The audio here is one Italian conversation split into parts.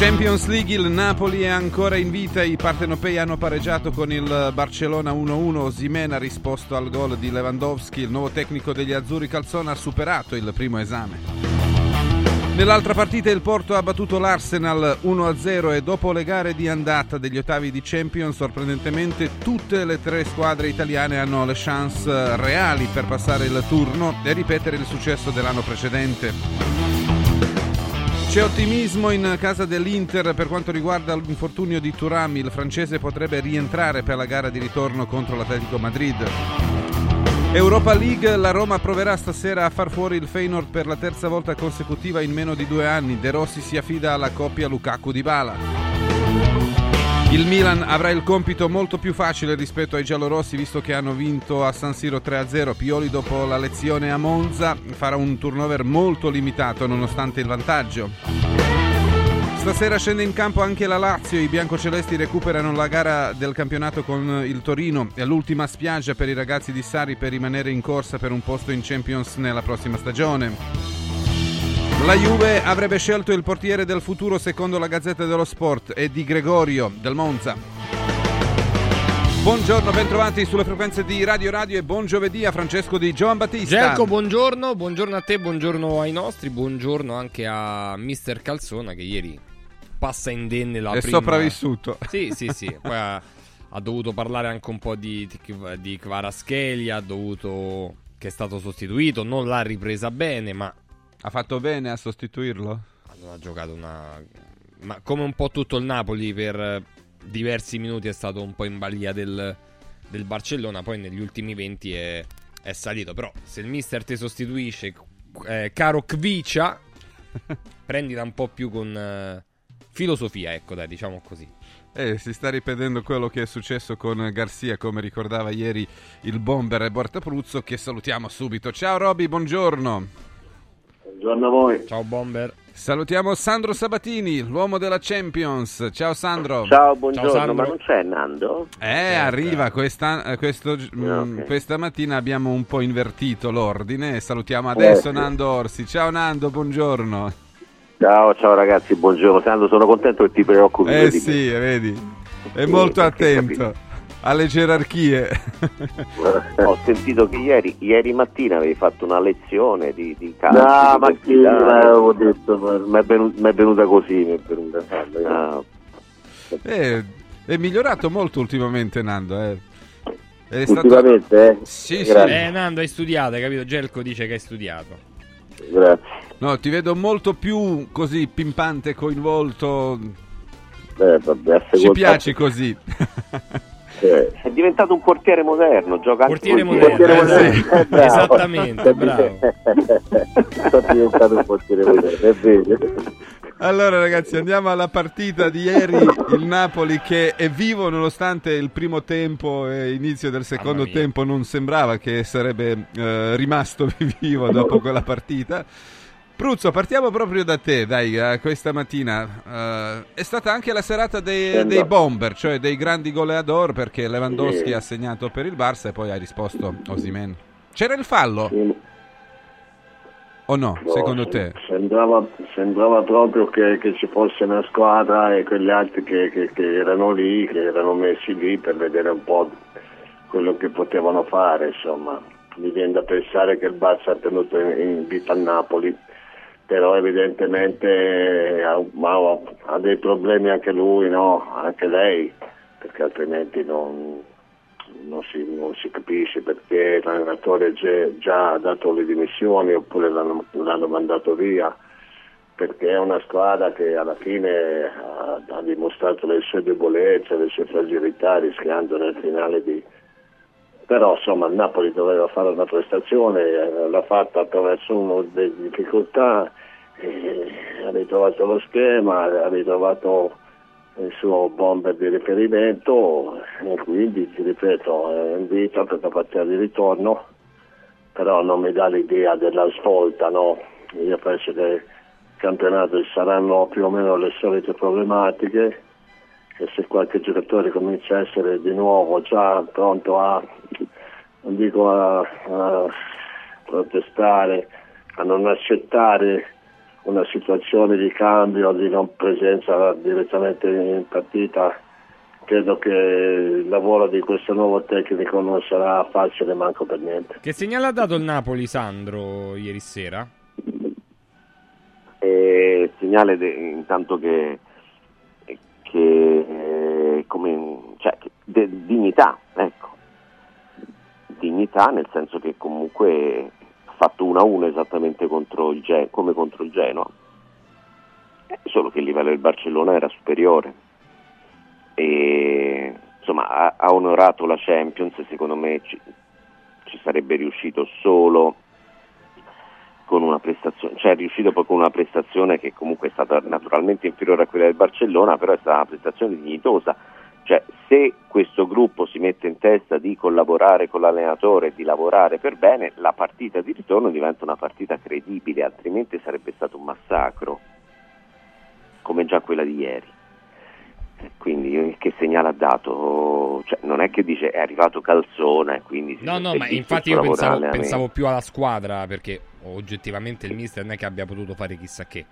Champions League il Napoli è ancora in vita, i partenopei hanno pareggiato con il Barcellona 1-1, Osimena ha risposto al gol di Lewandowski, il nuovo tecnico degli Azzurri Calzona ha superato il primo esame. Nell'altra partita il Porto ha battuto l'Arsenal 1-0 e dopo le gare di andata degli ottavi di Champions, sorprendentemente tutte le tre squadre italiane hanno le chance reali per passare il turno e ripetere il successo dell'anno precedente. C'è ottimismo in casa dell'Inter per quanto riguarda l'infortunio di Turami. Il francese potrebbe rientrare per la gara di ritorno contro l'Atletico Madrid. Europa League, la Roma proverà stasera a far fuori il Feyenoord per la terza volta consecutiva in meno di due anni. De Rossi si affida alla coppia Lukaku di Bala. Il Milan avrà il compito molto più facile rispetto ai giallorossi visto che hanno vinto a San Siro 3-0. Pioli dopo la lezione a Monza farà un turnover molto limitato nonostante il vantaggio. Stasera scende in campo anche la Lazio, i biancocelesti recuperano la gara del campionato con il Torino, è l'ultima spiaggia per i ragazzi di Sari per rimanere in corsa per un posto in Champions nella prossima stagione. La Juve avrebbe scelto il portiere del futuro secondo la Gazzetta dello Sport e di Gregorio del Monza. Buongiorno, bentrovati sulle frequenze di Radio Radio e buon giovedì a Francesco di Giovan Battista. Gerco, buongiorno, buongiorno a te, buongiorno ai nostri, buongiorno anche a Mister Calzona che ieri passa indenne la è prima... sopravvissuto. Sì, sì, sì, poi ha, ha, dovuto parlare anche un po' di, di Kvaraschelia, ha dovuto... che è stato sostituito, non l'ha ripresa bene, ma ha fatto bene a sostituirlo? Non ha giocato una... Ma come un po' tutto il Napoli per diversi minuti è stato un po' in balia del, del Barcellona, poi negli ultimi 20 è, è, salito. Però se il mister ti sostituisce, eh, caro Kvicia, prendila un po' più con eh, filosofia, ecco dai, diciamo così. Eh, si sta ripetendo quello che è successo con Garzia, come ricordava ieri il bomber Bortapruzzo, che salutiamo subito. Ciao Roby, buongiorno. Buongiorno a voi. Ciao Bomber. Salutiamo Sandro Sabatini, l'uomo della Champions. Ciao Sandro. Ciao, buongiorno. Ciao, Sandro. Ma non c'è Nando? Eh, certo. arriva questa, eh, questo, mm, okay. questa mattina abbiamo un po' invertito l'ordine. Salutiamo adesso eh, Nando Orsi. Ciao Nando, buongiorno. Ciao, ciao ragazzi, buongiorno. Sandro, sono contento che ti preoccupi. Eh sì, vedi. È sì, molto attento alle gerarchie. Ho sentito che ieri, ieri, mattina avevi fatto una lezione di, di calcio. No, ma che avevo detto, mi è, venuta, venuta così, mi è venuta. Ah. Eh, è migliorato molto ultimamente Nando, eh. È stato... Ultimamente, eh? Sì, sì. Eh, Nando, hai studiato, hai capito? Gelco dice che hai studiato. Grazie. No, ti vedo molto più così pimpante, coinvolto. Eh, vabbè, Ci piaci così. È diventato un portiere moderno, gioca portiere anche moderno, portiere eh, moderno. Eh, esattamente, bravo. Sono diventato un portiere moderno, è vero. Allora ragazzi andiamo alla partita di ieri, il Napoli che è vivo nonostante il primo tempo e inizio del secondo tempo non sembrava che sarebbe eh, rimasto vivo dopo quella partita. Pruzzo, partiamo proprio da te, dai, uh, questa mattina. Uh, è stata anche la serata dei, dei, bomber, cioè dei grandi goleador, perché Lewandowski sì. ha segnato per il Barça e poi ha risposto Osimen. C'era il fallo? Sì. O no, no secondo te? Sembrava, sembrava proprio che, che, ci fosse una squadra e quegli altri che, che, che erano lì, che erano messi lì per vedere un po' quello che potevano fare, insomma. Mi viene da pensare che il Barça ha tenuto in vita il Napoli però evidentemente ha, ha, dei problemi anche lui, no? anche lei, perché altrimenti non, non, si, non si, capisce perché l'allenatore già ha dato le dimissioni oppure l'hanno, l'hanno, mandato via, perché è una squadra che alla fine ha, ha dimostrato le sue debolezze, le sue fragilità rischiando nel finale di, però insomma il Napoli doveva fare una prestazione, eh, l'ha fatta attraverso una delle difficoltà, ha ritrovato lo schema, ha ritrovato il suo bomber di riferimento e quindi ti ripeto è in vita per la partita di ritorno però non mi dà l'idea della svolta no? io penso che il campionato saranno più o meno le solite problematiche e se qualche giocatore comincia a essere di nuovo già pronto a, non dico a, a protestare, a non accettare una situazione di cambio, di non presenza direttamente in partita, credo che il lavoro di questo nuovo tecnico non sarà facile manco per niente. Che segnale ha dato il Napoli, Sandro, ieri sera? E segnale de, intanto che, che come, cioè, de, dignità, ecco. Dignità nel senso che comunque ha fatto 1-1 esattamente contro Gen- come contro il Genoa, eh, solo che il livello del Barcellona era superiore. E insomma ha, ha onorato la Champions, secondo me ci, ci sarebbe riuscito solo con una prestazione, cioè è riuscito poi con una prestazione che comunque è stata naturalmente inferiore a quella del Barcellona, però è stata una prestazione dignitosa. Cioè, se questo gruppo si mette in testa di collaborare con l'allenatore di lavorare per bene, la partita di ritorno diventa una partita credibile, altrimenti sarebbe stato un massacro, come già quella di ieri. Quindi che segnale ha dato? Cioè, non è che dice è arrivato Calzone, quindi... No, no, ma infatti io pensavo, pensavo, più alla squadra, perché oggettivamente il mister non è che abbia potuto fare chissà che.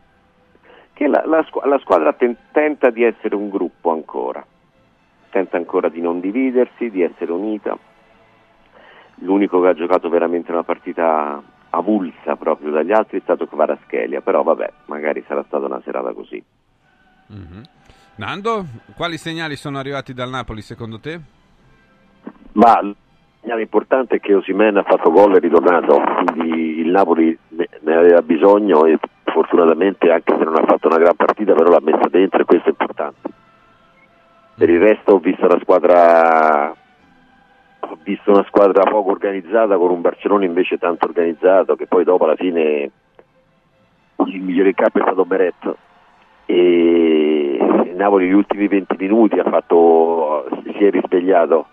Che la, la, la squadra ten, tenta di essere un gruppo ancora, tenta ancora di non dividersi, di essere unita. L'unico che ha giocato veramente una partita avulsa proprio dagli altri è stato Kvaraschelia, però vabbè, magari sarà stata una serata così. Mm-hmm. Nando, quali segnali sono arrivati dal Napoli secondo te? Ma il segnale importante è che Osimen ha fatto gol e è ritornato, quindi il Napoli ne, aveva bisogno e fortunatamente anche se non ha fatto una gran partita però l'ha messa dentro e questo è importante. Per il resto ho visto una squadra visto una squadra poco organizzata con un Barcellona invece tanto organizzato che poi dopo alla fine il migliore in campo è stato Beretto e Napoli negli ultimi 20 minuti ha fatto, si è risvegliato.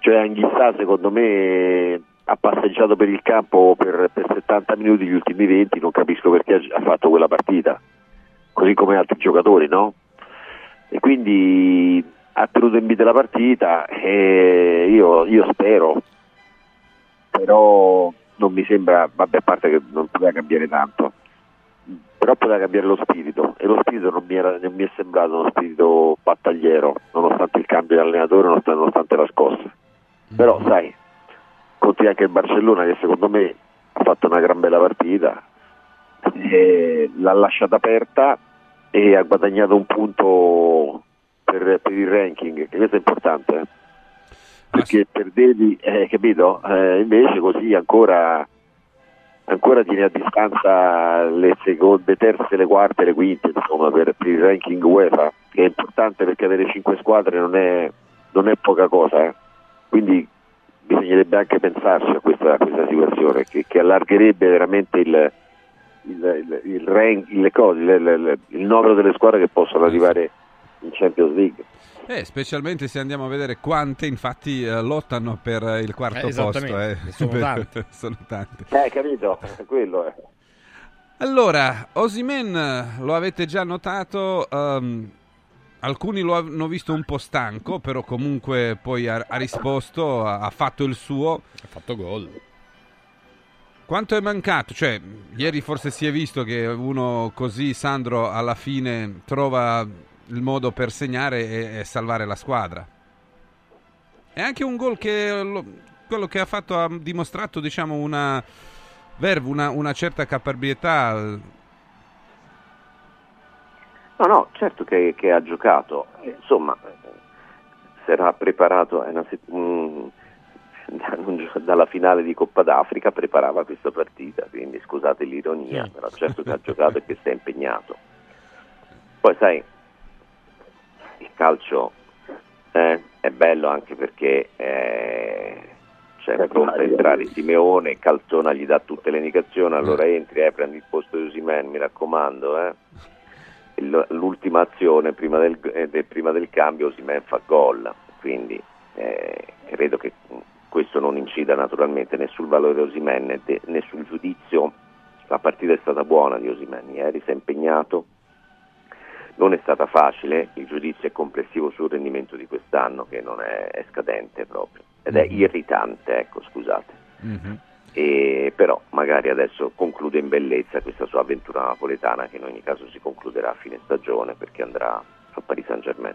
Cioè Anghissà secondo me ha passeggiato per il campo per, per, 70 minuti gli ultimi 20 non capisco perché ha fatto quella partita. Così come altri giocatori no? e quindi ha tenuto in vita la partita e io, io spero. Però non mi sembra vabbè a parte che non poteva cambiare tanto però poteva cambiare lo spirito e lo spirito non mi, era, non mi è sembrato uno spirito battagliero nonostante il cambio di allenatore nonostante, nonostante la scossa. Però sai conti anche il Barcellona che secondo me ha fatto una gran bella partita l'ha lasciata aperta e ha guadagnato un punto per, per il ranking che questo è importante eh? perché perdevi eh, capito? Eh, invece così ancora ancora tiene a distanza le seconde, terze, le quarte, le quinte insomma per, per il ranking UEFA che è importante perché avere cinque squadre non è, non è poca cosa eh. quindi bisognerebbe anche pensarci a questa, a questa situazione che, che, allargherebbe veramente il, il, il, il, rank, numero delle squadre che possono arrivare in Champions League eh, specialmente se andiamo a vedere quante infatti eh, lottano per il quarto eh, posto. Eh. Sono tante. sono tante. Eh, capito, quello è. Allora, Osimen lo avete già notato, um, alcuni lo hanno visto un po' stanco, però comunque poi ha, ha risposto, ha, ha, fatto il suo. Ha fatto gol. Quanto è mancato? Cioè, ieri forse si è visto che uno così, Sandro, alla fine trova il modo per segnare e, e salvare la squadra. È anche un gol che lo, quello che ha fatto ha dimostrato diciamo una verve, una, una certa caparbietà. No, no, certo che, che ha giocato, insomma, era preparato um, dalla finale di Coppa d'Africa, preparava questa partita, quindi scusate l'ironia, però certo che ha giocato e che si è impegnato. Poi sai, il calcio eh, è bello anche perché eh, c'è pronto a entrare Simeone, Calzona gli dà tutte le indicazioni, allora eh. entri, eh, prendi il posto di Usimen, mi raccomando. Eh. L'ultima azione prima del, eh, prima del cambio Usimen fa gol, quindi eh, credo che questo non incida naturalmente né sul valore di Osimen né sul giudizio. La partita è stata buona di Osimen, ieri si è impegnato, non è stata facile, il giudizio è complessivo sul rendimento di quest'anno che non è, è scadente proprio ed è mm-hmm. irritante, ecco, scusate. Mm-hmm. e però magari adesso conclude in bellezza questa sua avventura napoletana che in ogni caso si concluderà a fine stagione perché andrà al Paris Saint Germain.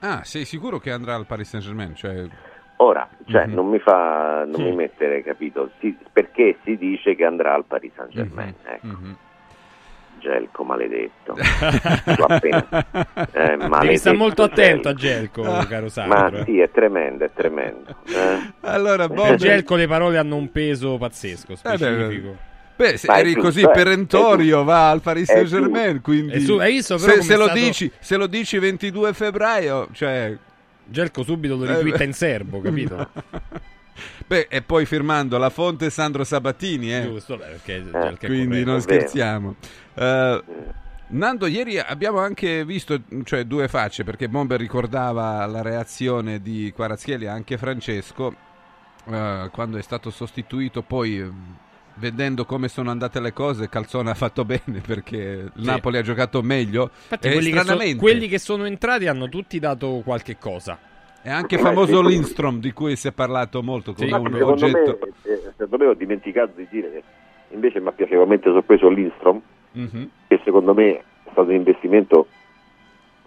Ah, sei sicuro che andrà al Paris Saint Germain? Cioè... Ora, cioè, mm-hmm. non mi fa non sì. mi mettere, capito? Si, perché si dice che andrà al Paris Saint Germain. Mm-hmm. Ecco. Gelco maledetto. appena, eh, maledetto sta molto attento a Gelco, caro Sandro. Ma sì, è tremendo, è tremendo. Eh? Allora, Bob... Gelco le parole hanno un peso pazzesco, specifico. Eh beh, se eri così eh, perentorio, va al Paris Saint Germain. Quindi su, visto, se, se, lo stato... dici, se, lo dici, 22 febbraio, cioè. Gelco subito lo ritwitta in serbo, capito? Beh, e poi firmando la fonte Sandro Sabatini, eh. Giusto, perché, perché quindi non scherziamo. Uh, Nando, ieri abbiamo anche visto cioè, due facce perché Bomber ricordava la reazione di Quarazchieli anche Francesco uh, quando è stato sostituito. Poi, vedendo come sono andate le cose, Calzone ha fatto bene perché il sì. Napoli ha giocato meglio. Infatti, quelli, che so, quelli che sono entrati hanno tutti dato qualche cosa. È anche famoso Lindstrom di cui si è parlato molto come sì, un secondo oggetto. Me, eh, secondo me ho dimenticato di dire che invece mi ha piacevolmente sorpreso Lindstrom, mm-hmm. che secondo me è stato un investimento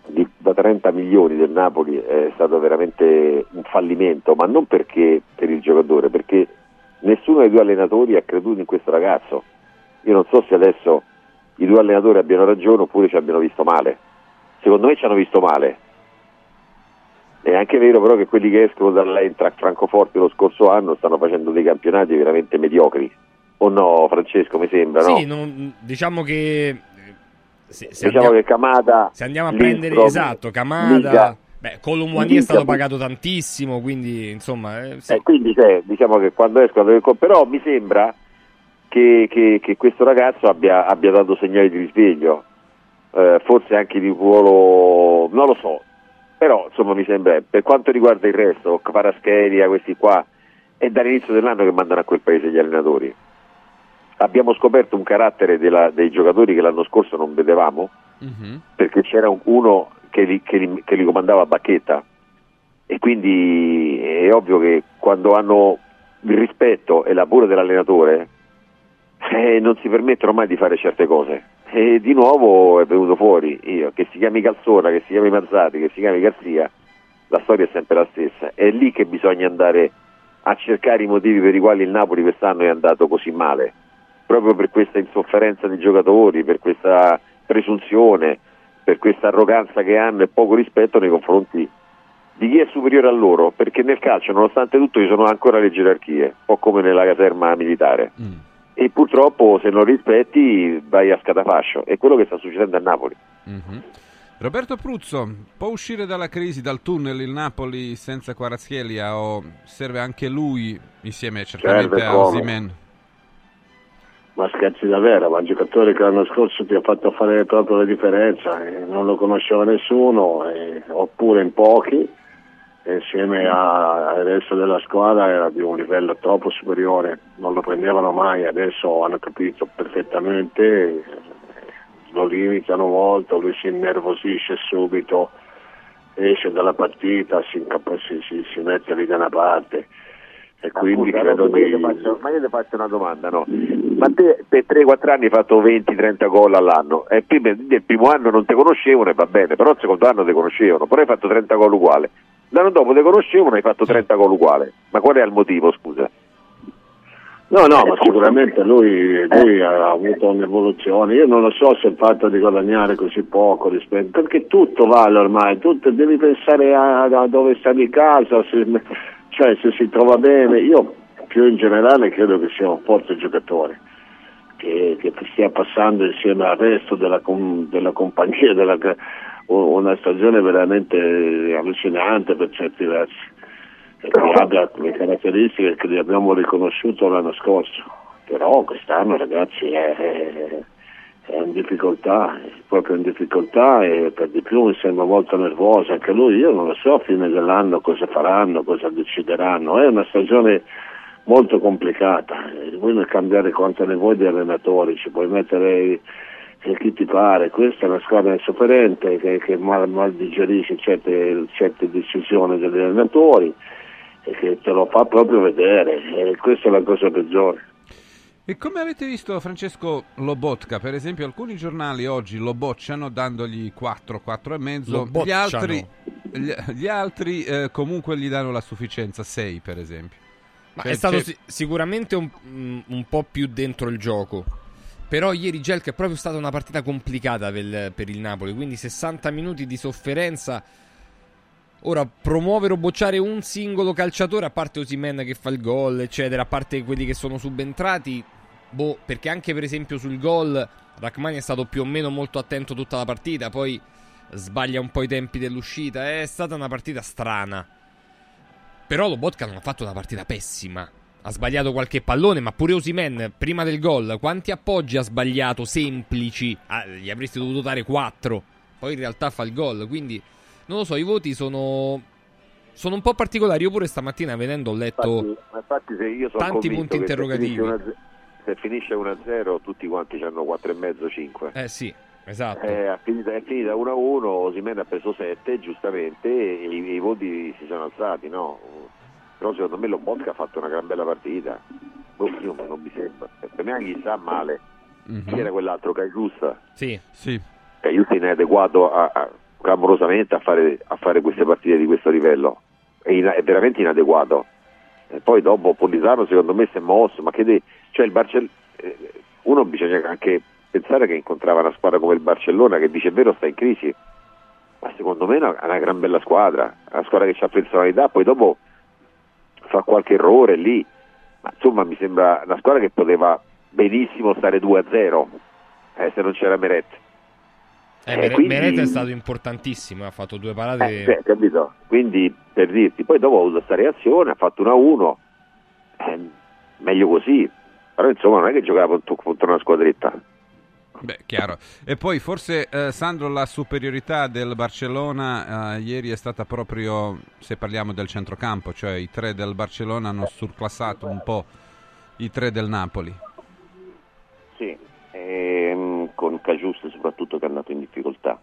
di, da 30 milioni del Napoli, è stato veramente un fallimento, ma non perché per il giocatore, perché nessuno dei due allenatori ha creduto in questo ragazzo. Io non so se adesso i due allenatori abbiano ragione oppure ci abbiano visto male. Secondo me ci hanno visto male è anche vero però che quelli che escono dall'Eintracht Francoforte lo scorso anno stanno facendo dei campionati veramente mediocri. O no, Francesco, mi sembra, sì, no? non, diciamo che... Eh, se, se diciamo andiamo, che Camada... Se andiamo a prendere, esatto, Camada... Liga, Beh, Colomwani è stato pagato tantissimo, quindi insomma... Eh, sì. eh, quindi cioè, diciamo che quando escono... Però mi sembra che, che, che questo ragazzo abbia, abbia, dato segnali di risveglio, eh, forse anche di ruolo... non lo so, però insomma mi sembra, per quanto riguarda il resto, Parascheria, questi qua, è dall'inizio dell'anno che mandano a quel paese gli allenatori. Abbiamo scoperto un carattere della, dei giocatori che l'anno scorso non vedevamo, uh-huh. perché c'era uno che li, che, li, che li comandava a bacchetta e quindi è ovvio che quando hanno il rispetto e la cura dell'allenatore eh, non si permettono mai di fare certe cose e di nuovo è venuto fuori io, che si chiami Calzona, che si chiami Mazzati, che si chiami Garzia, la storia è sempre la stessa. È lì che bisogna andare a cercare i motivi per i quali il Napoli quest'anno è andato così male, proprio per questa insofferenza dei giocatori, per questa presunzione, per questa arroganza che hanno e poco rispetto nei confronti di chi è superiore a loro, perché nel calcio, nonostante tutto, ci sono ancora le gerarchie, un po' come nella caserma militare. Mm e purtroppo se non rispetti vai a scatafascio. È quello che sta succedendo a Napoli. Mm-hmm. Roberto Pruzzo, può uscire dalla crisi, dal tunnel il Napoli senza Quarazchielia o serve anche lui insieme certamente serve a Osimen? Ma scherzi davvero, ma un giocatore che l'anno scorso ti ha fatto fare proprio la differenza, eh, non lo conosceva nessuno, eh, oppure in pochi, insieme al resto della squadra era di un livello troppo superiore, non lo prendevano mai, adesso hanno capito perfettamente, lo limitano molto, lui si innervosisce subito, esce dalla partita, si, si, si mette lì da una parte e quindi Appunto, credo ma io, faccio, ma io ti faccio una domanda, no? Ma te per 3-4 anni hai fatto 20-30 gol all'anno e prima, nel primo anno non ti conoscevano e va bene, però il secondo anno ti conoscevano, però hai fatto 30 gol uguali. L'anno dopo ti conoscevano e hai fatto 30 gol uguale. Ma qual è il motivo, scusa? No, no, ma sicuramente lui, lui eh. ha avuto un'evoluzione. Io non lo so se il fatto di guadagnare così poco rispetto, perché tutto vale ormai, tutto, devi pensare a, a dove sta di casa, se, cioè se si trova bene. Io più in generale credo che sia un forte giocatore. Che, che stia passando insieme al resto della, della compagnia, della, una stagione veramente allucinante per certi versi e che abbia le caratteristiche che abbiamo riconosciuto l'anno scorso però quest'anno ragazzi è, è in difficoltà è proprio in difficoltà e per di più mi sembra molto nervoso anche lui io non lo so a fine dell'anno cosa faranno cosa decideranno. È una stagione molto complicata. Voi non cambiare quanto ne vuoi di allenatori ci puoi mettere chi ti pare, questa è una squadra insofferente che, che mal, mal, digerisce certe, certe decisioni degli allenatori e che te lo fa proprio vedere. E questa è la cosa peggiore. E come avete visto Francesco Lobotka, per esempio alcuni giornali oggi lo bocciano dandogli 4, 4 e mezzo, gli altri, gli, gli altri eh, comunque gli danno la sufficienza, 6 per esempio. Ma cioè, è stato c'è... sicuramente un, un, po' più dentro il gioco. Però ieri Gelk è proprio stata una partita complicata per, per il Napoli, quindi 60 minuti di sofferenza. Ora, promuovere o bocciare un singolo calciatore, a parte Osimen che fa il gol, eccetera, a parte quelli che sono subentrati, boh, perché anche per esempio sul gol Rachmani è stato più o meno molto attento tutta la partita, poi sbaglia un po' i tempi dell'uscita, è stata una partita strana. Però Lobotka non ha fatto una partita pessima. Ha sbagliato qualche pallone, ma pure Osimen, prima del gol, quanti appoggi ha sbagliato semplici? Ah, gli avresti dovuto dare 4. Poi in realtà fa il gol, quindi non lo so, i voti sono sono un po' particolari. Io pure stamattina venendo ho letto infatti, infatti tanti punti interrogativi. Se finisce 1-0 tutti quanti hanno 4,5 5. Eh sì, esatto. Eh, è finita, è finita 1-1, Osimene ha preso 7 giustamente e i, i, voti si sono alzati, no? Però secondo me lo Lobotka ha fatto una gran bella partita. Boh, io non mi sembra. Per me anche sta male. Mm-hmm. Chi era quell'altro? Caiusta? Sì, sì. Caiusta inadeguato a, a clamorosamente a fare, a fare, queste partite di questo livello. È, in, è veramente inadeguato. E poi dopo Politano secondo me si è mosso, ma che de- cioè il Barcellona eh, uno bisogna anche pensare che incontrava una squadra come il Barcellona che dice vero sta in crisi, ma secondo me è una, una gran bella squadra, una squadra che ha personalità, poi dopo fa qualche errore lì, ma insomma mi sembra una squadra che poteva benissimo stare 2-0 eh, se non c'era Meret. Eh, Meret, quindi... Meret è stato importantissimo, ha fatto due parate. Eh, capito? Quindi per dirti, poi dopo ha avuto questa reazione, ha fatto 1-1, eh, meglio così, però insomma non è che giocava contro una squadretta. Beh, chiaro. E poi forse, eh, Sandro, la superiorità del Barcellona eh, ieri è stata proprio, se parliamo del centrocampo, cioè i tre del Barcellona hanno surclassato un po' i tre del Napoli. Sì, ehm, con Cagiuste soprattutto che è andato in difficoltà.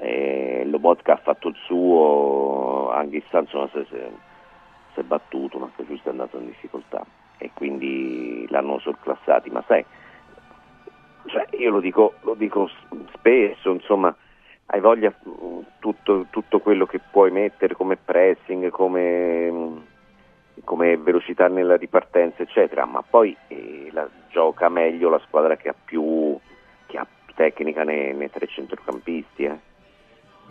Eh, Lobotka ha fatto il suo, anche Insomma si, si, è battuto, ma Cagiuste è andato in difficoltà. E quindi l'hanno surclassati, ma sai, cioè, io lo dico, lo dico, spesso, insomma, hai voglia mm, tutto, tutto, quello che puoi mettere come pressing, come, mm, come velocità nella ripartenza, eccetera, ma poi eh, la, gioca meglio la squadra che ha più tecnica nei, nei tre centrocampisti, eh.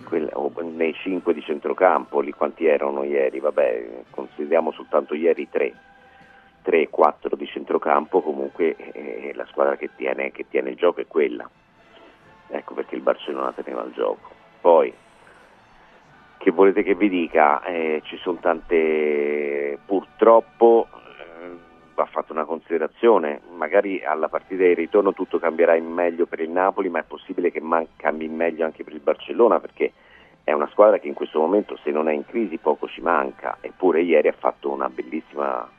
Quella, nei cinque di centrocampo, lì quanti erano ieri? Vabbè, consideriamo soltanto ieri tre 3-4 di centrocampo, comunque eh, la squadra che tiene, che tiene, il gioco è quella. Ecco perché il Barcellona teneva il gioco. Poi, che volete che vi dica? Eh, ci sono tante, purtroppo va fatta una considerazione, magari alla partita di ritorno tutto cambierà in meglio per il Napoli, ma è possibile che man- cambi in meglio anche per il Barcellona perché è una squadra che in questo momento se non è in crisi poco ci manca, eppure ieri ha fatto una bellissima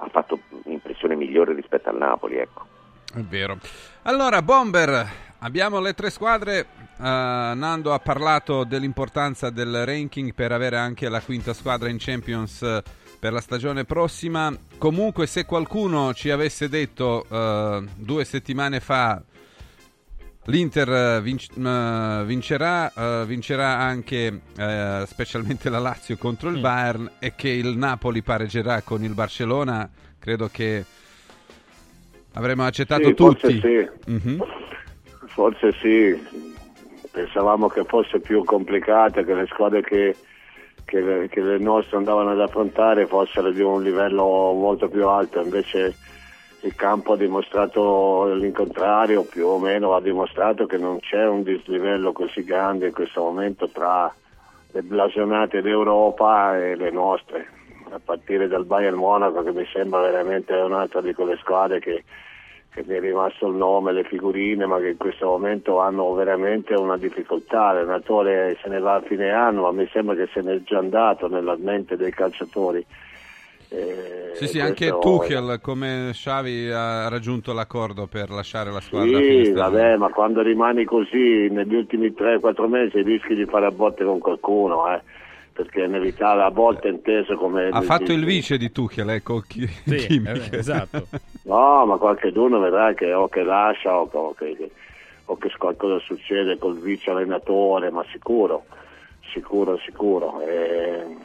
ha fatto un'impressione migliore rispetto al Napoli. Ecco. È vero. Allora, Bomber, abbiamo le tre squadre. Uh, Nando ha parlato dell'importanza del ranking per avere anche la quinta squadra in Champions per la stagione prossima. Comunque, se qualcuno ci avesse detto uh, due settimane fa L'Inter vinc- vincerà, uh, vincerà anche uh, specialmente la Lazio contro il mm. Bayern e che il Napoli pareggerà con il Barcellona, credo che avremmo accettato sì, tutti. Forse sì. Mm-hmm. forse sì, pensavamo che fosse più complicata, che le squadre che, che, che le nostre andavano ad affrontare fossero di un livello molto più alto, invece il campo ha dimostrato l'incontrario, più o meno ha dimostrato che non c'è un dislivello così grande in questo momento tra le blasonate d'Europa e le nostre, a partire dal Bayern Monaco che mi sembra veramente un'altra di quelle squadre che, che mi è rimasto il nome, le figurine, ma che in questo momento hanno veramente una difficoltà. L'allenatore se ne va a fine anno, ma mi sembra che se ne è già andato nella mente dei calciatori eh, sì, sì, anche Tuchel come Xavi ha raggiunto l'accordo per lasciare la squadra. Sì, vabbè, ma quando rimani così negli ultimi 3-4 mesi rischi di fare a botte con qualcuno, eh. Perché è inevitabile, a volte inteso come... Ha fatto il vice di Tuchel, ecco, chi, sì. Eh, esatto. No, ma qualcuno vedrà che o che lascia o che, o che qualcosa succede col vice allenatore, ma sicuro, sicuro, sicuro. E,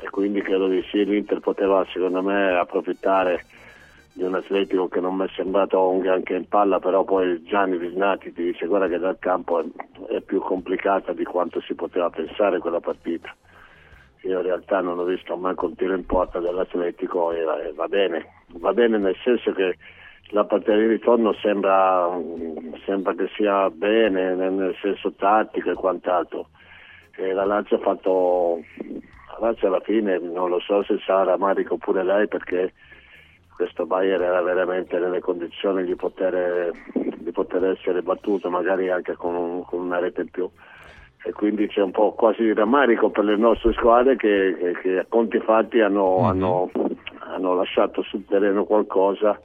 e quindi credo di sì, l'Inter poteva secondo me approfittare di un atletico che non mi è sembrato un granché in palla, però poi Gianni Visnati ti dice guarda che dal campo è, è più complicata di quanto si poteva pensare quella partita. Io in realtà non ho visto manco un tiro in porta dell'Atletico e, e va bene, va bene nel senso che la partita di ritorno sembra, sembra che sia bene nel senso tattico e quant'altro. E la Lazio ha fatto, la Lazio alla fine non lo so se sarà rammarico pure lei perché questo Bayern era veramente nelle condizioni di poter, di poter essere battuto magari anche con, con, una rete in più e quindi c'è un po' quasi di rammarico per le nostre squadre che, che, che a conti fatti hanno, mm-hmm. hanno, hanno lasciato sul terreno qualcosa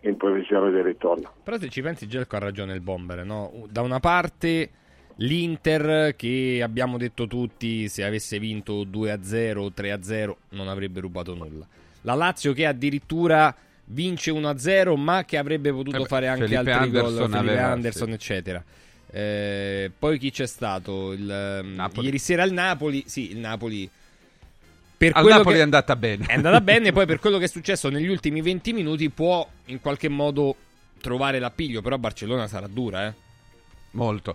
in previsione del ritorno. Però se ci pensi Gelco ha ragione il bomber, no? Da una parte l'Inter che abbiamo detto tutti se avesse vinto 2-0 o 3-0 non avrebbe rubato nulla. La Lazio che addirittura vince 1-0 ma che avrebbe potuto eh fare anche Felipe altri Anderson gol, Felipe aveva, Anderson sì. eccetera. Eh, poi chi c'è stato? Il, ehm, ieri sera il Napoli, sì, il Napoli per Al Napoli che- è andata bene. è andata bene, poi per quello che è successo negli ultimi 20 minuti può in qualche modo trovare l'appiglio, però Barcellona sarà dura, eh. Molto.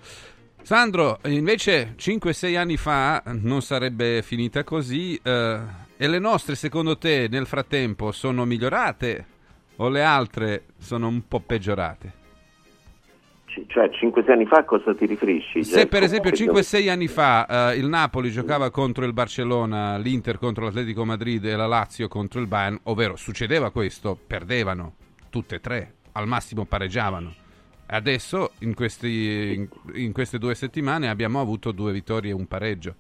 Sandro, invece 5-6 anni fa non sarebbe finita così. eh, e le nostre, secondo te, nel frattempo sono migliorate o le altre sono un po' peggiorate? Cioè, 5-6 anni fa a cosa ti riferisci? Se per esempio Che 5-6 anni fa eh, il Napoli giocava contro il Barcellona, l'Inter contro l'Atletico Madrid e la Lazio contro il Bayern, ovvero succedeva questo, perdevano tutte e tre, al massimo pareggiavano. Adesso in, questi- in- in queste due settimane abbiamo avuto due vittorie e un pareggio.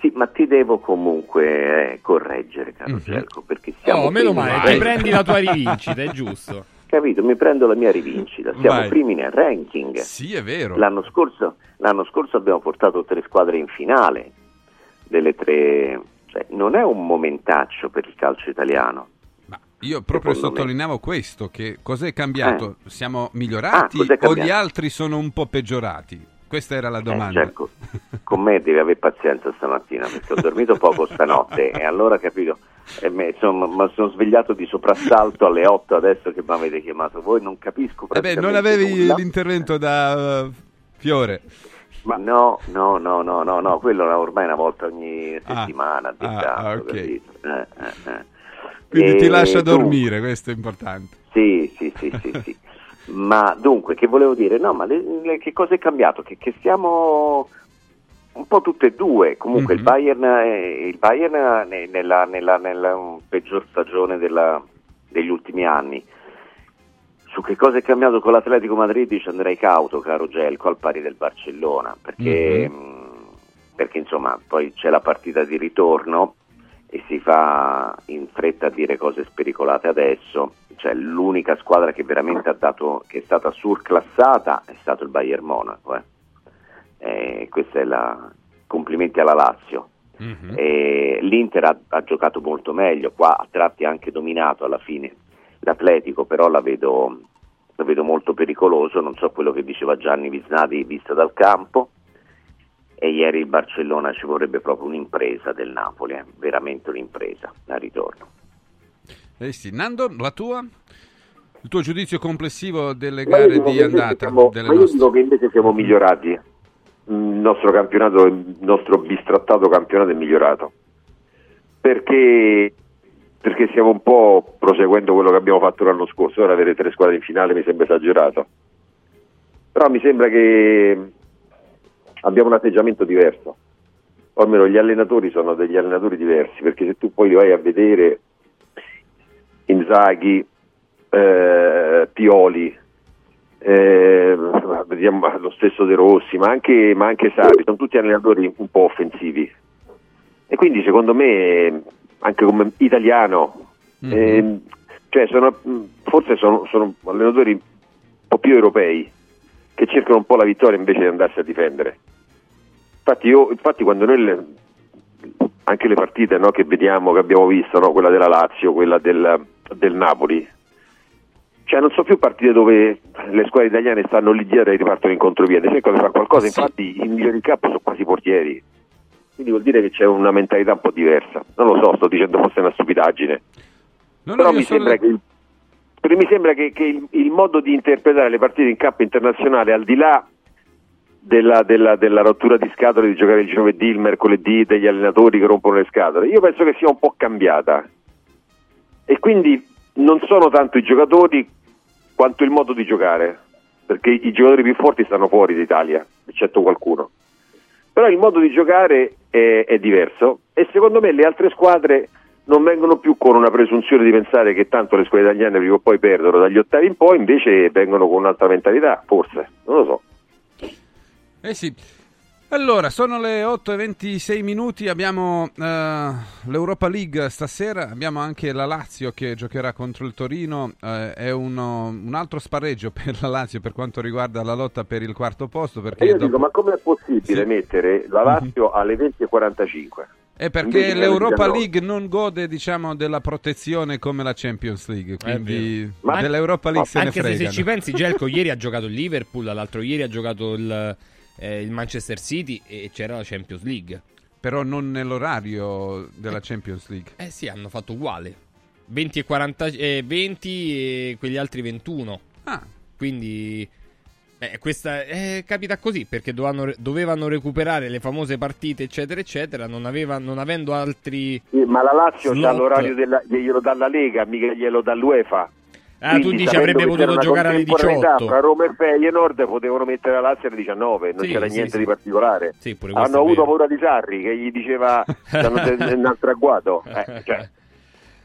Sì, ma ti devo comunque eh, correggere, caro Mhm. Gelco, perché siamo Oh, meno male, ti prendi la tua rivincita, è giusto. Capito? Mi prendo la mia rivincita. Siamo Vai. primi nel ranking. Sì, è vero. L'anno scorso, l'anno scorso abbiamo portato tre squadre in finale delle tre. Cioè, non è un momentaccio per il calcio italiano. Ma io proprio Secondo me. sottolineavo questo, che cos'è cambiato? Siamo Ah, migliorati o cambiato? gli altri sono un po' peggiorati? Questa era la domanda. Eh, Gelco, con me devi avere pazienza stamattina perché ho dormito poco stanotte e allora capito. E me, insomma, mi sono svegliato di soprassalto alle 8 adesso che mi avete chiamato voi, non capisco Eh beh, non avevi nulla. l'intervento da uh, Fiore. Ma no, no, no, no, no, no, quello ormai una volta ogni Ah, settimana, ah, dettato, ah, ok. capito? Eh, eh, eh. Quindi E ti lascia dunque- dormire, questo è importante. Sì, sì, sì, sì, sì. Ma dunque, che volevo dire? No, ma le- le- che cosa è cambiato? Che, che siamo un po' tutte e due. Comunque Mhm. il Bayern, è- il Bayern è nella, nella- nella peggior stagione della- degli ultimi anni. Su che cosa è cambiato con l'Atletico Madrid ci andrei cauto, caro Gelco, al pari del Barcellona, perché, Mhm. mh, perché insomma poi c'è la partita di ritorno e si fa in fretta a dire cose spericolate adesso. Cioè, l'unica squadra che veramente ha dato, che è stata surclassata è stato il Bayern Monaco. Eh. Eh, questa è la complimenti alla Lazio. Mhm. Eh, L'Inter ha, ha giocato molto meglio, qua a tratti ha anche dominato alla fine l'Atletico, però la vedo, la vedo molto pericoloso, non so quello che diceva Gianni Visnati vista dal campo e ieri il Barcellona ci vorrebbe proprio un'impresa del Napoli, eh, veramente un'impresa al ritorno. Eh sì. Nando, la tua? Il tuo giudizio complessivo delle gare di andata? siamo- delle ma io dico che invece siamo migliorati. Il nostro campionato, il nostro bistrattato campionato è migliorato. Perché, perché stiamo un po' proseguendo quello che abbiamo fatto l'anno scorso. Ora avere tre squadre in finale mi sembra esagerato. Però mi sembra che abbiamo un atteggiamento diverso. O almeno gli allenatori sono degli allenatori diversi, perché se tu poi li vai a vedere Inzaghi, eh, Pioli, eh, vediamo lo stesso De Rossi, ma anche, ma anche Sarri, sono tutti allenatori un po' offensivi. E quindi secondo me, anche come italiano, Mhm. eh, cioè sono- forse sono, sono allenatori un po' più europei, che cercano un po' la vittoria invece di andarsi a difendere. Infatti, io, infatti quando noi le- anche le partite no, che vediamo, che abbiamo visto, no, quella della Lazio, quella del, del Napoli, cioè non sono più partite dove le squadre italiane stanno lì dietro e ripartono in contropiede, cercano di fare qualcosa, Sì. infatti i migliori in campo sono quasi portieri. Quindi vuol dire che c'è una mentalità un po' diversa. Non lo so, sto dicendo forse una stupidaggine. No, no, Però mi sembra che, però mi sembra che, che il, il modo di interpretare le partite in campo internazionale, al di là della, della- della rottura di scatole di giocare il giovedì, il mercoledì, degli allenatori che rompono le scatole, io penso che sia un po' cambiata. E quindi non sono tanto i giocatori quanto il modo di giocare, perché i giocatori più forti stanno fuori d'Italia, eccetto qualcuno. Però il modo di giocare è, è diverso e secondo me le altre squadre non vengono più con una presunzione di pensare che tanto le squadre italiane prima o poi perdono dagli ottavi in poi, invece vengono con un'altra mentalità, forse, non lo so. Eh sì. Allora, sono le 8 e 26 minuti, abbiamo eh, l'Europa League stasera, abbiamo anche la Lazio che giocherà contro il Torino, eh, è uno- un altro spareggio per la Lazio per quanto riguarda la lotta per il quarto posto, perché io dopo- dico, ma com'è possibile Sì. mettere la Lazio alle 20.45? è perché invece l'Europa alle 19. League non gode, diciamo, della protezione come la Champions League, quindi Ma- dell'Europa League se ne Anche se, se ci pensi, Gelco ieri ha giocato il Liverpool, l'altro ieri ha giocato il, eh, il Manchester City e c'era la Champions League. Però non nell'orario della Champions League. Eh sì, hanno fatto uguale. 20 e 40, eh, 20 e quegli altri 21. Ah, Quindi eh, questa eh, capita così perché dovevano, dovevano recuperare le famose partite, eccetera, eccetera. Non, aveva, non avendo altri. Sì, ma la Lazio Slot. ha l'orario della, glielo dà la Lega, mica glielo dà l'UEFA. Ah, tu dici avrebbe potuto giocare alle contemporaneità 18. Fra Roma e Feyenoord potevano mettere la Lazio alle 19, non Sì, c'era sì, niente sì. di particolare. Sì, pure questo Hanno avuto paura di Sarri che gli diceva un altro agguato. Eh, cioè.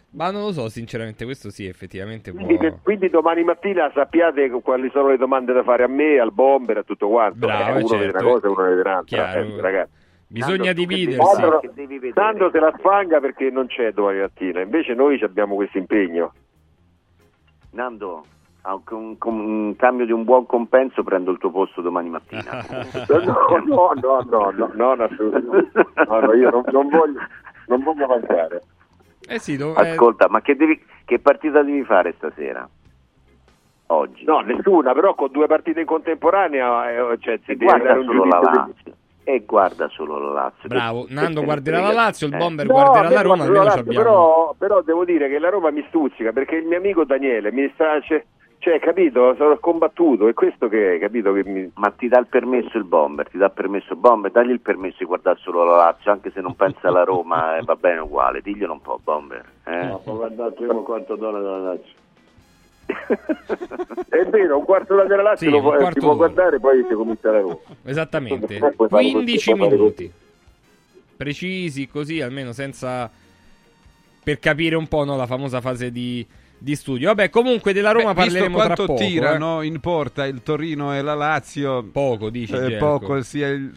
Ma non lo so, sinceramente, questo sì, effettivamente può. quindi, quindi domani mattina sappiate quali sono le domande da fare a me, al bomber, a tutto quanto. Bravo, Eh, uno certo. vede una cosa e uno vede un'altra. Eh, ragazzi. Bisogna che dividersi. Sandro se la sfanga perché non c'è domani mattina, invece noi abbiamo questo impegno. Nando, a un, con un cambio di un buon compenso prendo il tuo posto domani mattina. No, no, no, no, no, no, no. No, no, io non, non voglio, non voglio avanzare. Eh sì, dov- eh, Ascolta, ma che, devi, che partita devi fare stasera? Oggi? No, nessuna, però con due partite in contemporanea eh, cioè, si e deve dare un giudizio. E guarda solo la Lazio. Bravo, Nando guarderà la? Lazio, il Eh. Bomber No, guarderà la Roma, la Lazio, però, però devo dire che la Roma mi stuzzica perché il mio amico Daniele mi sta, cioè, cioè, capito, sono combattuto, è questo che è, capito che mi... Ma ti dà il permesso il bomber, ti dà il permesso il bomber, dagli il permesso di guardare solo la Lazio, anche se non pensa alla Roma eh, va bene uguale, diglielo un po' bomber. Eh? No, può guardare il primo quarto d'ora della Lazio. È vero, un quarto d'ora della Lazio Sì, lo un può- eh, quarto si può guardare poi si comincia la Roma. Esattamente, Puoi fare così, 15 puoi fare minuti. Precisi, così almeno senza... Per capire un po' no, la famosa fase di, di studio. Vabbè, comunque della Roma beh, visto parleremo tra quanto poco. eh. tirano in porta il Torino e la Lazio, Poco, dici, eh, poco sia il-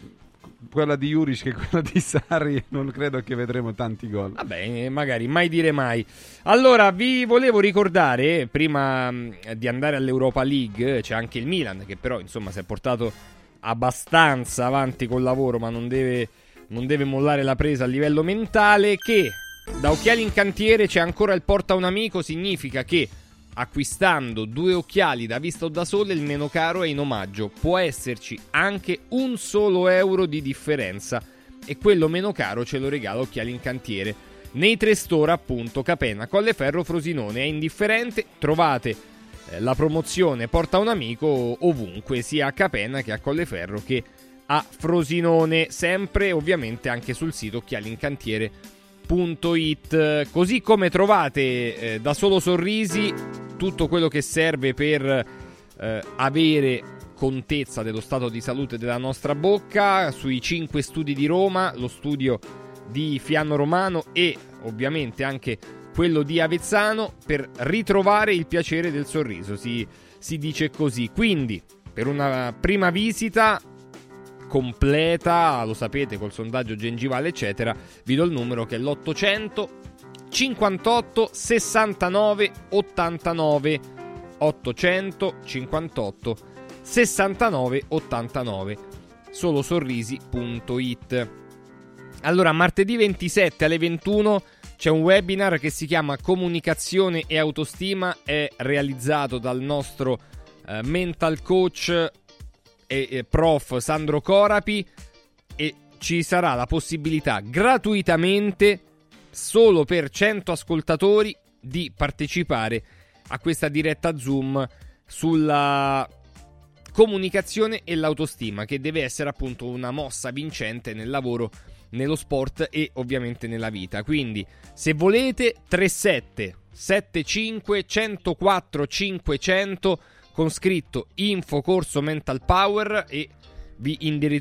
quella di Juric che quella di Sarri, non credo che vedremo tanti gol. Vabbè, magari mai dire mai. Allora, vi volevo ricordare, prima mh, di andare all'Europa League, c'è anche il Milan, che però insomma si è portato abbastanza avanti col lavoro, ma non deve, non deve mollare la presa a livello mentale, che da Occhiali in Cantiere c'è ancora il porta un amico, significa che acquistando due occhiali da vista o da sole il meno caro è in omaggio. Può esserci anche un solo euro di differenza e quello meno caro ce lo regala Occhiali in Cantiere. Nei tre store appunto Capena, Colleferro, Frosinone è indifferente, trovate eh, la promozione Porta un amico ovunque, sia a Capena che a Colleferro che a Frosinone, sempre ovviamente anche sul sito occhialincantiere.it, così come trovate eh, da solo sorrisi tutto quello che serve per eh, avere contezza dello stato di salute della nostra bocca sui 5 studi di Roma, lo studio di Fiano Romano e ovviamente anche quello di Avezzano per ritrovare il piacere del sorriso, si, si dice così. Quindi, per una prima visita completa, lo sapete, col sondaggio gengivale, eccetera, vi do il numero che è l'800 58 69 89 858 69 89 solosorrisi.it Allora, martedì 27 alle 21 c'è un webinar che si chiama Comunicazione e autostima, è realizzato dal nostro eh, mental coach e, prof Sandro Corapi e ci sarà la possibilità gratuitamente solo per 100 ascoltatori di partecipare a questa diretta Zoom sulla comunicazione e l'autostima che deve essere appunto una mossa vincente nel lavoro nello sport e ovviamente nella vita. Quindi, se volete, 37 75 104 500 con scritto info corso mental power e vi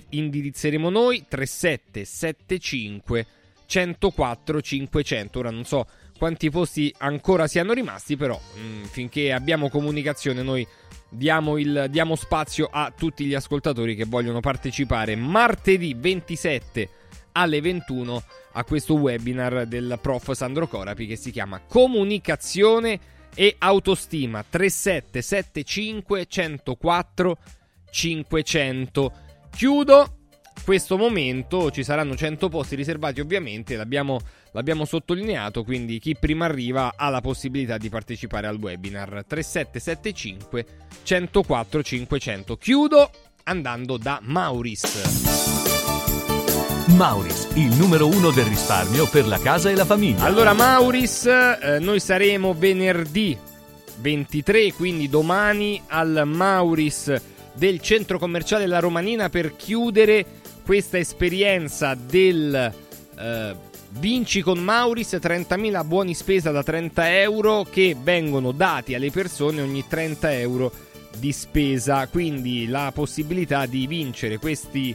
indirizzeremo noi 37 75 104 500. Ora non so quanti posti ancora siano rimasti, però mh, mm, finché abbiamo comunicazione noi diamo, il, diamo spazio a tutti gli ascoltatori che vogliono partecipare martedì 27 alle 21 a questo webinar del prof Sandro Corapi che si chiama Comunicazione e autostima 3775 104 500. Chiudo questo momento, ci saranno 100 posti riservati ovviamente, l'abbiamo, l'abbiamo sottolineato, quindi chi prima arriva ha la possibilità di partecipare al webinar 3775 104 500. Chiudo andando da Mauris. Mauris, il numero uno del risparmio per la casa e la famiglia. Allora, Mauris, eh, noi saremo venerdì 23, quindi domani al Mauris del centro commerciale La Romanina per chiudere questa esperienza del eh, Vinci con Mauris 30.000 buoni spesa da 30 euro che vengono dati alle persone ogni 30 euro di spesa. Quindi la possibilità di vincere questi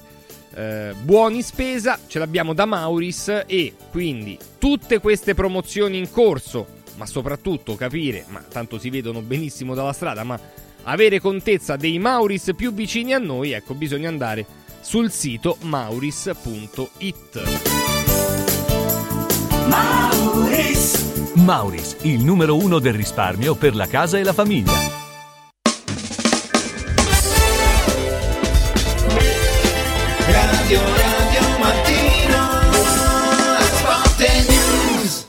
eh, buoni spesa ce l'abbiamo da Mauris e quindi tutte queste promozioni in corso, ma soprattutto capire, ma tanto si vedono benissimo dalla strada, ma avere contezza dei Mauris più vicini a noi, ecco, bisogna andare sul sito mauris.it. Mauris. Mauris, il numero uno del risparmio per la casa e la famiglia. Radio Radio Mattino Sport News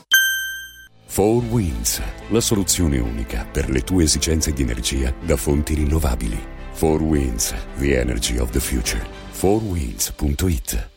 4 Winds, la soluzione unica per le tue esigenze di energia da fonti rinnovabili. 4 Winds, the energy of the future. 4winds.it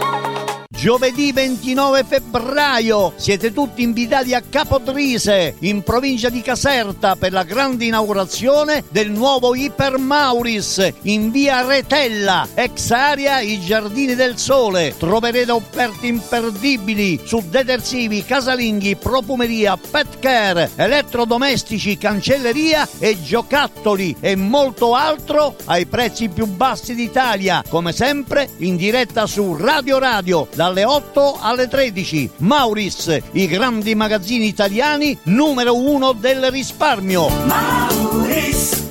Giovedì 29 febbraio siete tutti invitati a Capodrise, in provincia di Caserta, per la grande inaugurazione del nuovo Iper Mauris in via Retella, ex area I Giardini del Sole. Troverete offerte imperdibili su detersivi, casalinghi, profumeria, pet care, elettrodomestici, cancelleria e giocattoli e molto altro ai prezzi più bassi d'Italia. Come sempre in diretta su Radio Radio dalle 8 alle 13. Mauris, i grandi magazzini italiani numero uno del risparmio. Mauris.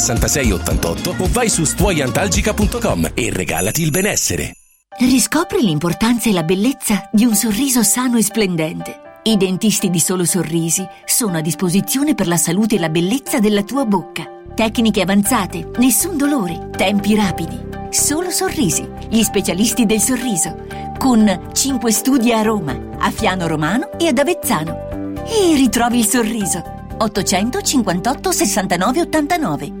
6688 o vai su stuoiantalgica.com e regalati il benessere. Riscopri l'importanza e la bellezza di un sorriso sano e splendente. I dentisti di Solo Sorrisi sono a disposizione per la salute e la bellezza della tua bocca. Tecniche avanzate, nessun dolore, tempi rapidi. Solo Sorrisi, gli specialisti del sorriso, con 5 studi a Roma, a Fiano Romano e ad Avezzano. E ritrovi il sorriso. 858 69 89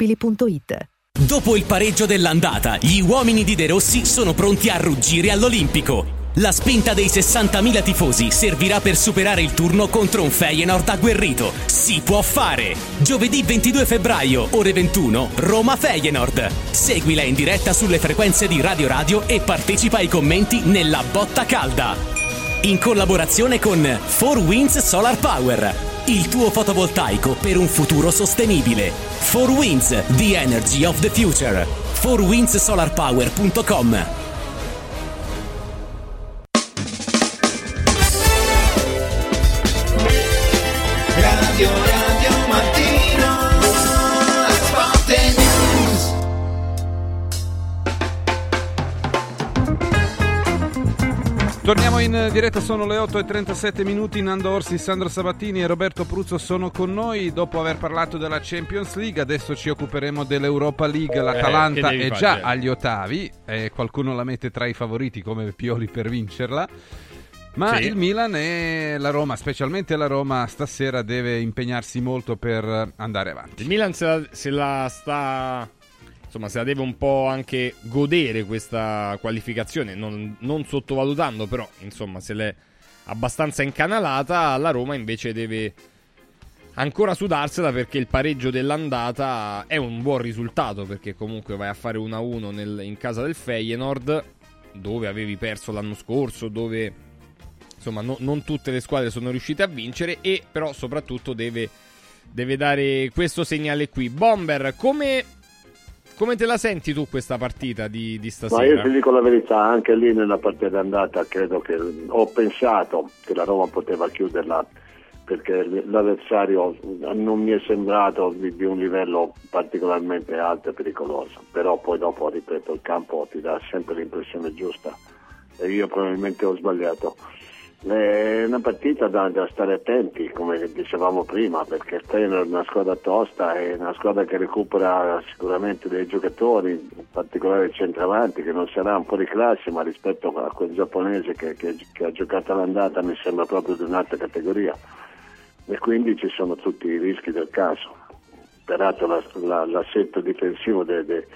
Dopo il pareggio dell'andata, gli uomini di De Rossi sono pronti a ruggire all'Olimpico. La spinta dei 60.000 tifosi servirà per superare il turno contro un Feyenoord agguerrito. Si può fare! Giovedì 22 febbraio, ore 21, Roma-Feyenoord. Seguila in diretta sulle frequenze di Radio Radio e partecipa ai commenti nella botta calda. In collaborazione con 4Winds Solar Power, il tuo fotovoltaico per un futuro sostenibile. 4Winds, the energy of the future. 4windsolarpower.com Radio Torniamo in diretta, sono le 8 e 37 minuti. Nando Orsi, Sandro Sabatini e Roberto Pruzzo sono con noi. Dopo aver parlato della Champions League, adesso ci occuperemo dell'Europa League. L'Atalanta Eh, che devi è fare, già certo. agli ottavi e qualcuno la mette tra i favoriti come Pioli per vincerla. Ma Sì. il Milan e la Roma, specialmente la Roma, stasera deve impegnarsi molto per andare avanti. Il Milan se la, se la sta. Insomma, se la deve un po' anche godere questa qualificazione, non, non sottovalutando, però, insomma, se l'è abbastanza incanalata. La Roma invece deve ancora sudarsela perché il pareggio dell'andata è un buon risultato. Perché comunque vai a fare 1-1 nel- in casa del Feyenoord, dove avevi perso l'anno scorso, dove insomma no- non tutte le squadre sono riuscite a vincere e però soprattutto deve, deve dare questo segnale qui. Bomber, come, come te la senti tu questa partita di, di Ma io stasera? ti dico la verità, anche lì nella partita andata credo che ho pensato che la Roma poteva chiuderla perché l'avversario non mi è sembrato di, di un livello particolarmente alto e pericoloso, però poi dopo, ripeto, il campo ti dà sempre l'impressione giusta e io probabilmente ho sbagliato. È una partita da, da stare attenti, come dicevamo prima, perché Feyenoord è una squadra tosta, è una squadra che recupera sicuramente dei giocatori, in particolare il centravanti, che non sarà un po' di classe, ma rispetto a quel giapponese che, che- che ha giocato all'andata mi sembra proprio di un'altra categoria. E quindi ci sono tutti i rischi del caso. Peraltro la- la- l'assetto difensivo de- de-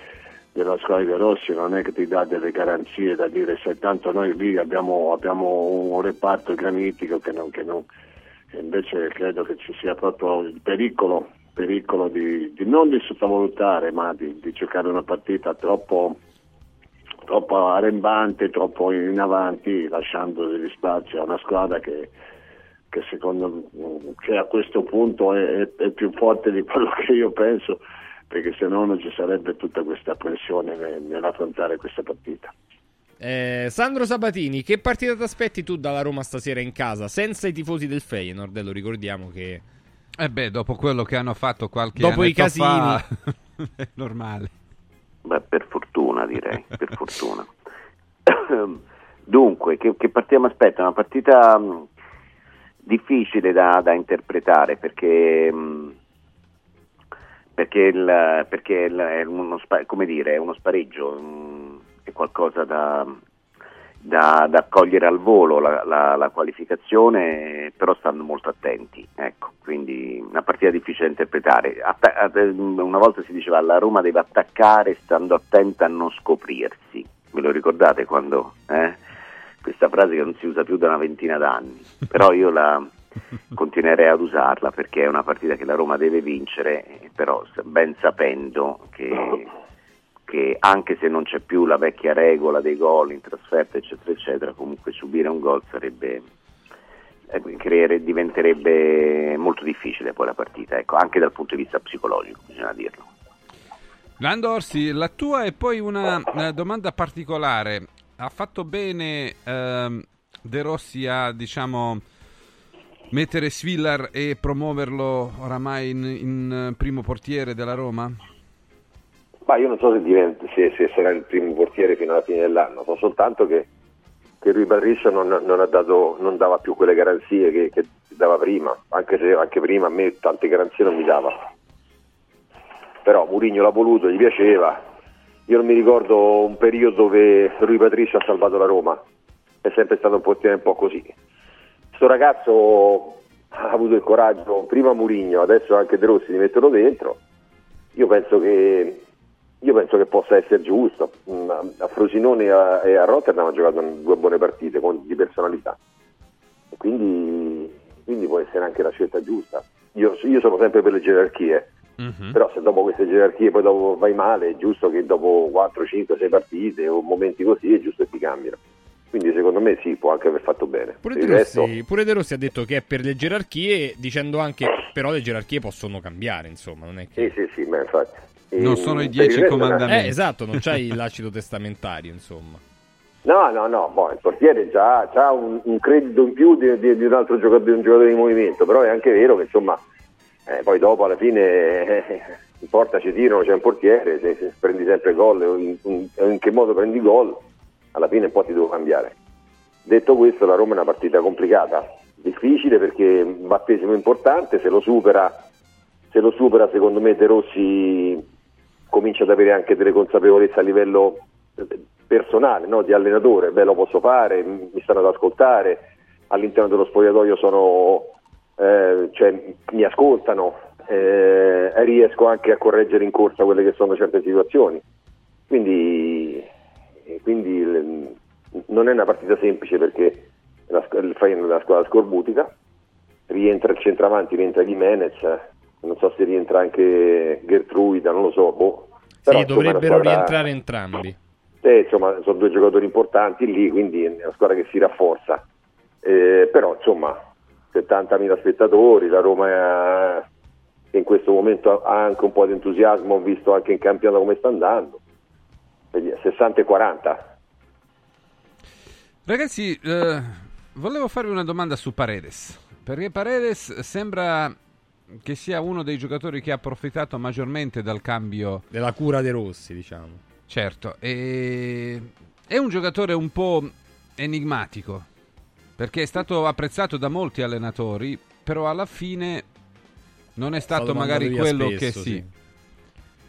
della di Rossi non è che ti dà delle garanzie da dire se tanto noi lì abbiamo, abbiamo un reparto granitico che non, che non e invece credo che ci sia proprio il pericolo, pericolo di, di non di sottovalutare ma di, di giocare una partita troppo, troppo arrembante, troppo in avanti lasciando degli spazi a una squadra che, che secondo che a questo punto è, è- è più forte di quello che io penso perché se no non ci sarebbe tutta questa pressione nel- nell'affrontare questa partita. Eh, Sandro Sabatini, che partita ti aspetti tu dalla Roma stasera in casa? Senza i tifosi del Feyenoord, lo ricordiamo che... Eh beh, dopo quello che hanno fatto qualche Dopo i casini. fa, è normale. Beh, per fortuna direi, per fortuna. Dunque, che, che partita mi aspetta? Una partita mh, difficile da, da interpretare perché, mh, perché, il, perché il- è, uno, dire, uno spareggio, mh, è qualcosa da, da, da cogliere al volo la, la- la qualificazione, però stanno molto attenti. Ecco, quindi una partita difficile da interpretare. Att- una volta si diceva la Roma deve attaccare stando attenta a non scoprirsi. Ve lo ricordate quando? eh? Questa frase che non si usa più da una ventina d'anni, però io la continuerei ad usarla perché è una partita che la Roma deve vincere, però ben sapendo che che anche se non c'è più la vecchia regola dei gol in trasferta, eccetera, eccetera, comunque subire un gol sarebbe eh, creere- diventerebbe molto difficile poi la partita, ecco, anche dal punto di vista psicologico, bisogna dirlo. Lando Orsi, la tua è poi una eh, domanda particolare. Ha fatto bene ehm, De Rossi a, diciamo, mettere Svillar e promuoverlo oramai in, in, eh, primo portiere della Roma? Ma io non so se, diventa- se- se sarà il primo portiere fino alla fine dell'anno, so soltanto che, che Rui Barriscia non, non non dava più quelle garanzie che, che dava prima, anche se anche prima a me tante garanzie non mi dava. Però Mourinho l'ha voluto, gli piaceva. Io non mi ricordo un periodo dove Rui Patricio ha salvato la Roma, è sempre stato un portiere un po' così. Sto ragazzo ha avuto il coraggio, prima Mourinho, adesso anche De Rossi di metterlo dentro. Io penso che, io penso che possa essere giusto. Mm, A Frosinone e a, Rotterdam ha giocato due buone partite con, di personalità. Quindi, quindi può essere anche la scelta giusta. Io, io sono sempre per le gerarchie, però se dopo queste gerarchie poi dopo vai male, è giusto che dopo 4, 5, 6 partite o momenti così è giusto che ti cambiano. Quindi secondo me sì, può anche aver fatto bene. Pure De, il resto- Rossi, pure De Rossi ha detto che è per le gerarchie, dicendo anche però le gerarchie possono cambiare, insomma, non è che... Sì, sì, sì, ma infatti. Non E, sono i dieci resto- comandamenti. Eh, esatto, non c'hai l'acido testamentario, insomma. No, no, no, boh, il portiere già ha un, un credito in più di, di- di un altro giocatore, di un giocatore di movimento, però è anche vero che insomma, eh, poi dopo alla fine eh, in porta ci tirano, c'è un portiere, se, se prendi sempre gol, in, in- in che modo prendi gol, alla fine un po' ti devo cambiare. Detto questo, la Roma è una partita complicata, difficile perché un battesimo importante, se lo supera, se lo supera secondo me De Rossi comincia ad avere anche delle consapevolezze a livello eh, personale, no? di allenatore, beh lo posso fare, mi stanno ad ascoltare, all'interno dello spogliatoio sono, eh, cioè, mi ascoltano, eh, riesco anche a correggere in corsa quelle che sono certe situazioni. Quindi, quindi l- non è una partita semplice perché la, il Feyenoord è una squadra scorbutica, rientra il centravanti, rientra Jimenez, non so se rientra anche Gertruida, non lo so, boh. Però, sì, insomma, dovrebbero squadra- rientrare entrambi. eh, insomma, sono due giocatori importanti lì, quindi è una squadra che si rafforza. Eh, però, insomma, 70.000 spettatori, la Roma che in questo momento ha anche un po' di entusiasmo, visto anche in campionato come sta andando. Vedi, 60 e 40. Ragazzi, eh, volevo farvi una domanda su Paredes. Perché Paredes sembra che sia uno dei giocatori che ha approfittato maggiormente dal cambio. Della cura dei Rossi, diciamo. Certo, e... è un giocatore un po' enigmatico. Perché è stato apprezzato da molti allenatori, però alla fine non è stato, stato magari quello spesso, che si, sì.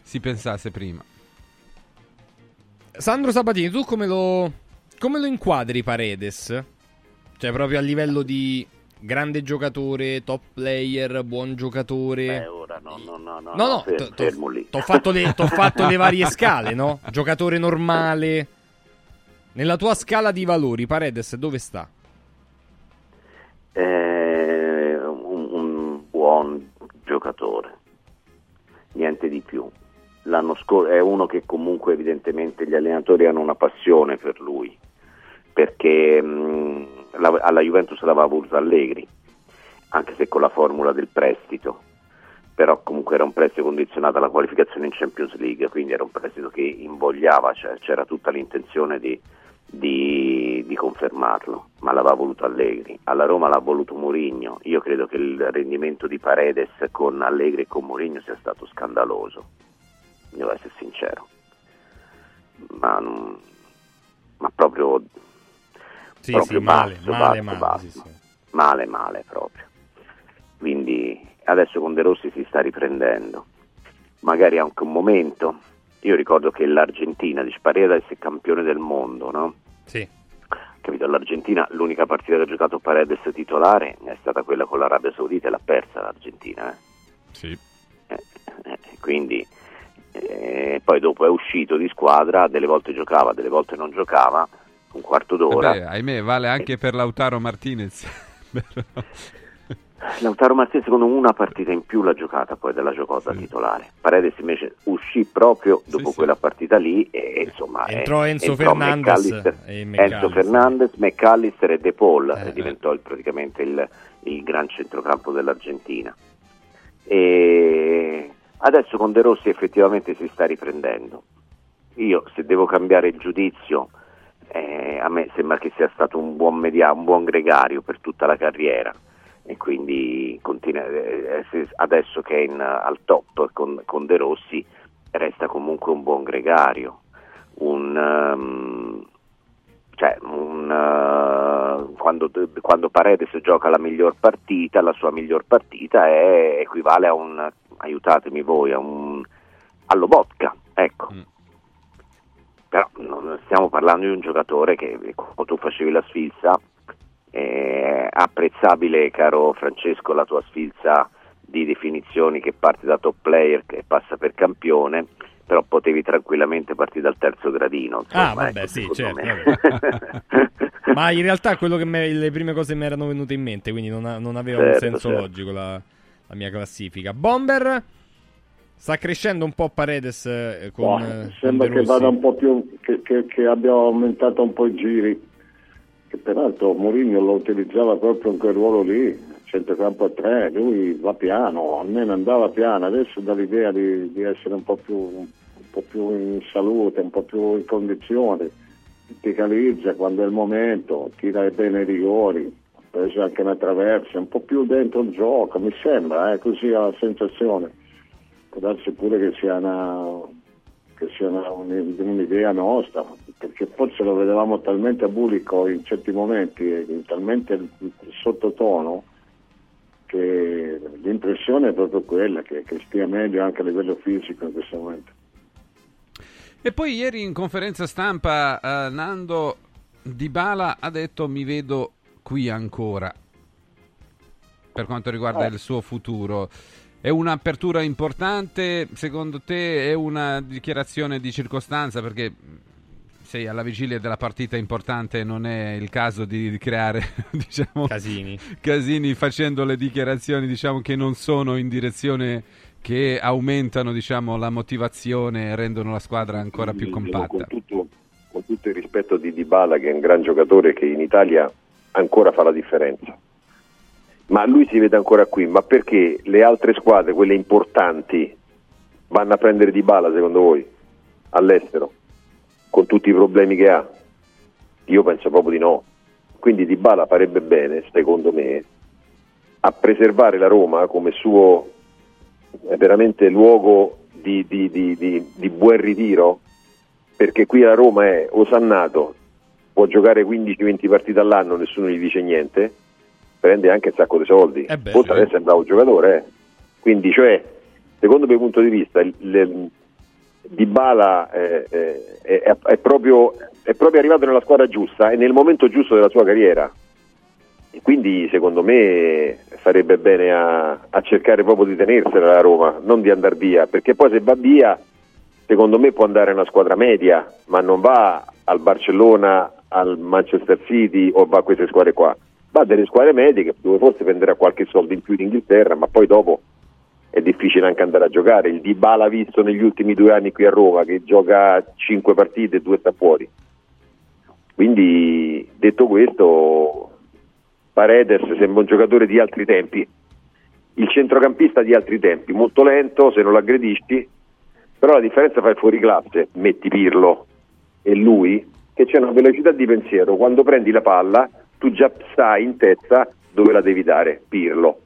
si pensasse prima. Sandro Sabatini, tu come lo, come lo inquadri Paredes? Cioè, proprio a livello di grande giocatore, top player, buon giocatore. Beh, ora no, no, no, no, No, no, fer- fermo lì. T'ho fatto, le, t'ho fatto le varie scale, no? Giocatore normale. Nella tua scala di valori, Paredes dove sta? È un, un buon giocatore, niente di più. L'anno scorso è uno che comunque evidentemente gli allenatori hanno una passione per lui, perché mh, la- alla Juventus l'aveva voluto Allegri, anche se con la formula del prestito, però comunque era un prestito condizionato alla qualificazione in Champions League, quindi era un prestito che invogliava, cioè, c'era tutta l'intenzione di, di, di confermarlo, ma l'aveva voluto Allegri. Alla Roma l'ha voluto Mourinho. Io credo che il rendimento di Paredes con Allegri e con Mourinho sia stato scandaloso, devo essere sincero. Ma, ma proprio, Sì, proprio sì, male, basso, male, basso, male, basso. sì, male, male proprio. Quindi adesso con De Rossi si sta riprendendo. Magari anche un momento. Io ricordo che l'Argentina, dice Paredes è campione del mondo, no? Sì. Capito? L'Argentina, l'unica partita che ha giocato Paredes titolare è stata quella con l'Arabia Saudita e l'ha persa l'Argentina. eh. Sì. Eh, eh, quindi eh, poi dopo è uscito di squadra, delle volte giocava, delle volte non giocava, un quarto d'ora. Vabbè, ahimè, vale anche per Lautaro Martinez. Lautaro Martinez secondo me una partita in più l'ha giocata poi della giocò da titolare. Paredes invece uscì proprio dopo quella partita lì e, insomma Entrò eh, Enzo entrò Fernandez McAllister- e Enzo McAllister. Fernandez, McAllister e De Paul Eh, e diventò il- praticamente il, il gran centrocampo dell'Argentina. E adesso con De Rossi effettivamente si sta riprendendo. Io se devo cambiare il giudizio eh, a me sembra che sia stato un buon, media- un buon gregario per tutta la carriera e quindi continua- eh, adesso che è in- al top con, con De Rossi resta comunque un buon gregario, un, ehm, cioè, un, eh, quando, quando Paredes gioca la miglior partita, la sua miglior partita è, equivale a un, aiutatemi voi, a un, allo vodka, ecco. Però non stiamo parlando di un giocatore che, quando tu facevi la sfilza, è apprezzabile, caro Francesco, la tua sfilza di definizioni che parte da top player che passa per campione, però potevi tranquillamente partire dal terzo gradino. insomma, Ah, vabbè, ecco, sì, certo. Ma in realtà quello che me- le prime cose mi erano venute in mente, quindi non, ha- non aveva un Certo, senso certo. logico la, la mia classifica. Bomber sta crescendo un po' Paredes eh, con, con sembra De che vada un po' più che, che, che abbia aumentato un po' i giri. Che peraltro Mourinho lo utilizzava proprio in quel ruolo lì centrocampo a tre lui va piano almeno andava piano. Adesso dà l'idea di, di essere un po' più un po' più in salute un po' più in condizioni verticalizza quando è il momento tira bene i rigori preso anche una traversa un po' più dentro il gioco mi sembra eh, così ha la sensazione può darsi pure che sia una, che sia una- un- un'idea nostra, perché forse lo vedevamo talmente a bulico in certi momenti, talmente sottotono, che l'impressione è proprio quella, che, che stia meglio anche a livello fisico in questo momento. E poi ieri in conferenza stampa eh, Nando Dybala ha detto mi vedo qui ancora per quanto riguarda Eh. il suo futuro. È un'apertura importante, secondo te è una dichiarazione di circostanza perché sei alla vigilia della partita importante, non è il caso di, creare diciamo, Casini. casini facendo le dichiarazioni diciamo, che non sono in direzione che aumentano diciamo, la motivazione e rendono la squadra ancora più compatta. Con tutto, con tutto il rispetto di Dybala che è un gran giocatore che in Italia ancora fa la differenza. Ma lui si vede ancora qui, ma perché le altre squadre, quelle importanti, vanno a prendere Dybala secondo voi all'estero con tutti i problemi che ha? Io penso proprio di no. Quindi Dybala farebbe bene, secondo me, a preservare la Roma come suo eh, veramente luogo di, di- di- di- di buon ritiro, perché qui la Roma è osannato, può giocare 15-20 partite all'anno, nessuno gli dice niente, prende anche un sacco di soldi, Eh beh, oltre ad essere un bravo giocatore. eh. Quindi, cioè, secondo il mio punto di vista, il, il- Dybala eh, eh, è, è- è proprio, è proprio arrivato nella squadra giusta e nel momento giusto della sua carriera. E quindi secondo me farebbe bene a, a cercare proprio di tenersela la Roma, non di andare via, perché poi se va via secondo me può andare a una squadra media, ma non va al Barcellona, al Manchester City o va a queste squadre qua. Va a delle squadre medie dove forse prenderà qualche soldo in più in Inghilterra, ma poi dopo è difficile anche andare a giocare. Il Dybala visto negli ultimi due anni qui a Roma, che gioca 5 partite e due sta fuori. Quindi detto questo, Paredes sembra un giocatore di altri tempi, il centrocampista di altri tempi, molto lento se non lo aggredisci, però la differenza fa il fuoriclasse, metti Pirlo e lui, che c'è una velocità di pensiero, quando prendi la palla tu già sai in testa dove la devi dare, Pirlo.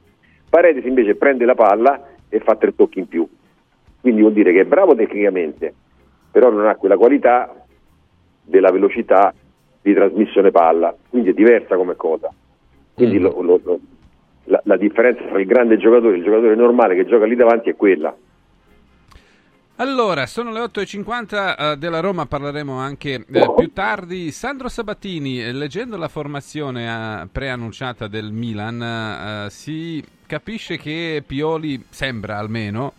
Paredes invece prende la palla e fa tre tocchi in più, quindi vuol dire che è bravo tecnicamente, però non ha quella qualità della velocità di trasmissione palla, quindi è diversa come cosa. Quindi lo- lo- lo- la, la differenza tra il grande giocatore e il giocatore normale che gioca lì davanti è quella. Allora, sono le 8.50 eh, della Roma, parleremo anche eh, più tardi. Sandro Sabatini, eh, leggendo la formazione preannunciata del Milan, si capisce che Pioli, sembra almeno,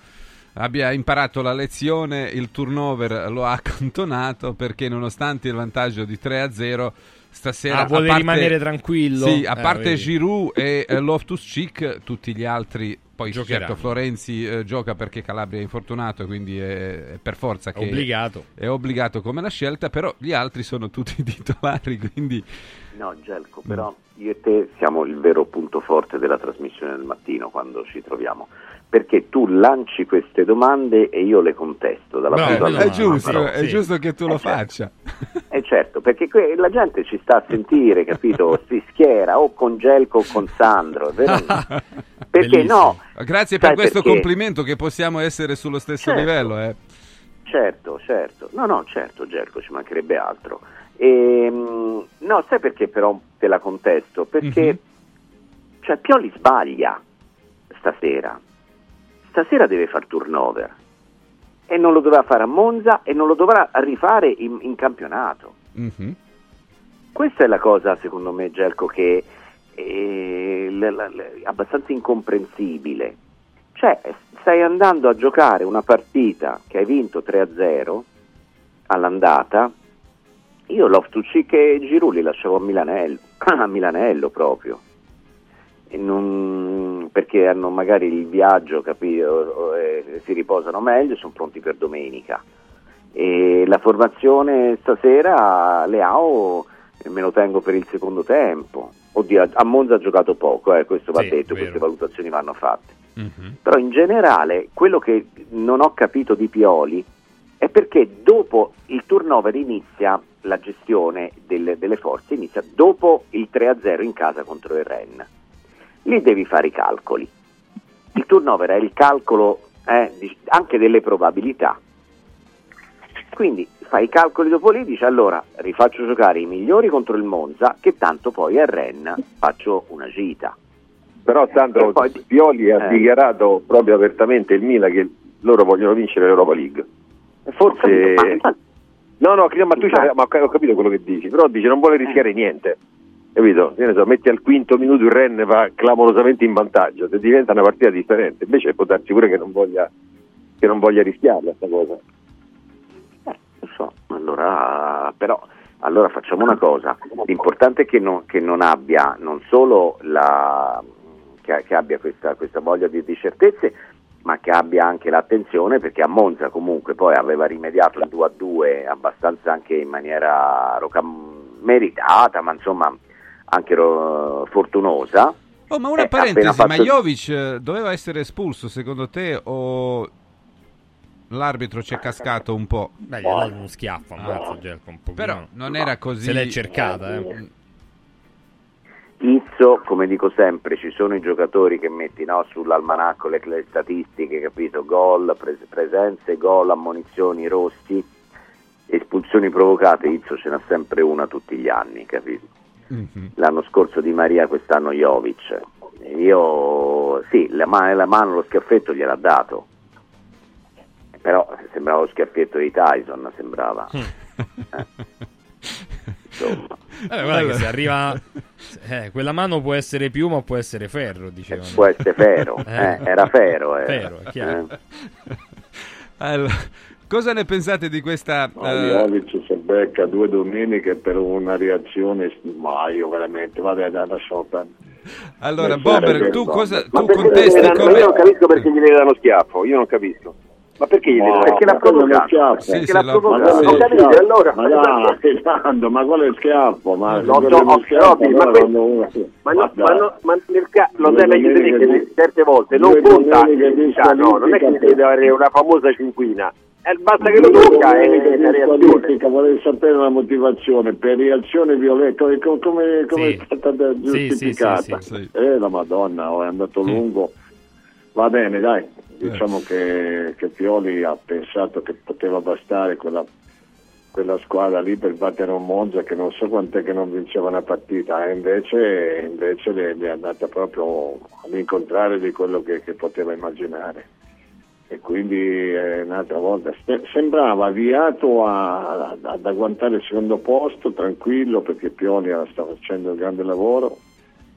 abbia imparato la lezione, il turnover lo ha accantonato perché nonostante il vantaggio di 3 a 0 stasera Ah, vuole parte- rimanere tranquillo? Sì, a Eh, parte vedi. Giroud e eh, Loftus Cheek, tutti gli altri poi Giocheranno. certo Florenzi eh, gioca perché Calabria è infortunato, quindi è, è per forza che Obbligato. È obbligato come la scelta, però gli altri sono tutti titolari, quindi No, Gelco, però io e te siamo il vero punto forte della trasmissione del mattino quando ci troviamo. Perché tu lanci queste domande e io le contesto dalla Bravo, punta è giusto, Però- è giusto che tu lo Eh, certo. faccia. Eh certo, perché que- la gente ci sta a sentire, capito? Si schiera o con Gelco o con Sandro, è vero? Perché no? Grazie per Sai questo perché? complimento che possiamo essere sullo stesso Certo. livello, eh. Certo, certo. No, no, certo, Gerco, ci mancherebbe altro. Ehm, no, sai perché però te la contesto? Perché cioè, Pioli sbaglia stasera. Stasera deve far turnover. E non lo dovrà fare a Monza e non lo dovrà rifare in, in campionato. Mhm. Questa è la cosa, secondo me, Gelco, che è l- l- abbastanza incomprensibile. Cioè, stai andando a giocare una partita che hai vinto 3-0 all'andata. Io Loftus-Cheek e Giroud li lasciavo a Milanello, a Milanello proprio. Non- perché hanno magari il viaggio, capito, e si riposano meglio e sono pronti per domenica. E la formazione stasera Leao me lo tengo per il secondo tempo. Oddio, a- Monza ha giocato poco, eh, questo va Sì, detto, vero. queste valutazioni vanno fatte. Però in generale quello che non ho capito di Pioli è perché dopo il turnover inizia la gestione delle, delle forze, inizia dopo il 3-0 in casa contro il Ren. Lì devi fare i calcoli. Il turnover è il calcolo eh, anche delle probabilità. Quindi fai i calcoli dopo lì, dici allora rifaccio giocare i migliori contro il Monza, che tanto poi a Ren faccio una gita. Però Sandro E poi- Pioli ha eh. dichiarato proprio apertamente il Milan che loro vogliono vincere l'Europa League. E Forse... No, no, ma tu ma ho capito quello che dici, però dice non vuole rischiare niente. Capito? So, metti al quinto minuto il Ren va clamorosamente in vantaggio, se diventa una partita differente. Invece può darsi pure che non voglia, che non voglia rischiarla sta cosa. Lo so, allora, però, allora facciamo una cosa, l'importante è che non, che non abbia non solo la, che, che abbia questa, questa voglia di, di certezze, ma che abbia anche l'attenzione perché a Monza comunque poi aveva rimediato il 2 a 2 abbastanza anche in maniera rocam- meritata, ma insomma anche ro- fortunosa. Oh, ma una Eh, parentesi, appena ma fatto- Jovic eh, doveva essere espulso secondo te o l'arbitro ci è cascato un po'? Beh, gli ha dato uno schiaffo, ammazza Gelco un pochino. Però non era così... Se l'è cercata, eh. Izzo, come dico sempre, ci sono i giocatori che metti no, sull'almanacco le, le statistiche, capito? Gol, pres- presenze, gol, ammonizioni, rossi, espulsioni provocate, Izzo ce n'ha sempre una tutti gli anni, capito? L'anno scorso Di Maria, quest'anno Jovic. Io sì, la, ma- la mano, lo schiaffetto gliel'ha dato. Però sembrava lo schiaffetto di Tyson, sembrava. Eh. Insomma. Vabbè, guarda che se arriva... Eh, quella mano può essere piuma o può essere ferro, dicevano. Può essere ferro, eh, era ferro, eh. Ferro, è chiaro. Eh. Allora, cosa ne pensate di questa... No, eh, Jovic si becca due domeniche per una reazione, ma io veramente, vabbè, dai, lasciamo perdere. allora, Eh, Bomber, sarebbe tu cosa Ma tu perché contesti gli danno- come... Io non capisco perché gli devi dare uno schiaffo, io non capisco. Ma perché gli No, Perché l'ha provocato. schiaffo. Sì, Perché sì, l'ha provocato. Capito, schiaffo. allora- Ma dai, Nando, ma quello è schiaffo, ma Lo quello so, è ho- schiaffo, ma allora que- quando uno- Ma, no, Ma no, ma nel ca- lo sai meglio di me che certe volte non conta il no, non è che squalifica deve dare una famosa cinquina. Eh, basta che lo tocca e reazione. squalifica, vorrei sapere la motivazione per reazione violenta, come, come, come Sì. è stata Sì, sì, giustificata. sì, sì. Eh, la Madonna, oh, è andato lungo. Va bene, dai, diciamo che, che Pioli ha pensato che poteva bastare quella, quella squadra lì per battere un Monza che non so quant'è che non vinceva una partita, e invece, invece le, le è andata proprio all'incontrario di quello che, che poteva immaginare. E quindi eh, un'altra volta se- sembrava avviato a- a- ad agguantare il secondo posto, tranquillo, perché Pioli sta facendo il grande lavoro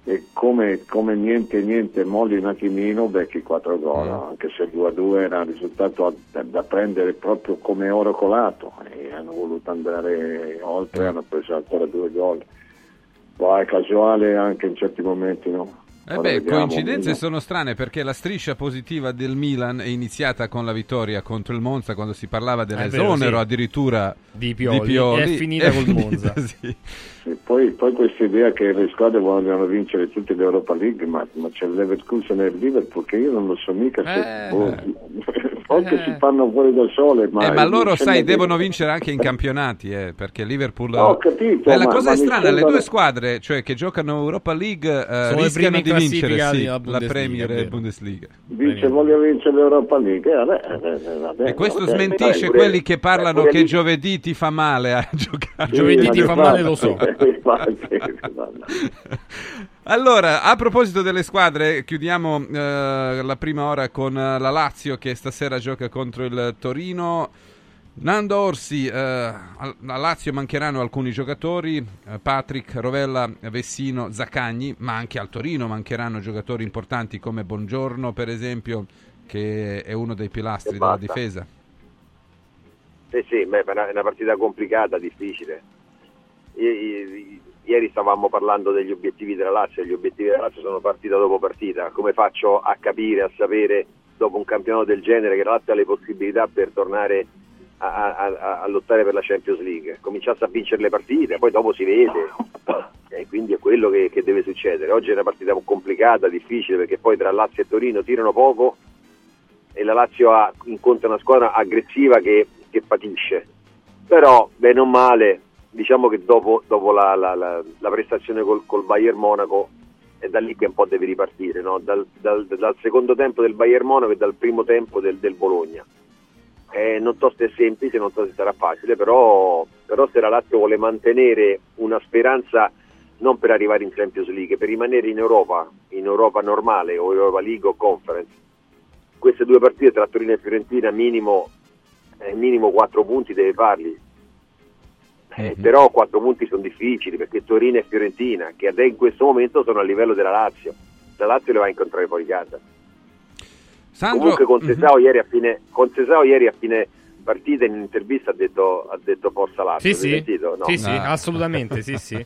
e come, come niente niente molli un attimino becchi 4 gol, Mm. anche se il 2-2 era un risultato da, da prendere proprio come oro colato e hanno voluto andare oltre, hanno preso ancora due gol. Poi è casuale anche in certi momenti, no? Eh beh, vediamo, coincidenze vediamo. sono strane perché la striscia positiva del Milan è iniziata con la vittoria contro il Monza quando si parlava È vero, dell'esonero sì. addirittura Di Pioli, e è finita col Monza. sì. Sì, poi, poi questa idea che le squadre vogliono vincere tutte l'Europa League, ma, ma c'è il Leverkusen e il Liverpool che io non lo so mica se Eh. boh, che si fanno fuori da sole. Ma, Eh, ma loro, sai, devono vincere anche in campionati, eh, perché Liverpool... Ho capito, Eh, la ma- cosa ma è strana, le sembra- due squadre, cioè che giocano Europa League, eh, Sono le rischiano di vincere sì, la Premier e. Bundesliga. Dice voglio vincere l'Europa League. Eh, vabbè, eh, eh, vabbè, E questo vabbè, smentisce dai, quelli che parlano pure che giovedì ti fa male a giocare. Sì, Giovedì ti fa male, lo so. Allora, a proposito delle squadre, chiudiamo eh, la prima ora con eh, la Lazio che stasera gioca contro il Torino. Nando Orsi, eh, a Lazio mancheranno alcuni giocatori, eh, Patrick, Rovella, Vessino, Zaccagni, ma anche al Torino mancheranno giocatori importanti come Bongiorno, per esempio, che è uno dei pilastri della difesa. Sì, sì, è una partita complicata, difficile. Ieri stavamo parlando degli obiettivi della Lazio, gli obiettivi della Lazio sono partita dopo partita. Come faccio a capire, a sapere, dopo un campionato del genere, che la Lazio ha le possibilità per tornare a- a- a lottare per la Champions League? Cominciasse a vincere le partite, poi dopo si vede. E quindi è quello che, che deve succedere. Oggi è una partita complicata, difficile, perché poi tra Lazio e Torino tirano poco e la Lazio ha- incontra una squadra aggressiva che, che patisce. Però, bene o male, diciamo che dopo, dopo la, la- la- la prestazione col, col Bayern Monaco è da lì che un po' deve ripartire, no? dal, dal- dal secondo tempo del Bayern Monaco e dal primo tempo del, del Bologna. Eh, non so se è semplice, non so se sarà facile, però, però se la Lazio vuole mantenere una speranza non per arrivare in Champions League, per rimanere in Europa, in Europa normale o Europa League o Conference, queste due partite tra Torino e Fiorentina minimo, eh, minimo 4 punti deve farli. Eh, Però 4 punti sono difficili perché Torino e Fiorentina, che in questo momento sono a livello della Lazio, la Lazio le va a incontrare fuori casa. Sandro, Comunque con mhm. Sesao, ieri a fine, con Sesao ieri a fine partita in un'intervista ha detto, ha detto Forza Lazio. Sì, sì? No. sì, sì, assolutamente, sì, sì.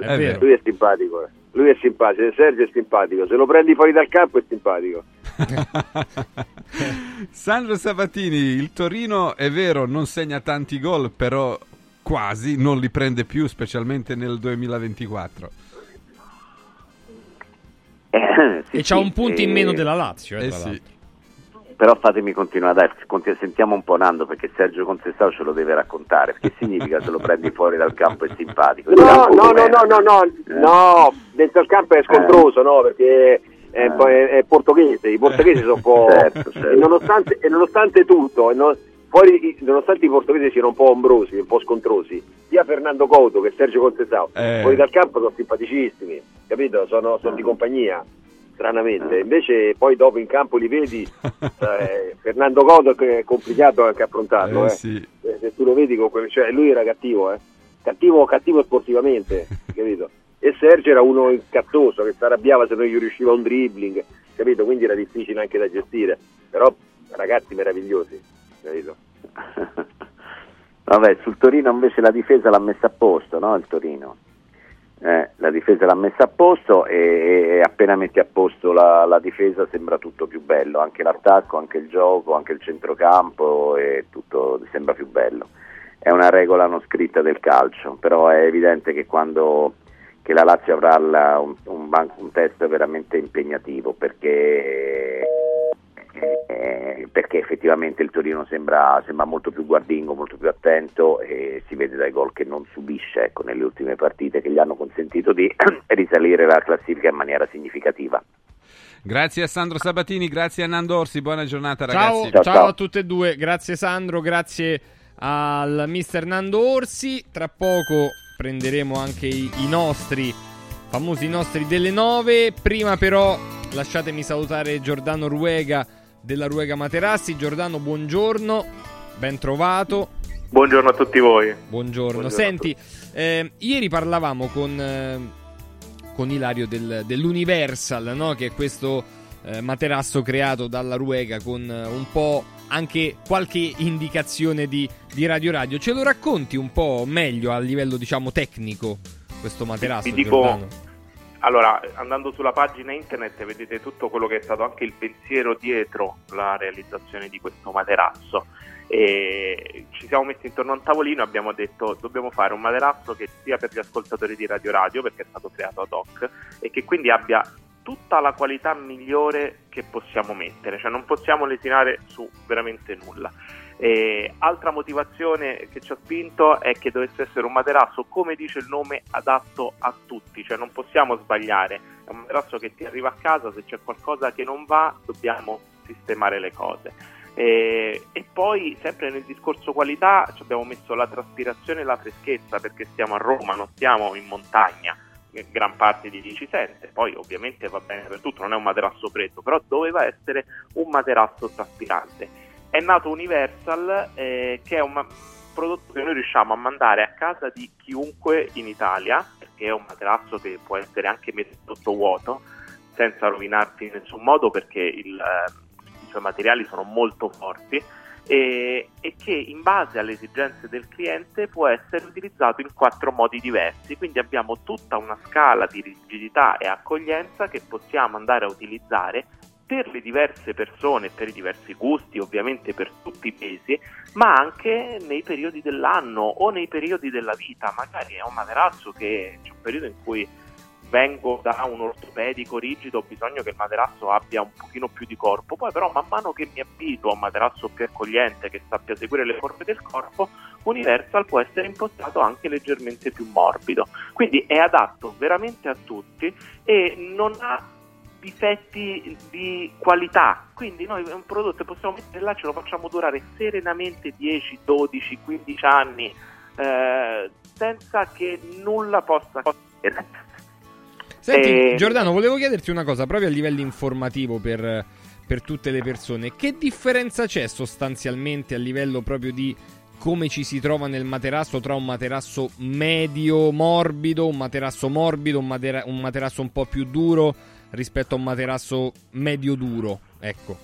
È vero. Lui è simpatico, eh. lui è simpatico, Sergio è simpatico, se lo prendi fuori dal campo è simpatico. Sandro Sabatini, il Torino è vero, non segna tanti gol, però quasi non li prende più, specialmente nel 2024. Eh, E c'ha un punto in meno della Lazio, eh, Eh sì. Però fatemi continuare, dai, sentiamo un po' Nando perché Sergio Contessao ce lo deve raccontare, che significa se lo prendi fuori dal campo è simpatico. No, no, no, no, no, no, Eh. no, dentro il campo è scontroso, no, perché è, Eh. è- è portoghese, i portoghesi sono un po'... Certo, certo. E, nonostante, e nonostante tutto, e no- fuori, nonostante i portoghesi siano un po' ombrosi, un po' scontrosi, sia Fernando Couto che Sergio Contessao, Eh. fuori dal campo sono simpaticissimi, capito? Sono, sono di compagnia, stranamente. Invece poi dopo in campo li vedi, eh, Fernando Couto è complicato anche affrontarlo, Eh, eh. sì. Eh, se tu lo vedi cioè lui era cattivo, eh. cattivo, cattivo sportivamente, capito? E Sergio era uno incazzoso che si arrabbiava se non gli riusciva un dribbling, capito? Quindi era difficile anche da gestire, però ragazzi meravigliosi, capito? Vabbè, sul Torino invece la difesa l'ha messa a posto, no? Il Torino. Eh, la difesa l'ha messa a posto e, e appena metti a posto la, la difesa sembra tutto più bello, anche l'attacco, anche il gioco, anche il centrocampo e tutto sembra più bello. È una regola non scritta del calcio, però è evidente che quando che la Lazio avrà la- un, un, un test veramente impegnativo perché eh, perché effettivamente il Torino sembra, sembra molto più guardingo, molto più attento e si vede dai gol che non subisce ecco, nelle ultime partite che gli hanno consentito di risalire la classifica in maniera significativa. Grazie a Sandro Sabatini, grazie a Nando Orsi, buona giornata Ciao, ragazzi. ciao, a tutte e due, grazie Sandro, grazie al mister Nando Orsi. Tra poco prenderemo anche i, i nostri famosi nostri delle 9. Prima però lasciatemi salutare Giordano Ruega della Ruega Materassi. Giordano, buongiorno, ben trovato. Buongiorno a tutti voi. Buongiorno. Buongiorno Senti, eh, ieri parlavamo con, eh, con Ilario del- dell'Universal, no? che è questo eh, materasso creato dalla Ruega con eh, un po' anche qualche indicazione di, di Radio Radio. Ce lo racconti un po' meglio a livello, diciamo, tecnico questo materasso? Vi dico- Giordano? Allora, andando sulla pagina internet vedete tutto quello che è stato anche il pensiero dietro la realizzazione di questo materasso. E ci siamo messi intorno a un tavolino e abbiamo detto dobbiamo fare un materasso che sia per gli ascoltatori di Radio Radio perché è stato creato ad hoc e che quindi abbia tutta la qualità migliore che possiamo mettere, cioè non possiamo lesinare su veramente nulla. E altra motivazione che ci ha spinto è che dovesse essere un materasso, come dice il nome, adatto a tutti, cioè non possiamo sbagliare, è un materasso che ti arriva a casa, se c'è qualcosa che non va dobbiamo sistemare le cose. E, e poi sempre nel discorso qualità ci abbiamo messo la traspirazione e la freschezza perché stiamo a Roma, non stiamo in montagna, gran parte di chi ci sente, poi ovviamente va bene per tutto, non è un materasso freddo, però doveva essere un materasso traspirante. È nato Universal eh, che è un prodotto che noi riusciamo a mandare a casa di chiunque in Italia, perché è un materasso che può essere anche messo sotto vuoto senza rovinarsi in nessun modo perché il, eh, i suoi materiali sono molto forti e, e che in base alle esigenze del cliente può essere utilizzato in quattro modi diversi. Quindi abbiamo tutta una scala di rigidità e accoglienza che possiamo andare a utilizzare per le diverse persone, per i diversi gusti, ovviamente per tutti i pesi, ma anche nei periodi dell'anno o nei periodi della vita. Magari è un materasso che c'è un periodo in cui vengo da un ortopedico rigido, ho bisogno che il materasso abbia un pochino più di corpo, poi però man mano che mi abituo a un materasso più accogliente che sappia seguire le forme del corpo, Universal può essere impostato anche leggermente più morbido. Quindi è adatto veramente a tutti e non ha difetti di qualità. Quindi noi un prodotto possiamo mettere là, ce lo facciamo durare serenamente 10, 12, 15 anni eh, senza che nulla possa Senti, Eh, Giordano, volevo chiederti una cosa proprio a livello informativo per, per tutte le persone. Che differenza c'è sostanzialmente a livello proprio di come ci si trova nel materasso tra un materasso medio morbido, un materasso morbido, un, matera- un materasso un po' più duro rispetto a un materasso medio duro? Ecco.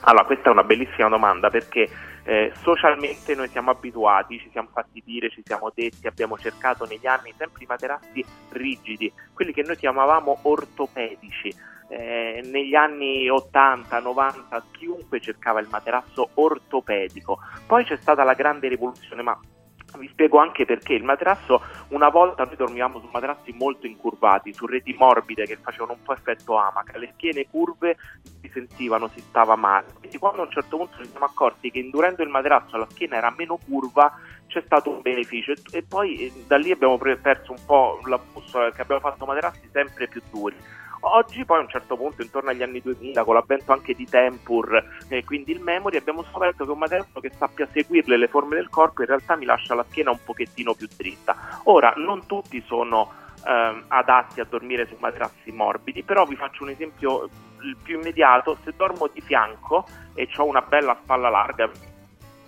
Allora, questa è una bellissima domanda perché eh, socialmente noi siamo abituati, ci siamo fatti dire, ci siamo detti, abbiamo cercato negli anni sempre i materassi rigidi, quelli che noi chiamavamo ortopedici. Eh, negli anni 80, 90 chiunque cercava il materasso ortopedico. Poi c'è stata la grande rivoluzione, ma vi spiego anche perché il materasso una volta noi dormivamo su materassi molto incurvati, su reti morbide che facevano un po' effetto amaca, le schiene curve si sentivano, si stava male. Quindi quando a un certo punto ci siamo accorti che indurendo il materasso la schiena era meno curva c'è stato un beneficio e, poi eh, da lì abbiamo perso un po' la bussola perché abbiamo fatto materassi sempre più duri. Oggi poi a un certo punto, intorno agli anni 2000, con l'avvento anche di Tempur e quindi il Memory, abbiamo scoperto che un materasso che sappia seguirle le forme del corpo in realtà mi lascia la schiena un pochettino più dritta. Ora, non tutti sono ehm, adatti a dormire su materassi morbidi, però vi faccio un esempio il più immediato, se dormo di fianco e ho una bella spalla larga,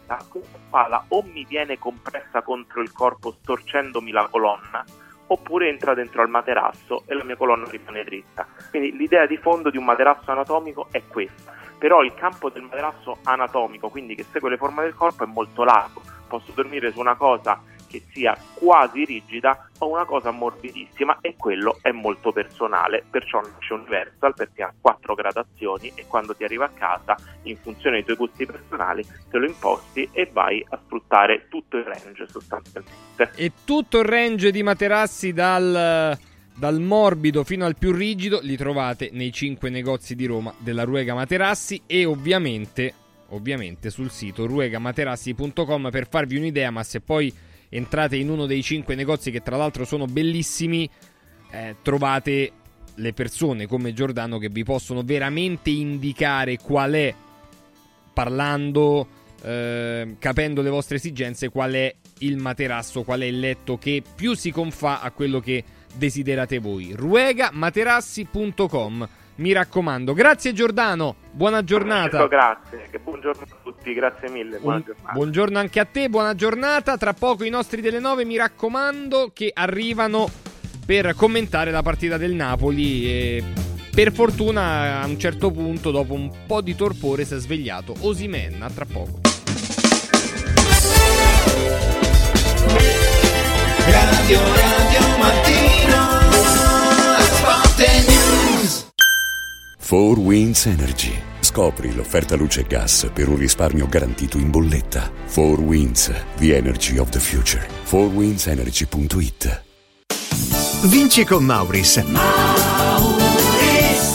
la spalla o mi viene compressa contro il corpo storcendomi la colonna, oppure entra dentro al materasso e la mia colonna rimane dritta. Quindi l'idea di fondo di un materasso anatomico è questa, però il campo del materasso anatomico, quindi che segue le forme del corpo, è molto largo. Posso dormire su una cosa che sia quasi rigida o una cosa morbidissima e quello è molto personale, perciò nasce Universal perché ha quattro gradazioni e quando ti arriva a casa, in funzione dei tuoi gusti personali, te lo imposti e vai a sfruttare tutto il range sostanzialmente. E tutto il range di materassi dal, dal morbido fino al più rigido li trovate nei 5 negozi di Roma della Ruega Materassi e ovviamente, ovviamente sul sito ruegamaterassi.com per farvi un'idea, ma se poi entrate in uno dei 5 negozi che tra l'altro sono bellissimi, eh, trovate le persone come Giordano che vi possono veramente indicare qual è parlando, eh, capendo le vostre esigenze, qual è il materasso, qual è il letto che più si confà a quello che desiderate voi. ruegamaterassi.com. Mi raccomando, grazie Giordano, buona giornata. Grazie, che buongiorno a tutti, grazie mille, buona giornata. buongiorno anche a te, buona giornata. Tra poco i nostri delle 9, mi raccomando, che arrivano per commentare la partita del Napoli e per fortuna a un certo punto dopo un po' di torpore si è svegliato Osimen, a tra poco. Radio Radio Mattino 4 Winds Energy. Scopri l'offerta luce e gas per un risparmio garantito in bolletta. 4 Winds, the energy of the future. 4windsenergy.it Vinci con Mauris.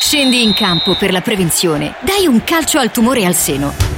Scendi in campo per la prevenzione. Dai un calcio al tumore al seno.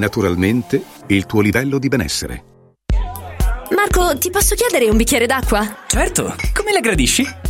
naturalmente il tuo livello di benessere. Marco, ti posso chiedere un bicchiere d'acqua? Certo, come la gradisci?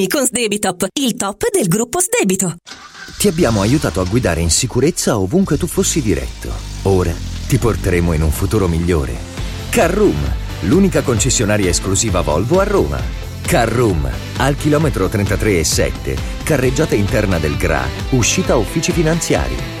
con Sdebitop, il top del gruppo Sdebito. Ti abbiamo aiutato a guidare in sicurezza ovunque tu fossi diretto. Ora ti porteremo in un futuro migliore. Carroom, l'unica concessionaria esclusiva Volvo a Roma. Carroom, al chilometro 33 e 7, carreggiata interna del GRA, uscita uffici finanziari.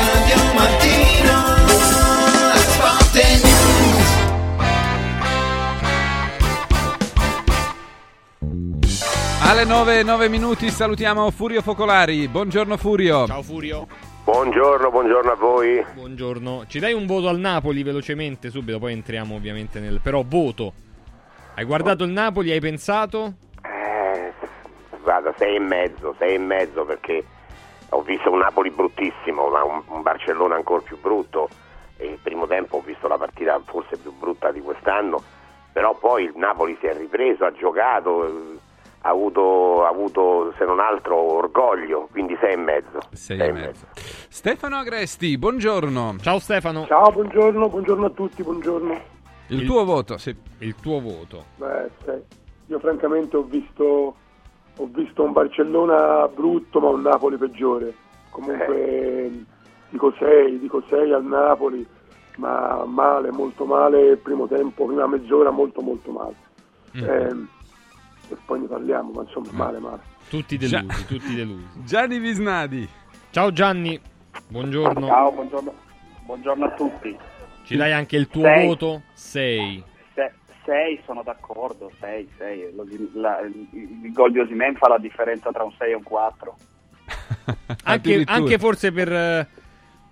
Alle 9, 9 minuti salutiamo Furio Focolari. Buongiorno Furio. Ciao Furio. Buongiorno, buongiorno a voi. Buongiorno. Ci dai un voto al Napoli velocemente subito, poi entriamo ovviamente nel... Però voto. Hai guardato il Napoli, hai pensato? Eh, vada, sei e mezzo, sei e mezzo perché ho visto un Napoli bruttissimo, ma un, un Barcellona ancora più brutto. E il primo tempo ho visto la partita forse più brutta di quest'anno, però poi il Napoli si è ripreso, ha giocato, ha avuto, ha avuto, se non altro orgoglio, quindi sei e mezzo. Sei e mezzo. Stefano Agresti, buongiorno. Ciao Stefano. Ciao, buongiorno, buongiorno a tutti, buongiorno. Il, tuo voto, sì. Il tuo voto. Beh, sì. Io francamente ho visto, ho visto un Barcellona brutto ma un Napoli peggiore. Comunque dico 6, dico 6 al Napoli, ma male, molto male il primo tempo, prima mezz'ora molto molto male. Mm. Eh, e poi ne parliamo, ma insomma male male. Tutti delusi, tutti delusi. Gianni Visnadi. Ciao Gianni, buongiorno. Ciao, buongiorno, buongiorno a tutti. Ci dai anche il tuo Sei. voto? 6. 6 sono d'accordo, 6, 6. il, il gol di Osimen fa la differenza tra un 6 e un 4. Anche, anche forse per eh,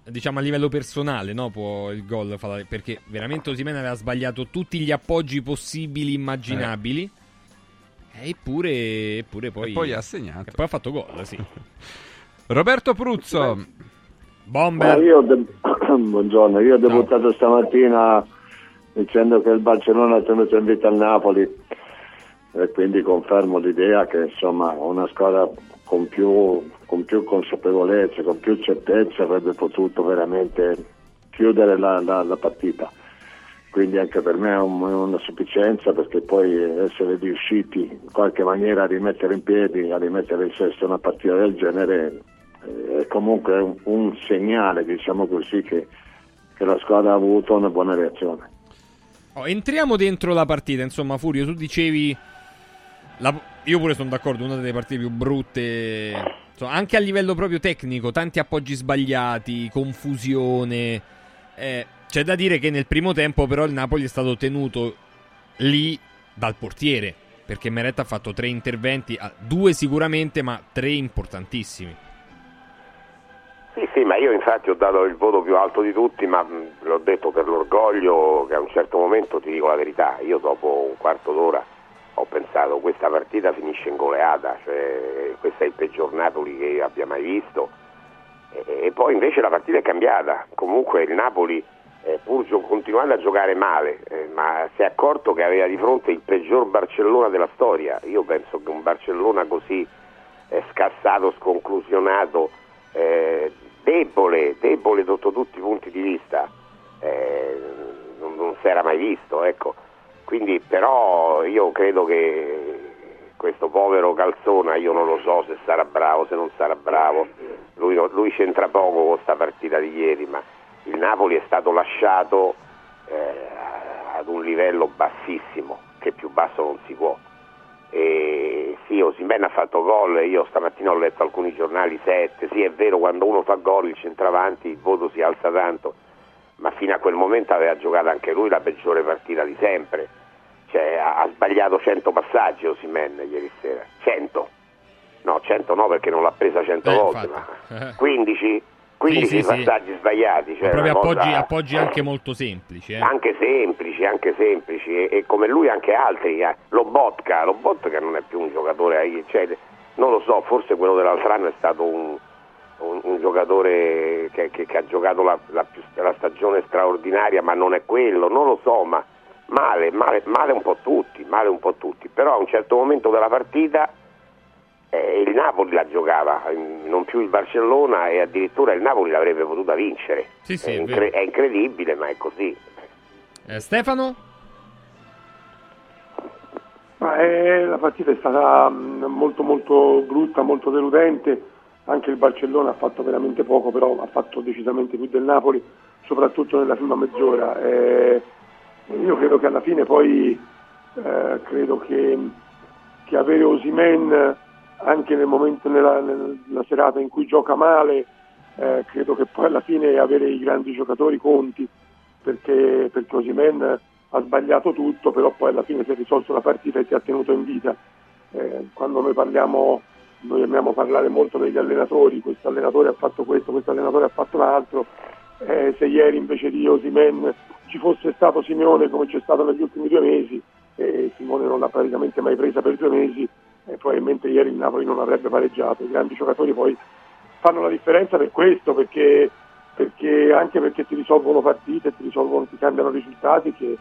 diciamo a livello personale, no? Può il gol fare- perché veramente Osimene aveva sbagliato tutti gli appoggi possibili, immaginabili. E Eppure, eppure poi E poi ha segnato. E poi ha fatto gol, sì. Roberto Pruzzo. Bomber. Ma io de- Buongiorno, io ho debuttato stamattina dicendo che il Barcellona ha tenuto in vita il Napoli e quindi confermo l'idea che insomma una squadra con più, con più consapevolezza, con più certezza avrebbe potuto veramente chiudere la, la- la partita. Quindi anche per me è, un- una sufficienza perché poi essere riusciti in qualche maniera a rimettere in piedi, a rimettere in sesto una partita del genere eh, è comunque un, un segnale, diciamo così, che, che la squadra ha avuto una buona reazione. Oh, entriamo dentro la partita, insomma, Furio, tu dicevi la- io pure sono d'accordo, una delle partite più brutte, insomma, anche a livello proprio tecnico, tanti appoggi sbagliati, confusione. Eh, c'è da dire che nel primo tempo però il Napoli è stato tenuto lì dal portiere, perché Meretta ha fatto tre interventi, ah, due sicuramente, ma tre importantissimi. Sì, sì, ma io infatti ho dato il voto più alto di tutti, ma l'ho detto per l'orgoglio che a un certo momento ti dico la verità, io dopo un quarto d'ora ho pensato questa partita finisce in goleata, cioè questo è il peggior Napoli che abbia mai visto e, e poi invece la partita è cambiata, comunque il Napoli eh, pur continuando a giocare male, eh, ma si è accorto che aveva di fronte il peggior Barcellona della storia, io penso che un Barcellona così eh, scassato, sconclusionato, eh, debole, debole sotto tutti i punti di vista, eh, non, non si era mai visto, ecco. Quindi però io credo che questo povero Calzona, io non lo so se sarà bravo, se non sarà bravo, lui, lui c'entra poco con questa partita di ieri, ma il Napoli è stato lasciato eh, ad un livello bassissimo, che più basso non si può. E sì, Osimhen ha fatto gol, io stamattina ho letto alcuni giornali 7, sì è vero quando uno fa gol il centravanti il voto si alza tanto, ma fino a quel momento aveva giocato anche lui la peggiore partita di sempre, cioè ha, ha sbagliato 100 passaggi Osimhen ieri sera, 100, no 100 no perché non l'ha presa 100 Eh, volte, infatti. ma 15, 15 Sì, sì, sì. passaggi sbagliati, cioè proprio appoggi, cosa- appoggi anche molto semplici. Eh. anche semplici, anche semplici e, e come lui anche altri, eh. Lobotka, Lobotka non è più un giocatore, eh, cioè, non lo so, forse quello dell'altro anno è stato un, un- un giocatore che, che- che ha giocato la, la più- la stagione straordinaria, ma non è quello, non lo so, ma male, male, male un po' tutti, male un po' tutti, però a un certo momento della partita eh, il Napoli la giocava, mm, non più il Barcellona e addirittura il Napoli l'avrebbe potuta vincere. Sì, sì, è, incre- è incredibile, ma è così. Eh, Stefano? Ma eh, la partita è stata mh, molto molto brutta, molto deludente, anche il Barcellona ha fatto veramente poco, però ha fatto decisamente più del Napoli, soprattutto nella prima mezz'ora. Eh, io credo che alla fine poi eh, credo che, che avere Osimen anche nel momento nella, nella serata in cui gioca male, eh, credo che poi alla fine avere i grandi giocatori conti, perché, perché Osimen ha sbagliato tutto, però poi alla fine si è risolto la partita e si è tenuto in vita. Eh, quando noi parliamo, noi amiamo parlare molto degli allenatori, questo allenatore ha fatto questo, questo allenatore ha fatto un altro, eh, se ieri invece di Osimen ci fosse stato Simeone come c'è stato negli ultimi due mesi, e Simone non l'ha praticamente mai presa per due mesi, e probabilmente ieri il Napoli non avrebbe pareggiato. I grandi giocatori poi fanno la differenza per questo, perché, perché anche perché ti risolvono partite, ti, risolvono, ti cambiano risultati che,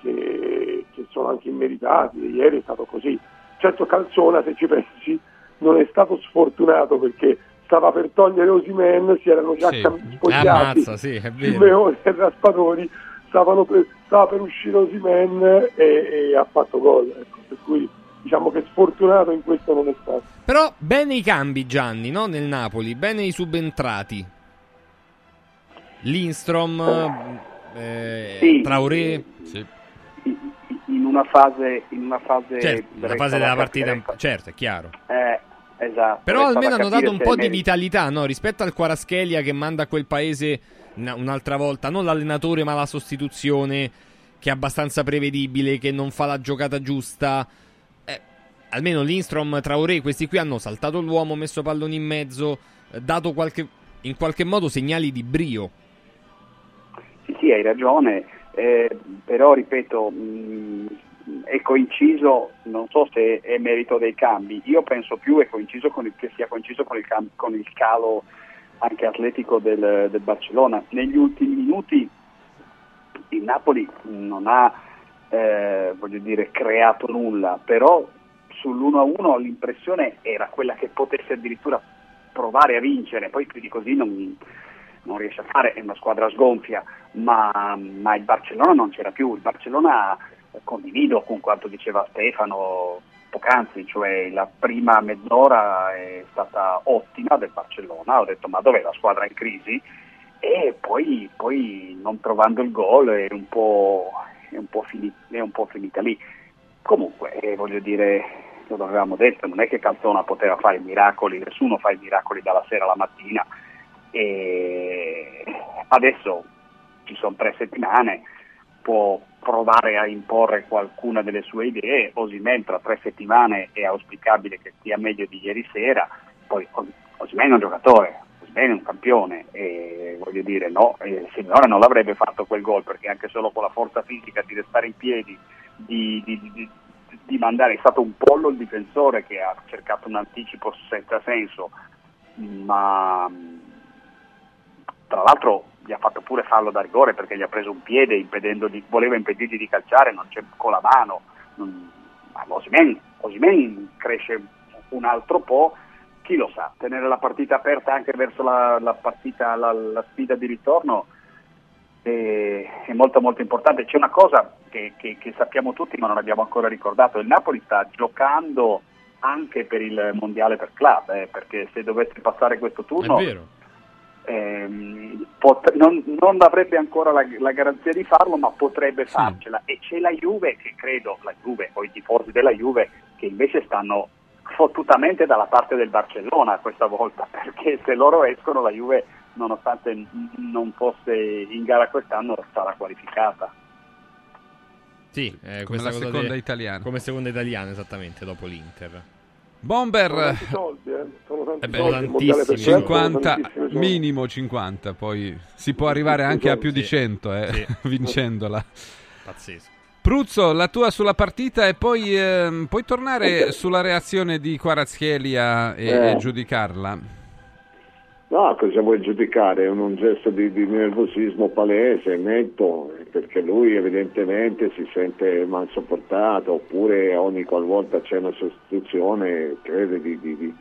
che- che sono anche immeritati. E Ieri è stato così. certo Calzona se ci pensi non è stato sfortunato perché stava per togliere Osimen, si erano già Sì. cam- spogliati sì. Simeone e Raspadori, stavano per, stava per uscire Osimen e, e ha fatto gol, ecco, per cui diciamo che sfortunato in questo non è stato. Però bene i cambi Gianni, no? Nel Napoli, bene i subentrati. Lindstrom, eh, Sì. Traoré. in una fase in una fase Certo, resta fase della partita, capire- certo, è chiaro. eh, esatto Però almeno hanno dato un po' di vitalità, no? Rispetto al Quaraschelia che manda a quel paese una- un'altra volta, non l'allenatore ma la sostituzione che è abbastanza prevedibile, che non fa la giocata giusta. Almeno Lindstrom, Traoré, questi qui hanno saltato l'uomo, messo palloni in mezzo, eh, dato qualche, in qualche modo segnali di brio. Sì, sì, hai ragione, eh, però ripeto, mh, è coinciso, non so se è merito dei cambi, io penso più è coinciso il, che sia coinciso con il, con il calo anche atletico del, del Barcellona. Negli ultimi minuti il Napoli non ha, eh, dire, creato nulla, però sull'1-1 l'impressione era quella che potesse addirittura provare a vincere, poi più di così non, non riesce a fare, è una squadra sgonfia, ma, ma il Barcellona non c'era più, il Barcellona eh, condivido con quanto diceva Stefano poc'anzi, cioè la prima mezz'ora è stata ottima del Barcellona, ho detto ma dov'è la squadra in crisi? E poi, poi non trovando il gol è un po', è un po', fini- è un po' finita lì. Comunque, eh, voglio dire, lo avevamo detto, non è che Calzona poteva fare i miracoli, nessuno fa i miracoli dalla sera alla mattina. E adesso ci sono tre settimane, può provare a imporre qualcuna delle sue idee, Osimen tra tre settimane è auspicabile che stia meglio di ieri sera, poi Os- Osimhen è un giocatore, Osimhen è un campione e voglio dire no, eh, Signore non l'avrebbe fatto quel gol perché anche solo con la forza fisica di restare in piedi, di, di- di- di- di mandare, è stato un pollo il difensore che ha cercato un anticipo senza senso, ma tra l'altro gli ha fatto pure fallo da rigore perché gli ha preso un piede impedendogli, voleva impedirgli di calciare, non c'è con la mano. Non- ma Osimhen cresce un altro po', chi lo sa, tenere la partita aperta anche verso la, la partita, la, la sfida di ritorno è, è molto molto importante. C'è una cosa che, che- che sappiamo tutti ma non abbiamo ancora ricordato, il Napoli sta giocando anche per il mondiale per club, eh, perché se dovesse passare questo turno ehm, pot- non, non avrebbe ancora la, la garanzia di farlo, ma potrebbe farcela. E c'è la Juve, che credo, la Juve o i tifosi della Juve, che invece stanno fottutamente dalla parte del Barcellona questa volta, perché se loro escono la Juve, nonostante non fosse in gara quest'anno, sarà qualificata. Sì, eh, Come questa la cosa seconda di- italiana. Come seconda italiana, esattamente, dopo l'Inter. Bomber Sono tanti soldi, eh, sono tanti Eh beh, soldi, il mondiale per club sono 50 tantissimi soldi. minimo 50 poi si può arrivare anche a più di Sì. 100 eh, Sì. vincendola Pazzesco. Pruzzo la tua sulla partita e poi ehm, puoi tornare sulla reazione di Quarazchelia e, Eh. e giudicarla No, cosa vuoi giudicare? È un, un gesto di, di nervosismo palese, netto, perché lui evidentemente si sente mal sopportato, oppure ogni qualvolta c'è una sostituzione crede di... di, di...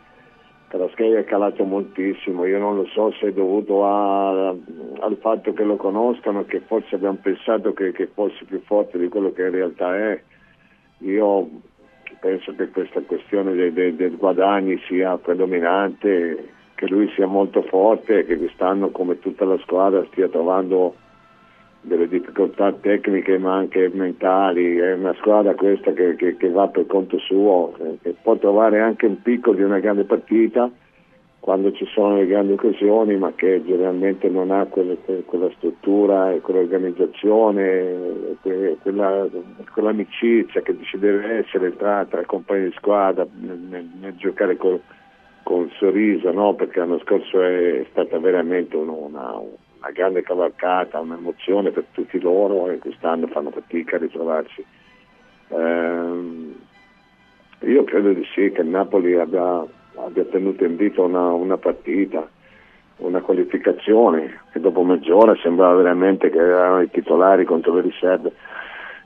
Caraschelli è calato moltissimo, io non lo so se è dovuto a- al fatto che lo conoscano, che forse abbiamo pensato che, che fosse più forte di quello che in realtà è. Io penso che questa questione dei, dei- dei guadagni sia predominante, che lui sia molto forte che quest'anno come tutta la squadra stia trovando delle difficoltà tecniche ma anche mentali, è una squadra questa che, che- che va per conto suo, che può trovare anche un picco di una grande partita quando ci sono le grandi occasioni ma che generalmente non ha quelle- que- quella struttura e quell'organizzazione, que- quella, quell'amicizia che ci deve essere tra, tra compagni di squadra nel, nel- giocare col, col sorriso, no? perché l'anno scorso è stata veramente uno- una, una grande cavalcata, un'emozione per tutti loro e quest'anno fanno fatica a ritrovarsi. Ehm, io credo di sì che il Napoli abbia, abbia tenuto in vita una, una partita, una qualificazione che dopo mezz'ora sembrava veramente che erano i titolari contro le riserve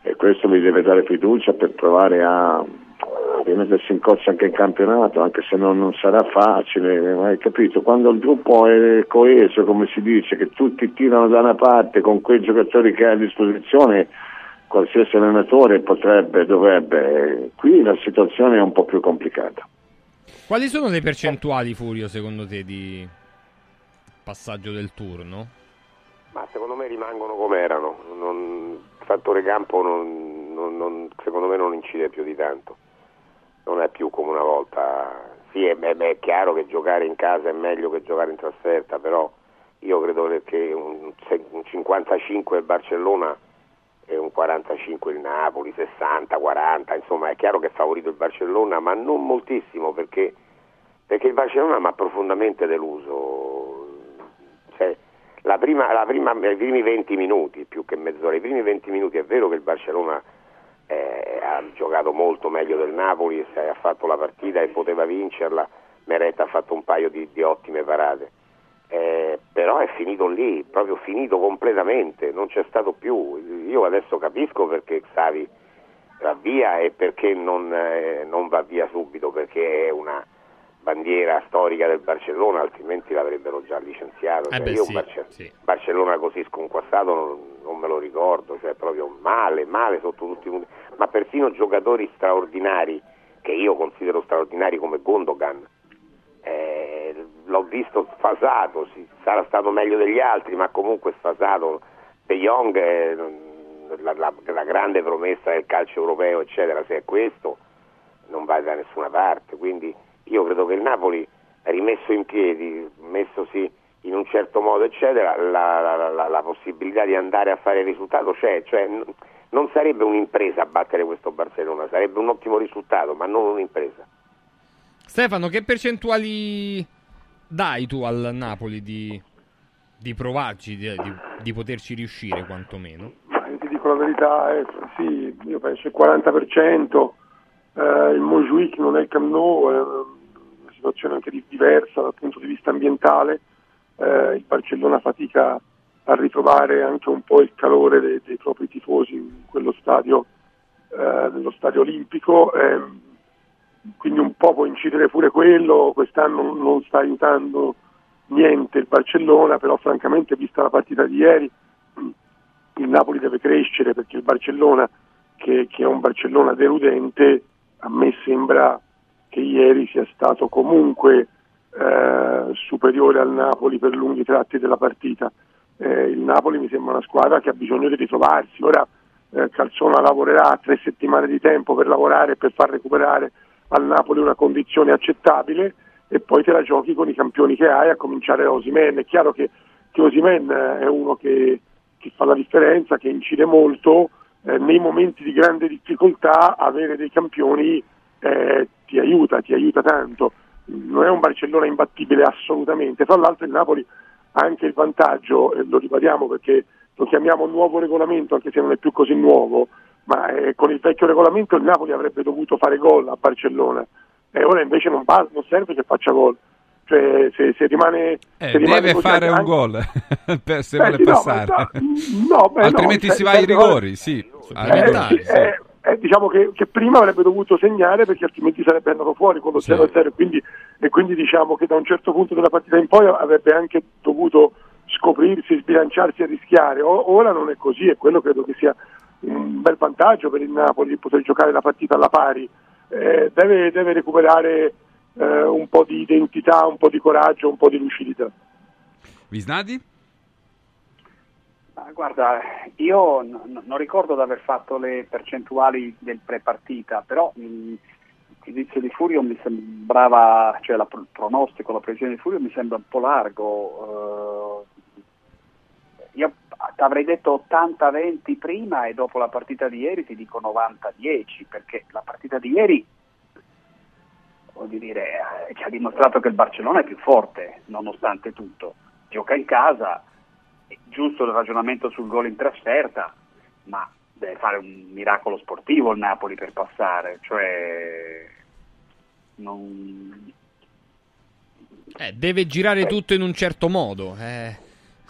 e questo gli deve dare fiducia per provare a, rimettersi in corsa anche in campionato, anche se non, non sarà facile, ma hai capito? Quando il gruppo è coeso, come si dice, che tutti tirano da una parte con quei giocatori che hai a disposizione, qualsiasi allenatore potrebbe, dovrebbe. Qui la situazione è un po' più complicata. Quali sono le percentuali, Furio, secondo te, di passaggio del turno? Ma secondo me rimangono come erano. Non- il fattore campo non- non- non- secondo me non incide più di tanto. Non è più come una volta. Sì, è, beh, è chiaro che giocare in casa è meglio che giocare in trasferta, però io credo che un, un 55 il Barcellona e un 45 il Napoli, 60, 40, insomma è chiaro che è favorito il Barcellona, ma non moltissimo perché, perché il Barcellona mi ha profondamente deluso. Cioè, la prima, la prima, i primi 20 minuti, più che mezz'ora, i primi 20 minuti è vero che il Barcellona eh, ha giocato molto meglio del Napoli, ha fatto la partita e poteva vincerla, Meretta ha fatto un paio di, di ottime parate. Eh, però è finito lì, proprio finito completamente, non c'è stato più. Io adesso capisco perché Xavi va via e perché non, eh, non va via subito, perché è una bandiera storica del Barcellona, altrimenti l'avrebbero già licenziato. Eh Cioè, beh, io sì, Barce- sì. Barcellona così sconquassato non, non me lo ricordo, cioè proprio male, male sotto tutti i punti, ma persino giocatori straordinari, che io considero straordinari come Gondogan, eh, l'ho visto sfasato, sì, sarà stato meglio degli altri, ma comunque sfasato. De Jong è la, la- la grande promessa del calcio europeo, eccetera, se è questo non va da nessuna parte. Quindi io credo che il Napoli, rimesso in piedi, messosi in un certo modo, eccetera, la, la- la- la possibilità di andare a fare il risultato c'è. Cioè, n- non sarebbe un'impresa battere questo Barcellona, sarebbe un ottimo risultato, ma non un'impresa. Stefano, che percentuali dai tu al Napoli di, di provarci, di, di- di poterci riuscire quantomeno? Ti dico la verità, eh, sì, io penso il 40%, eh, il Montjuic non è il Camp Nou, una situazione anche di- diversa dal punto di vista ambientale, eh, il Barcellona fatica a ritrovare anche un po' il calore dei, dei propri tifosi in quello stadio, eh, nello stadio olimpico, ehm, quindi un po' può incidere pure quello, quest'anno non sta aiutando niente il Barcellona, però francamente vista la partita di ieri il Napoli deve crescere perché il Barcellona, che, che è un Barcellona deludente, a me sembra che ieri sia stato comunque eh, superiore al Napoli per lunghi tratti della partita. Eh, il Napoli mi sembra una squadra che ha bisogno di ritrovarsi. Ora eh, Calzona lavorerà tre settimane di tempo per lavorare e per far recuperare al Napoli una condizione accettabile e poi te la giochi con i campioni che hai, a cominciare da Osimen. È chiaro che, che Osimen è uno che, che fa la differenza, che incide molto. Eh, nei momenti di grande difficoltà avere dei campioni eh, ti aiuta, ti aiuta tanto. Non è un Barcellona imbattibile assolutamente. Tra l'altro il Napoli ha anche il vantaggio, e lo ribadiamo perché lo chiamiamo nuovo regolamento, anche se non è più così nuovo, ma eh, con il vecchio regolamento il Napoli avrebbe dovuto fare gol a Barcellona e ora invece non, ba- non serve che faccia gol. Cioè, se, se rimane, Eh, se rimane deve fare un anche- gol per- se Beh, vuole sì, no, passare. no, beh, no, Altrimenti cioè, si va ai rigori, sì. Eh, sì, sì. Eh, diciamo che, che prima avrebbe dovuto segnare perché altrimenti sarebbe andato fuori con lo 0-0 e quindi, e quindi diciamo che da un certo punto della partita in poi avrebbe anche dovuto scoprirsi, sbilanciarsi e rischiare. O- ora non è così e quello credo che sia un bel vantaggio per il Napoli poter giocare la partita alla pari. Eh, deve, deve recuperare eh, un po' di identità, un po' di coraggio, un po' di lucidità. Visnadi? Ma guarda, io n- non ricordo di aver fatto le percentuali del pre-partita, però mh, il giudizio di Furio mi sembrava, cioè la- il pronostico, la previsione di Furio mi sembra un po' largo. eh, io avrei detto 80-20 prima e dopo la partita di ieri ti dico 90-10, perché la partita di ieri dire, eh, ci ha dimostrato che il Barcellona è più forte, nonostante tutto. Gioca in casa, giusto il ragionamento sul gol in trasferta, ma deve fare un miracolo sportivo il Napoli per passare, cioè non... Eh, deve girare tutto in un certo modo, è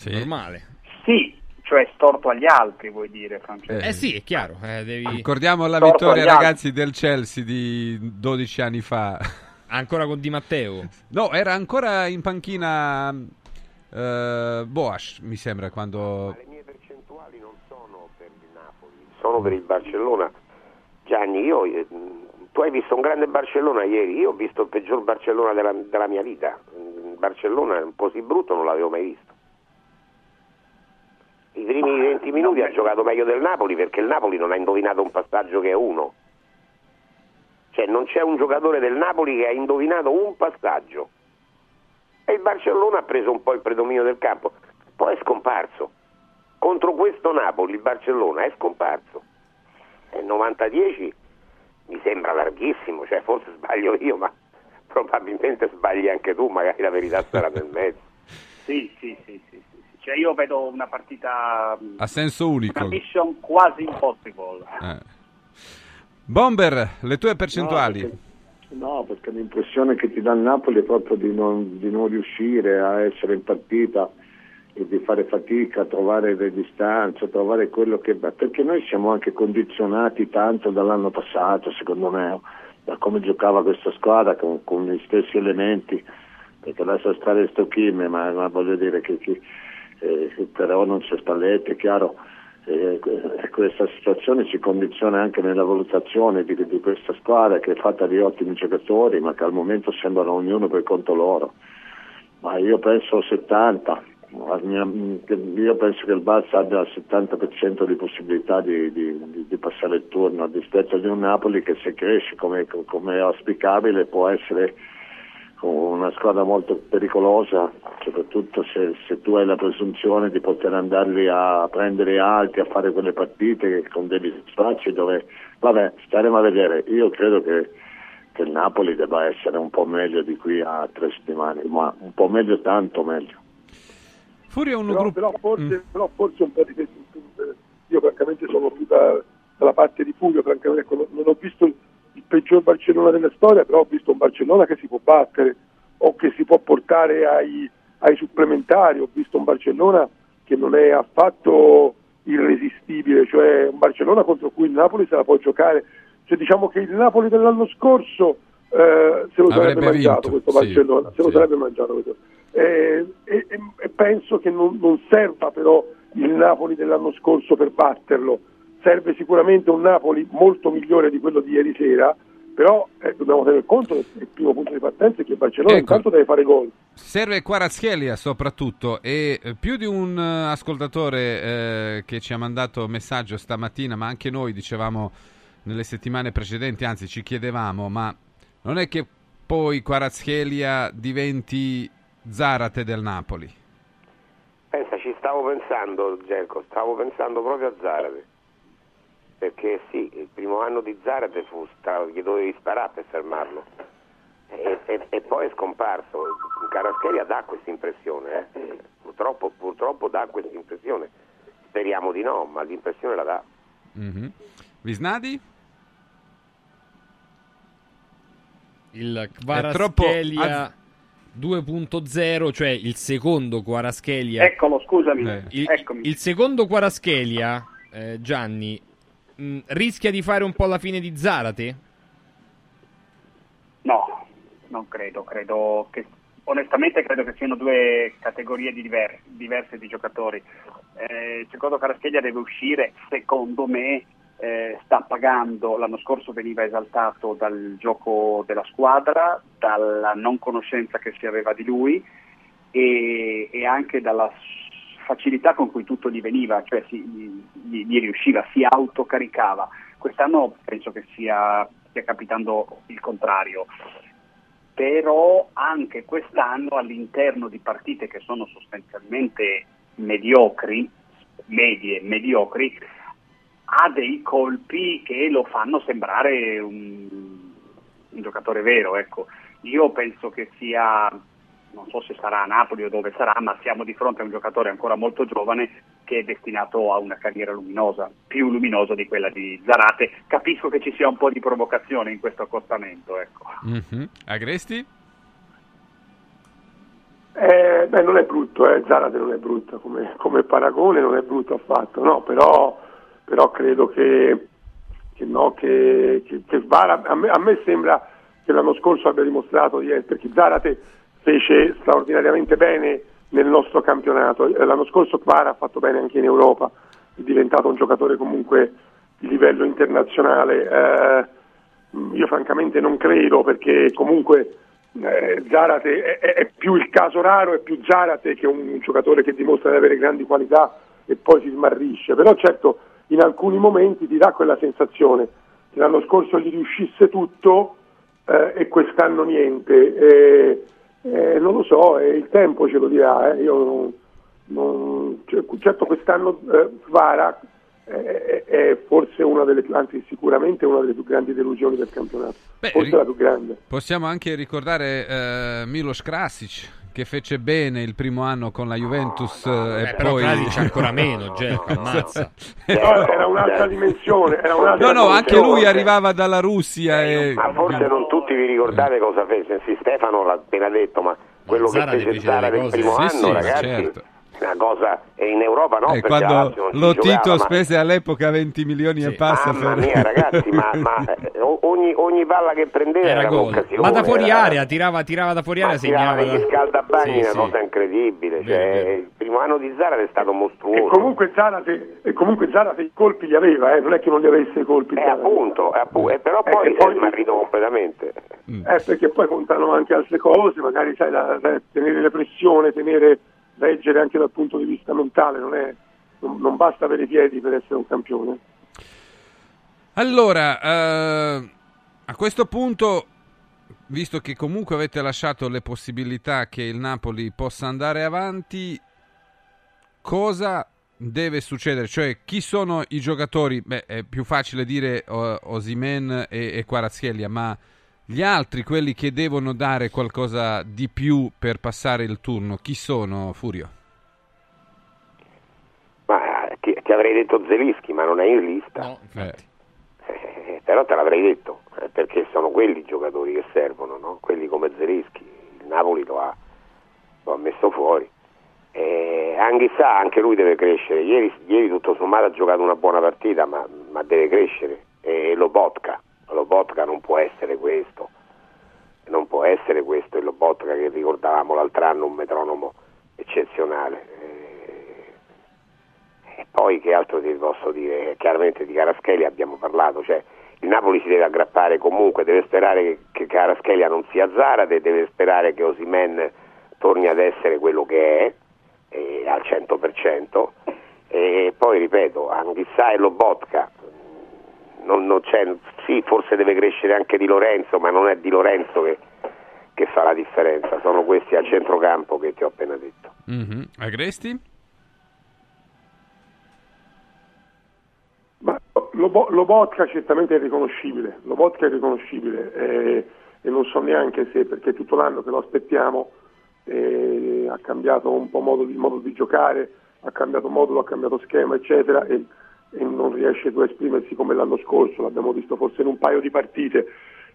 normale. Sì, cioè storto agli altri, vuoi dire, Francesco? Eh sì, è chiaro. eh, devi... Ricordiamo la vittoria, agli altri. ragazzi, del Chelsea di 12 anni fa. Ancora con Di Matteo? No, era ancora in panchina eh, Boas, mi sembra, quando... Le mie percentuali non sono per il Napoli, sono per il Barcellona. Gianni, io, eh, tu hai visto un grande Barcellona ieri, io ho visto il peggior Barcellona della, della mia vita. Il Barcellona un po' così brutto non l'avevo mai visto. I primi 20 minuti ha giocato meglio del Napoli perché il Napoli non ha indovinato un passaggio che è uno. Cioè non c'è un giocatore del Napoli che ha indovinato un passaggio. E il Barcellona ha preso un po' il predominio del campo. Poi è scomparso. Contro questo Napoli il Barcellona è scomparso. E 90-10 mi sembra larghissimo, cioè forse sbaglio io, ma probabilmente sbagli anche tu, magari la verità sarà nel mezzo. Sì, sì, sì, sì, sì, sì. Cioè io vedo una partita, A senso unico. una mission quasi impossible. Eh. Bomber, le tue percentuali. No, perché- No, perché l'impressione che ti dà il Napoli è proprio di non, di non riuscire a essere in partita e di fare fatica a trovare le distanze, a trovare quello che... perché noi siamo anche condizionati tanto dall'anno passato, secondo me, da come giocava questa squadra con, con gli stessi elementi, perché lascia stare Stocchime, ma, ma voglio dire che, che, eh, però non c'è Spalletti, è chiaro. Eh, que- questa situazione ci condiziona anche nella valutazione di, di questa squadra che è fatta di ottimi giocatori ma che al momento sembrano ognuno per conto loro. Ma io penso 70 La mia- che- io penso che il Barça abbia il 70% di possibilità di, di- di- di passare il turno rispetto di un Napoli che se cresce come, come è auspicabile può essere una squadra molto pericolosa, soprattutto se, se tu hai la presunzione di poter andarli a prendere alti, a fare quelle partite con degli spazi dove, vabbè, staremo a vedere. Io credo che, che il Napoli debba essere un po' meglio di qui a tre settimane, ma un po' meglio, tanto meglio. Furia un però, gruppo... però forse, però forse un po' di questo io francamente sono più da- dalla parte di Furio francamente ecco, non, non ho visto il, peggior Barcellona della storia però ho visto un Barcellona che si può battere o che si può portare ai, ai supplementari. Ho visto un Barcellona che non è affatto irresistibile cioè un Barcellona contro cui il Napoli se la può giocare. Cioè diciamo che il Napoli dell'anno scorso eh, se lo sarebbe Avrebbe mangiato vinto, questo sì, Barcellona se lo sì. sarebbe mangiato questo. Eh, e, e- e penso che non, non serva però il Napoli dell'anno scorso per batterlo, serve sicuramente un Napoli molto migliore di quello di ieri sera, però eh, dobbiamo tener conto che il primo punto di partenza è che il Barcellona Ecco. intanto deve fare gol. Serve Quarazchelia soprattutto e eh, più di un eh, ascoltatore eh, che ci ha mandato messaggio stamattina, ma anche noi dicevamo nelle settimane precedenti, anzi ci chiedevamo, ma non è che poi Quarazchelia diventi Zarate del Napoli? Pensa, ci stavo pensando, Gerco, stavo pensando proprio a Zarate. Perché sì, il primo anno di Zarate fu stra- gli dovevi sparare per fermarlo. E, e- e poi è scomparso. Carascheria dà questa impressione, eh. purtroppo, purtroppo dà questa impressione. Speriamo di no, ma l'impressione la dà. Mhm. Visnadi? Il troppo Kvaraschelia az- 2.0, cioè il secondo Kvaraschelia. Eccolo, scusami. Eh. Il, Eccomi. il secondo Kvaraschelia, eh, Gianni, mh, rischia di fare un po' la fine di Zarate? No, non credo, credo che onestamente credo che siano due categorie di diver- diverse di giocatori. Eh, secondo Carascheglia deve uscire, secondo me eh, sta pagando, l'anno scorso veniva esaltato dal gioco della squadra, dalla non conoscenza che si aveva di lui e, e anche dalla facilità con cui tutto gli veniva, cioè si, gli, gli riusciva, si autocaricava. Quest'anno penso che sia, stia capitando il contrario però anche quest'anno all'interno di partite che sono sostanzialmente mediocri, medie, mediocri, ha dei colpi che lo fanno sembrare un, un giocatore vero. Ecco. Io penso che sia, non so se sarà a Napoli o dove sarà, ma siamo di fronte a un giocatore ancora molto giovane che è destinato a una carriera luminosa, più luminosa di quella di Zarate. Capisco che ci sia un po' di provocazione in questo accostamento. Ecco. Mhm. Agresti? Eh, Eh, beh, non è brutto, eh. Zarate non è brutto come, come paragone, non è brutto affatto, no, però, però credo che, che no, che, che, che Svara, a me, a me sembra che l'anno scorso abbia dimostrato di essere, perché Zarate fece straordinariamente bene nel nostro campionato, Eh, l'anno scorso Kvara ha fatto bene anche in Europa, è diventato un giocatore comunque di livello internazionale, Eh, io francamente non credo perché comunque eh, Zarate è, è- più il caso raro, è più Zarate che un giocatore che dimostra di avere grandi qualità e poi si smarrisce, però certo in alcuni momenti ti dà quella sensazione che l'anno scorso gli riuscisse tutto eh, e quest'anno niente. Eh, eh, non lo so, eh, il tempo ce lo dirà, eh, io non- non- cioè, certo quest'anno eh, Kvara è, è- è forse una delle più, anzi sicuramente una delle più grandi delusioni del campionato, forse ri- la più grande. Possiamo anche ricordare eh, Milos Krasic che fece bene il primo anno con la Juventus eh, e però poi Krasic ancora meno, Jack, ammazza. No, era un'altra dimensione, era un'altra No, no, anche lui arrivava dalla Russia e... Ma forse non tutti vi ricordate cosa fece, sì, Stefano l'ha appena detto, ma quello che Zarate fece Zara nel primo Sì, anno, sì, ragazzi, certo. Una cosa, e in Europa no, E perché la quando lo Tito ma- spese all'epoca 20 milioni e passa Mamma per... mia ragazzi, ma, ma, eh, ogni, ogni palla che prendeva era, Era un'occasione. Ma da fuori era- area, tirava, tirava da fuori area, ma tirava segnava. negli scaldabagni, Sì, una sì. cosa incredibile. Cioè, Il primo anno di Zara è stato E mostruoso. comunque Zarate, e comunque Zarate i colpi li aveva, eh, non è che non li avesse i colpi. Eh, appunto, eh, appu- eh, però Eh, poi e si è poi- smarrito completamente. Eh, perché poi contano anche altre cose, magari sai, la- la- tenere le pressione, tenere, leggere anche dal punto di vista mentale, non, è, non, non basta avere i piedi per essere un campione. Allora, eh, a questo punto, visto che comunque avete lasciato le possibilità che il Napoli possa andare avanti, cosa deve succedere? Cioè, chi sono i giocatori? Beh, è più facile dire uh, Osimen e, e Kvaratskhelia, ma gli altri, quelli che devono dare qualcosa di più per passare il turno, chi sono, Furio? Ma eh, ti, ti avrei detto Zelischi, ma non è in lista. Eh, però te l'avrei detto, eh, perché sono quelli i giocatori che servono, no? quelli come Zelischi. Il Napoli lo ha, lo ha messo fuori. Eh, Anghissà, anche lui deve crescere. Ieri, ieri tutto sommato ha giocato una buona partita, ma, ma deve crescere. E Lobotka, Lobotka non può essere questo. Non può essere questo il Lobotka che ricordavamo l'altro anno, un metronomo eccezionale. E poi che altro ti posso dire? Chiaramente di Caraschelia abbiamo parlato, cioè il Napoli si deve aggrappare comunque, deve sperare che, che Kvaratskhelia non sia Zarate, deve sperare che Osimen torni ad essere quello che è, eh, al 100%, e poi ripeto, Anghissà e Lobotka, non, non c'è, sì forse deve crescere anche Di Lorenzo, ma non è Di Lorenzo che, che fa la differenza, sono questi al centrocampo che ti ho appena detto. Mhm. Agresti? Ma Lobo- Lobotka certamente è riconoscibile, Lobotka è riconoscibile eh, e non so neanche se perché tutto l'anno che lo aspettiamo eh, ha cambiato un po' modo di, modo di giocare, ha cambiato modulo, ha cambiato schema eccetera e, e non riesce più a esprimersi come l'anno scorso, l'abbiamo visto forse in un paio di partite,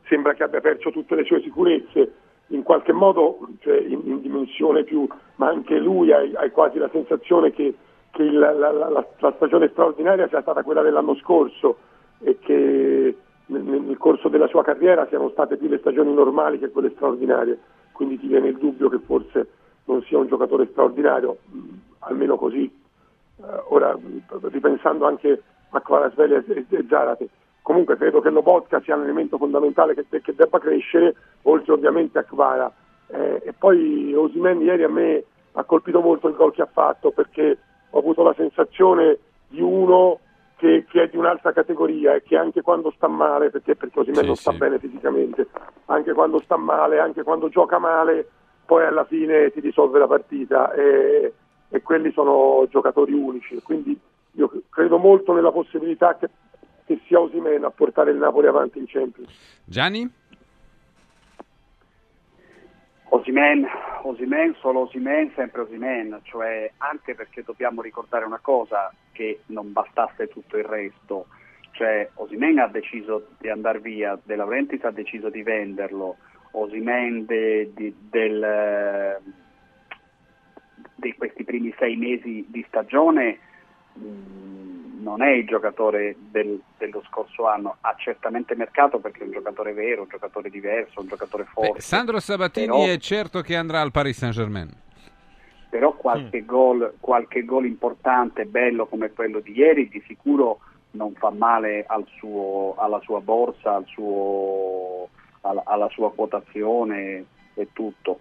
sembra che abbia perso tutte le sue sicurezze, in qualche modo cioè, in, in dimensione più, ma anche lui hai quasi la sensazione che, che il- la, la- la- la stagione straordinaria sia stata quella dell'anno scorso e che nel, nel corso della sua carriera siano state più le stagioni normali che quelle straordinarie, quindi ti viene il dubbio che forse non sia un giocatore straordinario, almeno così. Eh, ora, ripensando anche a Kvaratskhelia e, e Zarate, comunque credo che Lobotka sia un elemento fondamentale che, che debba crescere, oltre ovviamente a Kvara. Eh, e poi Osimen ieri a me ha colpito molto il gol che ha fatto perché ho avuto la sensazione di uno che, che è di un'altra categoria e che anche quando sta male, perché, perché Osimhen Sì, non sta sì. bene fisicamente, anche quando sta male, anche quando gioca male, poi alla fine ti risolve la partita e, e quelli sono giocatori unici. Quindi io credo molto nella possibilità che, che sia Osimhen a portare il Napoli avanti in Champions. Gianni? Osimen, Osimen, solo Osimen, sempre Osimen, cioè anche perché dobbiamo ricordare una cosa, che non bastasse tutto il resto, cioè Osimen ha deciso di andare via, De Laurentiis ha deciso di venderlo, Osimen de- di- del, di questi primi sei mesi di stagione mh, non è il giocatore del- dello scorso anno, ha certamente mercato perché è un giocatore vero, un giocatore diverso, un giocatore forte. Beh, Sandro Sabatini Però- è certo che andrà al Paris Saint-Germain. però Mm. qualche gol, qualche gol importante, bello come quello di ieri, di sicuro non fa male al suo- alla sua borsa, al suo- alla, alla sua quotazione e tutto.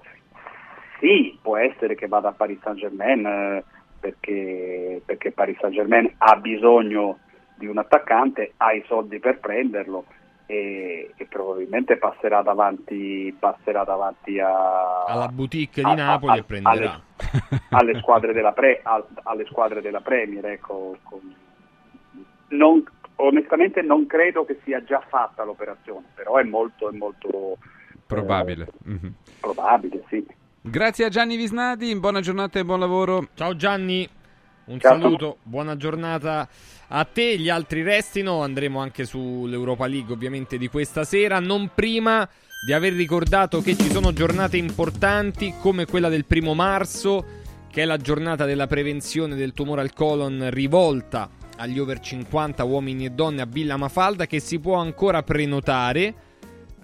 Sì, può essere che vada a Paris Saint Germain perché, perché Paris Saint Germain ha bisogno di un attaccante, ha i soldi per prenderlo e, e probabilmente passerà davanti, passerà davanti a, Alla boutique di a- Napoli a- e prenderà. alle squadre della, pre- al- alle squadre della Premier. Ecco, con- non- onestamente non credo che sia già fatta l'operazione, però è molto, è molto Probabile. Mhm. probabile, sì. Grazie a Gianni Visnadi, buona giornata e buon lavoro. Ciao Gianni, un Ciao. saluto, buona giornata a te. Gli altri restino, andremo anche sull'Europa League ovviamente di questa sera, non prima di aver ricordato che ci sono giornate importanti come quella del primo marzo, che è la giornata della prevenzione del tumore al colon rivolta agli over 50 uomini e donne a Villa Mafalda che si può ancora prenotare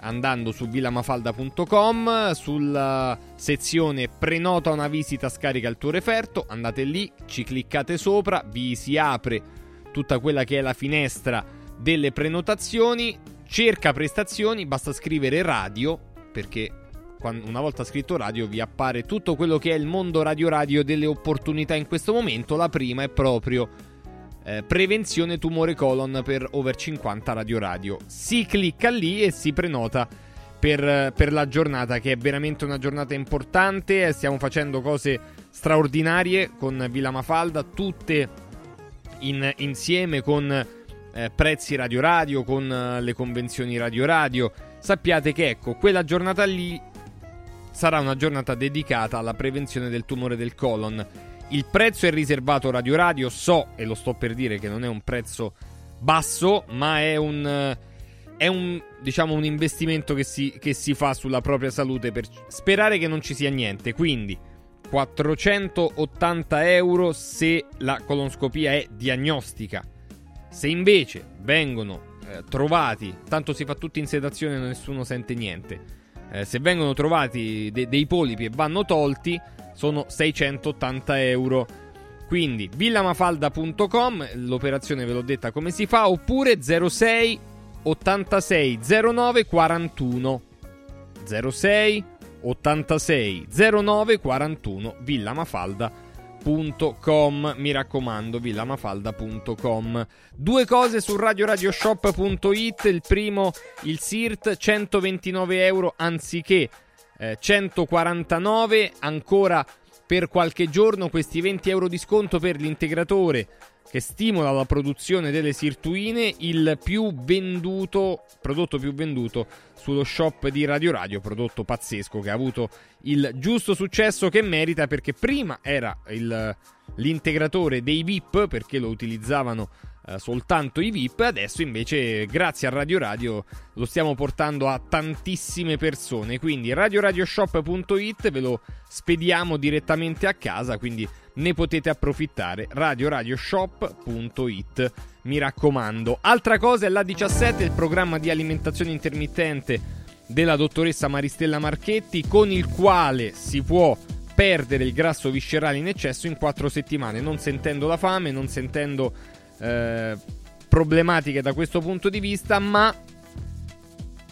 andando su villamafalda.com sulla sezione prenota una visita scarica il tuo referto andate lì ci cliccate sopra vi si apre tutta quella che è la finestra delle prenotazioni cerca prestazioni basta scrivere radio perché una volta scritto radio vi appare tutto quello che è il mondo radio radio delle opportunità in questo momento la prima è proprio eh, prevenzione tumore colon per over 50 radio radio. Si clicca lì e si prenota per, per la giornata, che è veramente una giornata importante. Stiamo facendo cose straordinarie con Villa Mafalda, tutte in- insieme con eh, prezzi radio radio, con eh, le convenzioni radio radio. Sappiate che ecco, quella giornata lì sarà una giornata dedicata alla prevenzione del tumore del colon. Il prezzo è riservato Radio Radio, so e lo sto per dire che non è un prezzo basso, ma è un, è un, diciamo, un investimento che si, che si fa sulla propria salute per sperare che non ci sia niente. Quindi 480 euro se la colonscopia è diagnostica. Se invece vengono eh, trovati, tanto si fa tutti in sedazione e nessuno sente niente. Eh, se vengono trovati de- dei polipi e vanno tolti, sono 680 euro. Quindi villamafalda.com, l'operazione ve l'ho detta come si fa, oppure 06 86 09 41 06 86 09 41 villamafalda.com mi raccomando villamafalda.com due cose su radioradioshop.it il primo il SIRT 129 euro anziché eh, 149 ancora per qualche giorno questi 20 euro di sconto per l'integratore che stimola la produzione delle sirtuine, il più venduto, prodotto più venduto sullo shop di Radio Radio, prodotto pazzesco che ha avuto il giusto successo che merita perché prima era il- l'integratore dei VIP perché lo utilizzavano eh, soltanto i VIP, adesso invece grazie a Radio Radio lo stiamo portando a tantissime persone, quindi radioradioshop.it ve lo spediamo direttamente a casa, quindi ne potete approfittare. radioradioshop.it mi raccomando. Altra cosa è la 17, il programma di alimentazione intermittente della dottoressa Maristella Marchetti, con il quale si può perdere il grasso viscerale in eccesso in 4 settimane, non sentendo la fame, non sentendo eh, problematiche da questo punto di vista, ma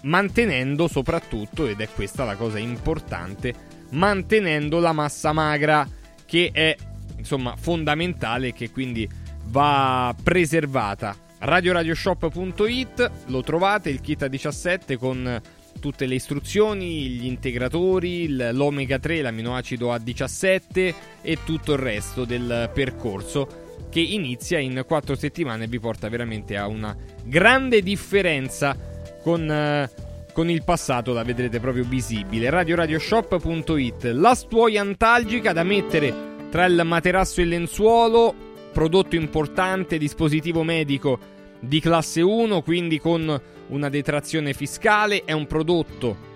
mantenendo soprattutto, ed è questa la cosa importante, mantenendo la massa magra che è insomma fondamentale e che quindi va preservata. RadioRadioshop.it lo trovate il kit a 17 con tutte le istruzioni, gli integratori, l'omega 3, l'aminoacido A17 e tutto il resto del percorso che inizia in 4 settimane e vi porta veramente a una grande differenza con, eh, con il passato, la vedrete proprio visibile. RadioRadioshop.it la stuoia antalgica da mettere tra il materasso e il lenzuolo, prodotto importante, dispositivo medico di classe 1, quindi con una detrazione fiscale, è un prodotto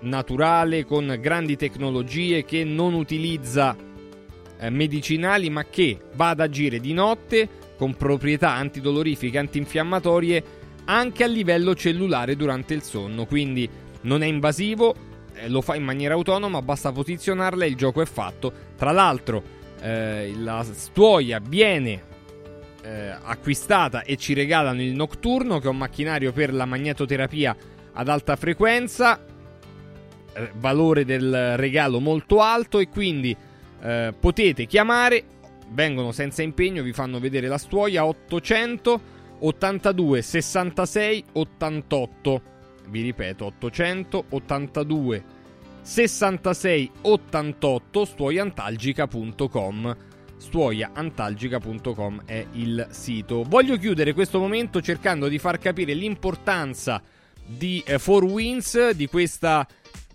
naturale con grandi tecnologie che non utilizza medicinali, ma che va ad agire di notte con proprietà antidolorifiche, antinfiammatorie anche a livello cellulare durante il sonno. Quindi non è invasivo, eh, lo fa in maniera autonoma, basta posizionarla e il gioco è fatto. Tra l'altro, eh, la stuoia viene eh, acquistata e ci regalano il Nocturno, che è un macchinario per la magnetoterapia ad alta frequenza. eh, Valore del regalo molto alto e quindi eh, potete chiamare. Vengono senza impegno, vi fanno vedere la stuoia 800 82 66 88. Vi ripeto 800 82 66 88 stuoiantalgica.com stuoiaantalgica.com è il sito. Voglio chiudere questo momento cercando di far capire l'importanza di 4Winds, di questa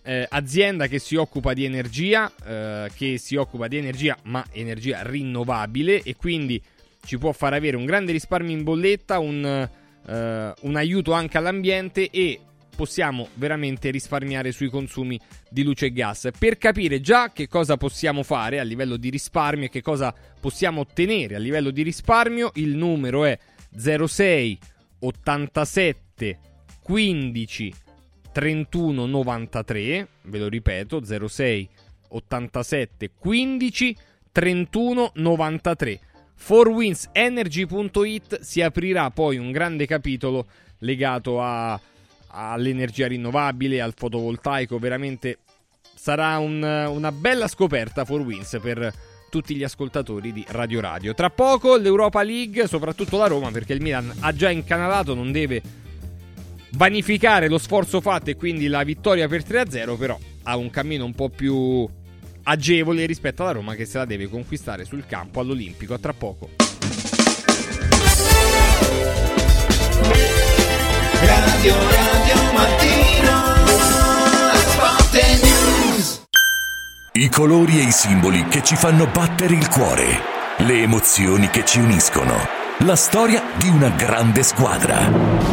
eh, azienda che si occupa di energia, eh, che si occupa di energia ma energia rinnovabile e quindi ci può far avere un grande risparmio in bolletta, un, eh, un aiuto anche all'ambiente e possiamo veramente risparmiare sui consumi di luce e gas. Per capire già che cosa possiamo fare a livello di risparmio e che cosa possiamo ottenere a livello di risparmio, il numero è 06 87 15 31 93, ve lo ripeto, 06 87 15 31 93. 4windsenergy.it si aprirà poi un grande capitolo legato a, all'energia rinnovabile, al fotovoltaico, veramente sarà un- una bella scoperta 4Winds per tutti gli ascoltatori di Radio Radio. Tra poco l'Europa League, soprattutto la Roma, perché il Milan ha già incanalato, non deve vanificare lo sforzo fatto e quindi la vittoria per 3-0, però ha un cammino un po' più agevole rispetto alla Roma che se la deve conquistare sul campo all'Olimpico. A tra poco. Radio Radio News I colori e i simboli che ci fanno battere il cuore, le emozioni che ci uniscono, la storia di una grande squadra.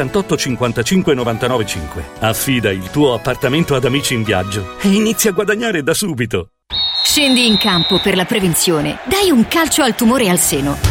55 99 5. Affida il tuo appartamento ad Amici in Viaggio e inizia a guadagnare da subito. Scendi in campo per la prevenzione. Dai un calcio al tumore al seno.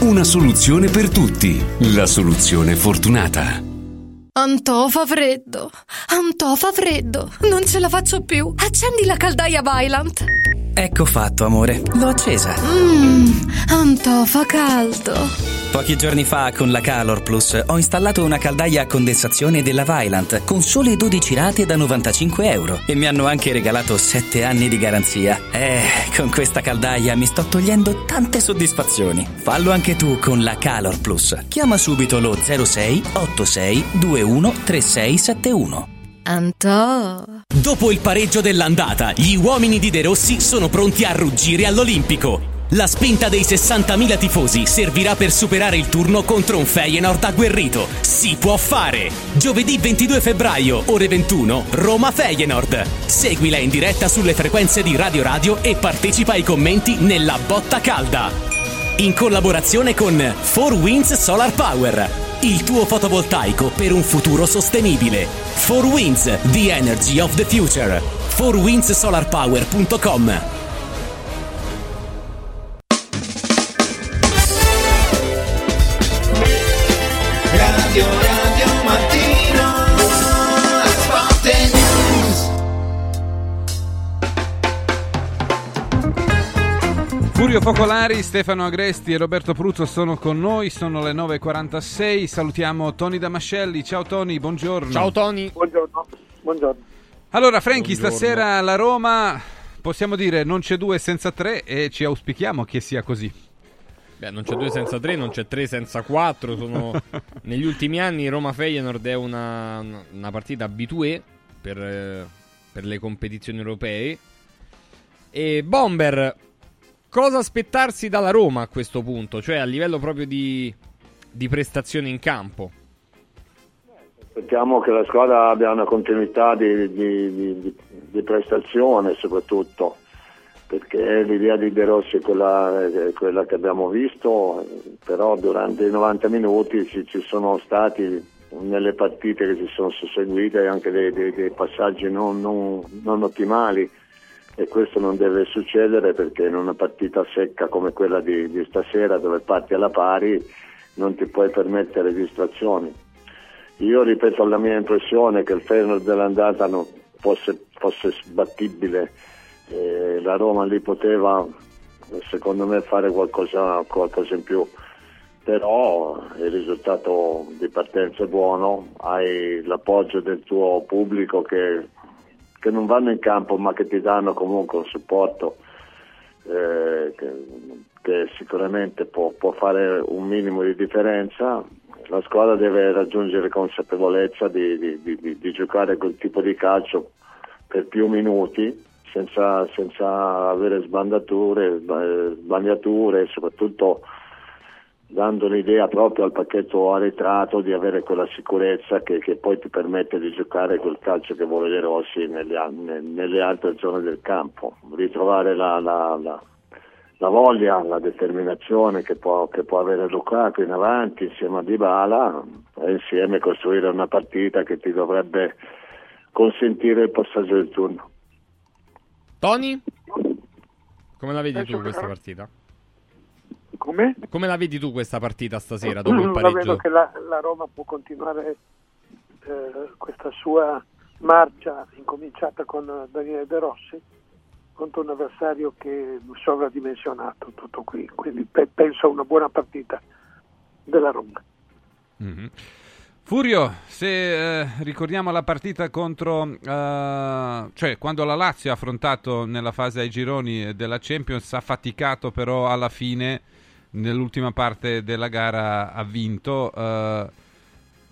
Una soluzione per tutti. La soluzione fortunata. Antò fa freddo. Antò fa freddo. Non ce la faccio più. Accendi la caldaia Vylant. Ecco fatto, amore. L'ho accesa. Mmm, Antò fa caldo. Pochi giorni fa con la Calor Plus ho installato una caldaia a condensazione della Vylant con sole 12 rate da 95 euro e mi hanno anche regalato 7 anni di garanzia. Eh, con questa caldaia mi sto togliendo tante soddisfazioni. Fallo anche tu con la Calor Plus. Chiama subito lo 06 86 21 3671. Antò. Dopo il pareggio dell'andata, gli uomini di De Rossi sono pronti a ruggire all'Olimpico. La spinta dei 60.000 tifosi servirà per superare il turno contro un Feyenoord agguerrito. Si può fare! Giovedì 22 febbraio, ore 21, Roma-Feyenoord. Seguila in diretta sulle frequenze di Radio Radio e partecipa ai commenti nella botta calda. In collaborazione con 4Winds Solar Power, il tuo fotovoltaico per un futuro sostenibile. 4Winds, the energy of the future. 4windsolarpower.com Radio Radio Mattino Sport News Furio Focolari, Stefano Agresti e Roberto Pruzzo sono con noi, sono le 9.46, salutiamo Tony Damascelli, ciao Tony, buongiorno. Ciao Tony. Buongiorno. Buongiorno. Allora Franchi, Buongiorno. stasera la Roma, possiamo dire non c'è due senza tre e ci auspichiamo che sia così. Beh, non c'è due senza tre, non c'è tre senza quattro. Sono... Negli ultimi anni Roma-Feyenoord è una, una partita abituée per, per le competizioni europee. E Bomber, cosa aspettarsi dalla Roma a questo punto? Cioè a livello proprio di, di prestazione in campo. Aspettiamo che la squadra abbia una continuità di, di- di- di- di prestazione soprattutto, perché l'idea di De Rossi è quella, è quella che abbiamo visto, però durante i 90 minuti ci, ci sono stati nelle partite che si sono susseguite anche dei, dei- dei passaggi non, non- non ottimali e questo non deve succedere perché in una partita secca come quella di, di stasera dove parti alla pari non ti puoi permettere distrazioni. Io ripeto la mia impressione che il Feyenoord dell'andata fosse, fosse sbattibile, Eh, la Roma lì poteva secondo me fare qualcosa, qualcosa in più, però il risultato di partenza è buono, hai l'appoggio del tuo pubblico che, che non vanno in campo ma che ti danno comunque un supporto eh, che, che sicuramente può, può fare un minimo di differenza. La squadra deve raggiungere consapevolezza di, di- di- di- di giocare quel tipo di calcio per più minuti senza, senza avere sbandature, sba- sbagliature soprattutto dando l'idea proprio al pacchetto arretrato di avere quella sicurezza che, che poi ti permette di giocare quel calcio che vuole De Rossi nelle, nelle altre zone del campo, ritrovare la, la- la- la voglia, la determinazione che può, che può avere Lukaku in avanti insieme a Dybala e insieme costruire una partita che ti dovrebbe consentire il passaggio del turno. Tony? Come la vedi tu questa partita? Come? Come la vedi tu questa partita stasera dopo il La pareggio? vedo che la, la Roma può continuare eh, questa sua marcia incominciata con Daniele De Rossi contro un avversario che è sovradimensionato, tutto qui. Quindi pe- penso a una buona partita della Roma. Mhm. Furio, se eh, ricordiamo la partita contro, eh, cioè quando la Lazio ha affrontato nella fase ai gironi della Champions, ha faticato però alla fine, nell'ultima parte della gara ha vinto. eh,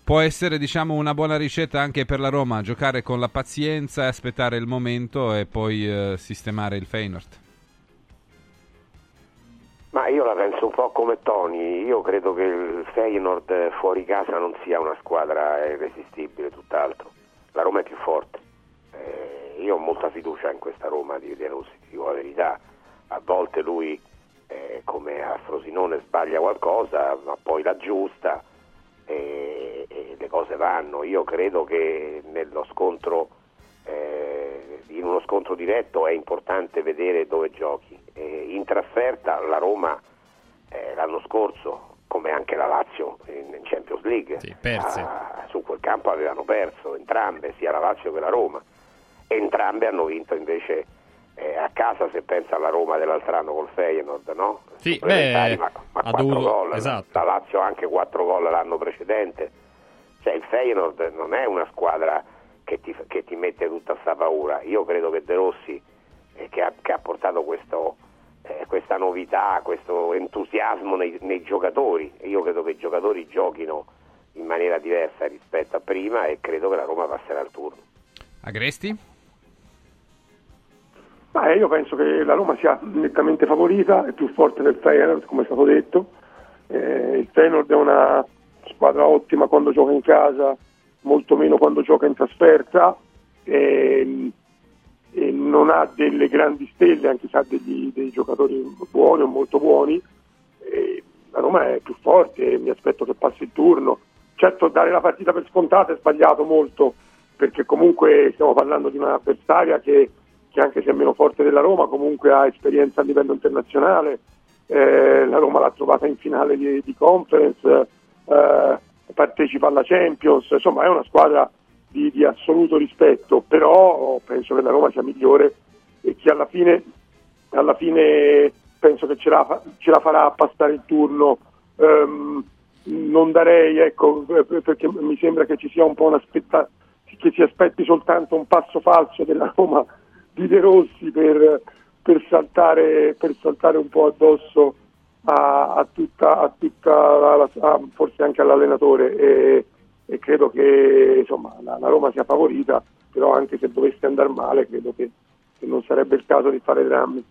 può essere diciamo una buona ricetta anche per la Roma, giocare con la pazienza aspettare il momento e poi eh, sistemare il Feyenoord. Ma io la penso un po' come Tony, io credo che il Feyenoord fuori casa non sia una squadra irresistibile, tutt'altro. La Roma è più forte. Eh, io ho molta fiducia in questa Roma di De Rossi, dico la verità. A volte lui, eh, come a Frosinone, sbaglia qualcosa, ma poi l'aggiusta e, e le cose vanno. Io credo che nello scontro, eh, in uno scontro diretto è importante vedere dove giochi. Eh, in trasferta la Roma eh, l'anno scorso, come anche la Lazio in, in Champions League, perse. ah, su quel campo avevano perso entrambe, sia la Lazio che la Roma. Entrambe hanno vinto invece eh, a casa, se pensa alla Roma dell'altro anno col Feyenoord, no? Sì, beh, ma, ma ha quattro dovuto- gol. esatto. La Lazio anche 4 gol l'anno precedente. Cioè il Feyenoord non è una squadra che ti, che ti mette tutta sta paura. Io credo che De Rossi, eh, che, ha, che ha portato questo, eh, questa novità, questo entusiasmo nei, nei giocatori, e io credo che i giocatori giochino in maniera diversa rispetto a prima e credo che la Roma passerà il turno. Agresti? Ma eh, io penso che la Roma sia nettamente favorita, è più forte del Feyenoord, come è stato detto. Eh, il Feyenoord è una squadra ottima quando gioca in casa, molto meno quando gioca in trasferta. E, e non ha delle grandi stelle, anche se ha degli, dei giocatori buoni o molto buoni. E la Roma è più forte mi aspetto che passi il turno. Certo, dare la partita per scontata è sbagliato molto, perché comunque stiamo parlando di un'avversaria che, che anche se è meno forte della Roma, comunque ha esperienza a livello internazionale. Eh, la Roma l'ha trovata in finale di, di conference, eh, partecipa alla Champions, insomma è una squadra di, di assoluto rispetto, però penso che la Roma sia migliore e che alla fine, alla fine penso che ce la, ce la farà a passare il turno. Ehm, non darei, ecco, perché mi sembra che ci sia un po' un'aspetta che si aspetti soltanto un passo falso della Roma di De Rossi per, per saltare, per saltare un po' addosso a, a tutta, a tutta la, la- a- forse anche all'allenatore e, e credo che insomma, la, la Roma sia favorita, però anche se dovesse andare male credo che, che non sarebbe il caso di fare drammi.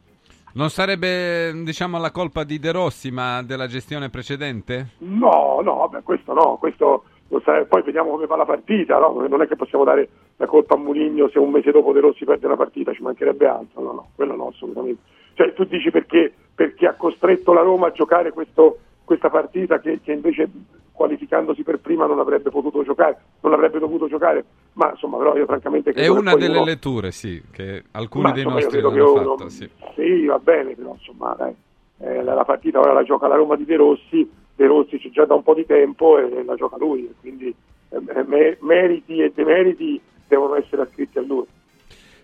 Non sarebbe, diciamo, la colpa di De Rossi, ma della gestione precedente? No, no, vabbè, questo no, questo lo sa- poi vediamo come va la partita, no? non è che possiamo dare la colpa a Muligno se un mese dopo De Rossi perde una partita, ci mancherebbe altro, no, no, quello no, assolutamente. Cioè tu dici perché, perché ha costretto la Roma a giocare questo- questa partita che, che invece qualificandosi per prima non avrebbe potuto giocare, non avrebbe dovuto giocare, ma insomma però io francamente È credo che una delle uno- letture, sì, che alcuni ma, dei insomma, nostri hanno che uno- fatto. Sì. Sì, va bene, però insomma, dai, eh, la, la partita ora la gioca la Roma di De Rossi, De Rossi c'è già da un po' di tempo e la gioca lui, e quindi eh, me- meriti e demeriti devono essere ascritti a lui.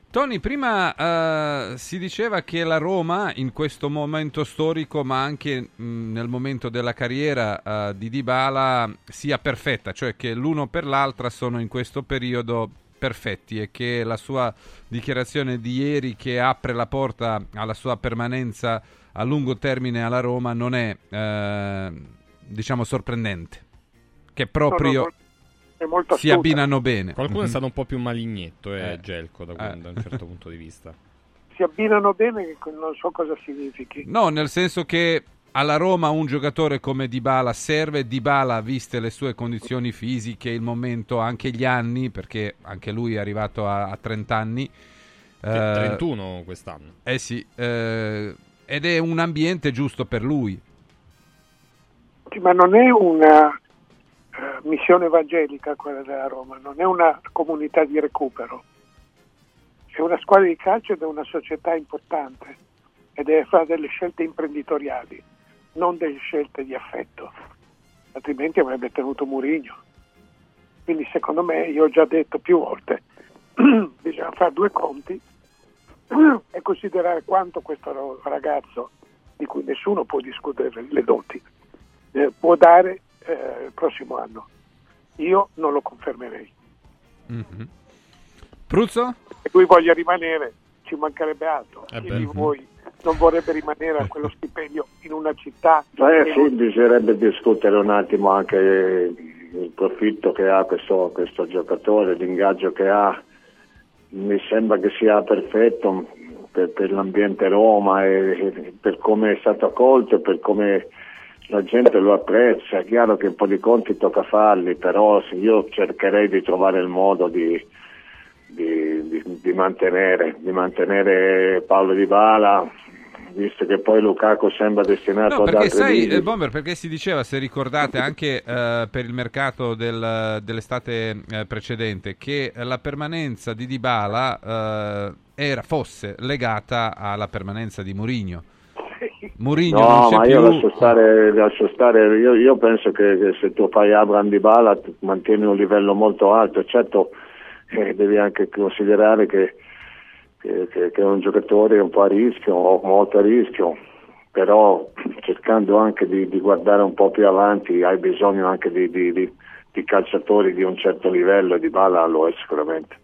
Tony, prima eh, si diceva che la Roma in questo momento storico, ma anche mh, nel momento della carriera eh, di Dybala, sia perfetta, cioè che l'uno per l'altra sono in questo periodo perfetti e che la sua dichiarazione di ieri che apre la porta alla sua permanenza a lungo termine alla Roma non è, eh, diciamo, sorprendente, che proprio No, no, è molto si abbinano bene. Qualcuno è Mhm. stato un po' più malignetto, eh, Eh. Gelco, da, Eh. da un certo punto di vista. Si abbinano bene, che non so cosa significhi. No, nel senso che alla Roma un giocatore come Dybala serve, Dybala viste le sue condizioni fisiche, il momento, anche gli anni, perché anche lui è arrivato a, a 30 anni. Eh, 31 quest'anno. Eh sì, eh, ed è un ambiente giusto per lui. Sì, ma non è una missione evangelica quella della Roma, non è una comunità di recupero. È una squadra di calcio ed è una società importante e deve fare delle scelte imprenditoriali, non delle scelte di affetto, altrimenti avrebbe tenuto Murigno. Quindi secondo me, io ho già detto più volte, bisogna fare due conti e considerare quanto questo ragazzo, di cui nessuno può discutere le doti, eh, può dare eh, il prossimo anno. Io non lo confermerei. Mhm. Pruzzo? Se lui voglia rimanere, ci mancherebbe altro. Eh Chi beh. di voi non vorrebbe rimanere a quello stipendio in una città? Eh che sì, bisognerebbe discutere un attimo anche il profitto che ha questo, questo giocatore, l'ingaggio che ha. Mi sembra che sia perfetto per, per l'ambiente Roma e per come è stato accolto e per come la gente lo apprezza. È chiaro che un po' di conti tocca farli, però se io cercherei di trovare il modo di, di- di- di mantenere, di mantenere Paolo Di Bala, visto che poi Lukaku sembra destinato No, ad altri sai, lidi. eh, Bomber, perché si diceva, se ricordate, anche eh, per il mercato del- dell'estate eh, precedente, che la permanenza di Dybala eh, era, fosse legata alla permanenza di Mourinho. Murigno No, non c'è ma più. io lascio stare, lascio stare io, io penso che, che se tu fai Abram di Bala mantieni un livello molto alto, certo eh, devi anche considerare che, che- che- è un giocatore un po' a rischio, o molto a rischio, però cercando anche di, di guardare un po' più avanti hai bisogno anche di, di- di- di calciatori di un certo livello e di Bala lo è sicuramente.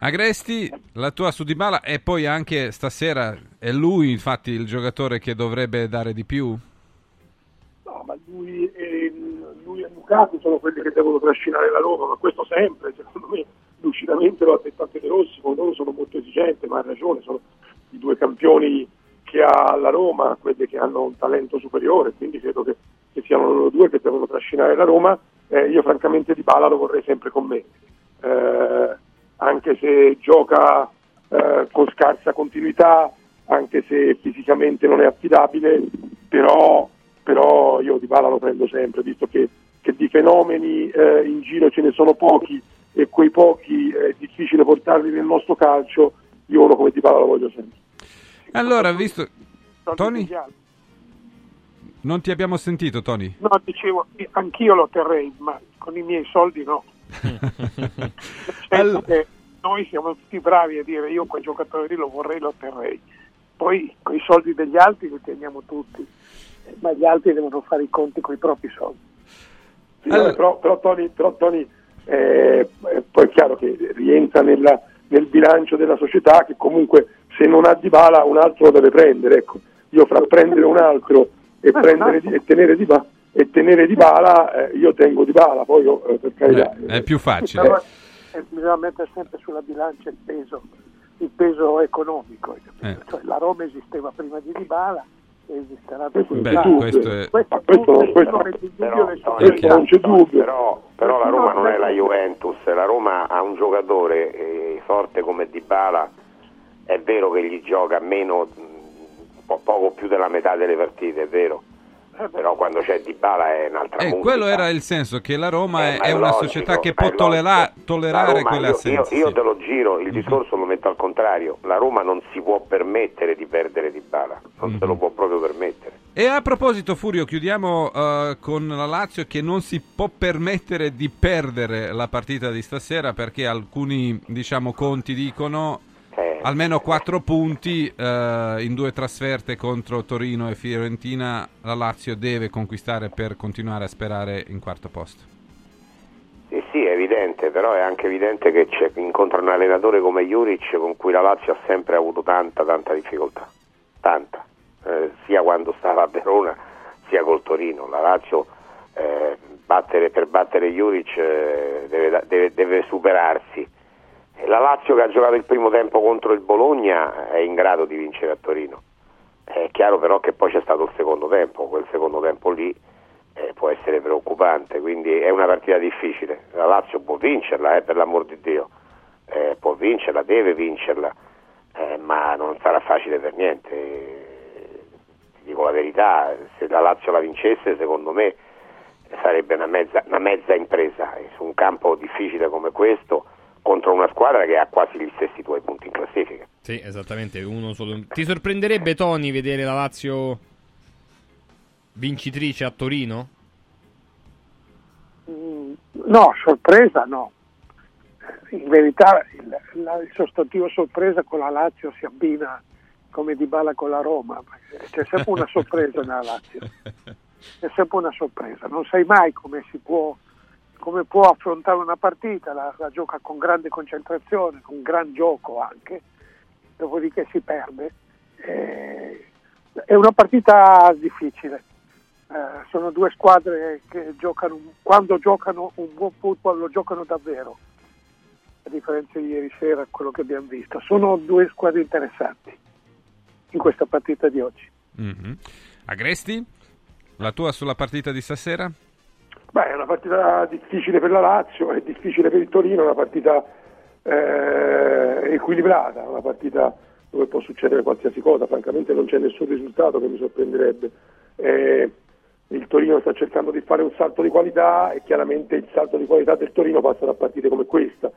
Agresti, la tua su Dybala e poi anche stasera è lui infatti il giocatore che dovrebbe dare di più? No, ma lui e, lui e Lukaku sono quelli che devono trascinare la Roma, ma questo sempre, secondo me, lucidamente lo ha detto anche De Rossi, con loro sono molto esigente, ma ha ragione, sono i due campioni che ha la Roma, quelli che hanno un talento superiore, quindi credo che, che siano loro due che devono trascinare la Roma. Eh, io francamente Di Bala lo vorrei sempre con me, Eh, anche se gioca eh, con scarsa continuità, anche se fisicamente non è affidabile, però, però io Di Bala lo prendo sempre, visto che, che di fenomeni eh, in giro ce ne sono pochi e quei pochi è difficile portarli nel nostro calcio, io uno come Di Bala lo voglio sempre. Allora, visto... Tony? Non ti abbiamo sentito, Tony. No, dicevo, anch'io lo terrei, ma con i miei soldi no. Che noi siamo tutti bravi a dire io quel giocatore lì lo vorrei, lo terrei. Poi con i soldi degli altri li teniamo tutti, ma gli altri devono fare i conti con i propri soldi. Sì, vabbè, però, però Tony, però Tony, eh, eh, poi è chiaro che rientra nella- nel bilancio della società che comunque se non ha Di Bala un altro lo deve prendere. Ecco. Io fra prendere un altro e, prendere e tenere Di Bala, e tenere Di Bala eh, io tengo Di Bala, poi io, eh, per carità. È più facile. Però, eh, bisogna mettere sempre sulla bilancia il peso, il peso economico. Eh. Cioè, la Roma esisteva prima di Dybala e esisterà dopo Beh, Dybala. questo è- Questo, questo- questo- dubbio Però, Tony, società. non c'è dubbio. Però, però la Roma non è la Juventus, la Roma ha un giocatore eh, forte come Dybala, è vero che gli gioca meno, po- poco più della metà delle partite, è vero, però quando c'è Dybala è un'altra musica. Eh, quello era il senso, che la Roma Eh, è, è una logico, società che può logico. tollerare Roma, quelle io- assenze. Io, io te lo giro, il discorso lo metto al contrario, la Roma non si può permettere di perdere Dybala, non se lo può proprio permettere. E a proposito, Furio, chiudiamo eh, con la Lazio che non si può permettere di perdere la partita di stasera perché alcuni diciamo, conti dicono almeno quattro punti eh, in due trasferte contro Torino e Fiorentina. La Lazio deve conquistare per continuare a sperare in quarto posto. Sì, sì, è evidente, però è anche evidente che incontra un allenatore come Juric con cui la Lazio ha sempre avuto tanta, tanta difficoltà, tanta, eh, sia quando stava a Verona sia col Torino. La Lazio eh, battere- per battere Juric eh, deve, deve- deve superarsi. La Lazio che ha giocato il primo tempo contro il Bologna è in grado di vincere a Torino. È chiaro però che poi c'è stato il secondo tempo, quel secondo tempo lì eh, può essere preoccupante, quindi è una partita difficile. La Lazio può vincerla, eh, per l'amor di Dio, Eh, può vincerla, deve vincerla, eh, ma non sarà facile per niente. Ti dico la verità, se la Lazio la vincesse, secondo me sarebbe una mezza, una mezza impresa su un campo difficile come questo squadra che ha quasi gli stessi tuoi punti in classifica. Sì, esattamente, uno solo. Ti sorprenderebbe, Tony, vedere la Lazio vincitrice a Torino? Mm, No, sorpresa no. In verità il, la- il sostantivo sorpresa con la Lazio si abbina come di bala con la Roma, c'è sempre una sorpresa nella Lazio, c'è sempre una sorpresa, non sai mai come si può, come può affrontare una partita, la, la gioca con grande concentrazione, con gran gioco anche, dopodiché si perde. Eh, è una partita difficile. Eh, sono due squadre che giocano, quando giocano un buon football lo giocano davvero, a differenza di ieri sera, quello che abbiamo visto. Sono due squadre interessanti in questa partita di oggi. Mhm. Agresti? La tua sulla partita di stasera? Beh, è una partita difficile per la Lazio, è difficile per il Torino, è una partita eh, equilibrata, una partita dove può succedere qualsiasi cosa, francamente non c'è nessun risultato che mi sorprenderebbe. Eh, il Torino sta cercando di fare un salto di qualità e chiaramente il salto di qualità del Torino passa da partite come questa.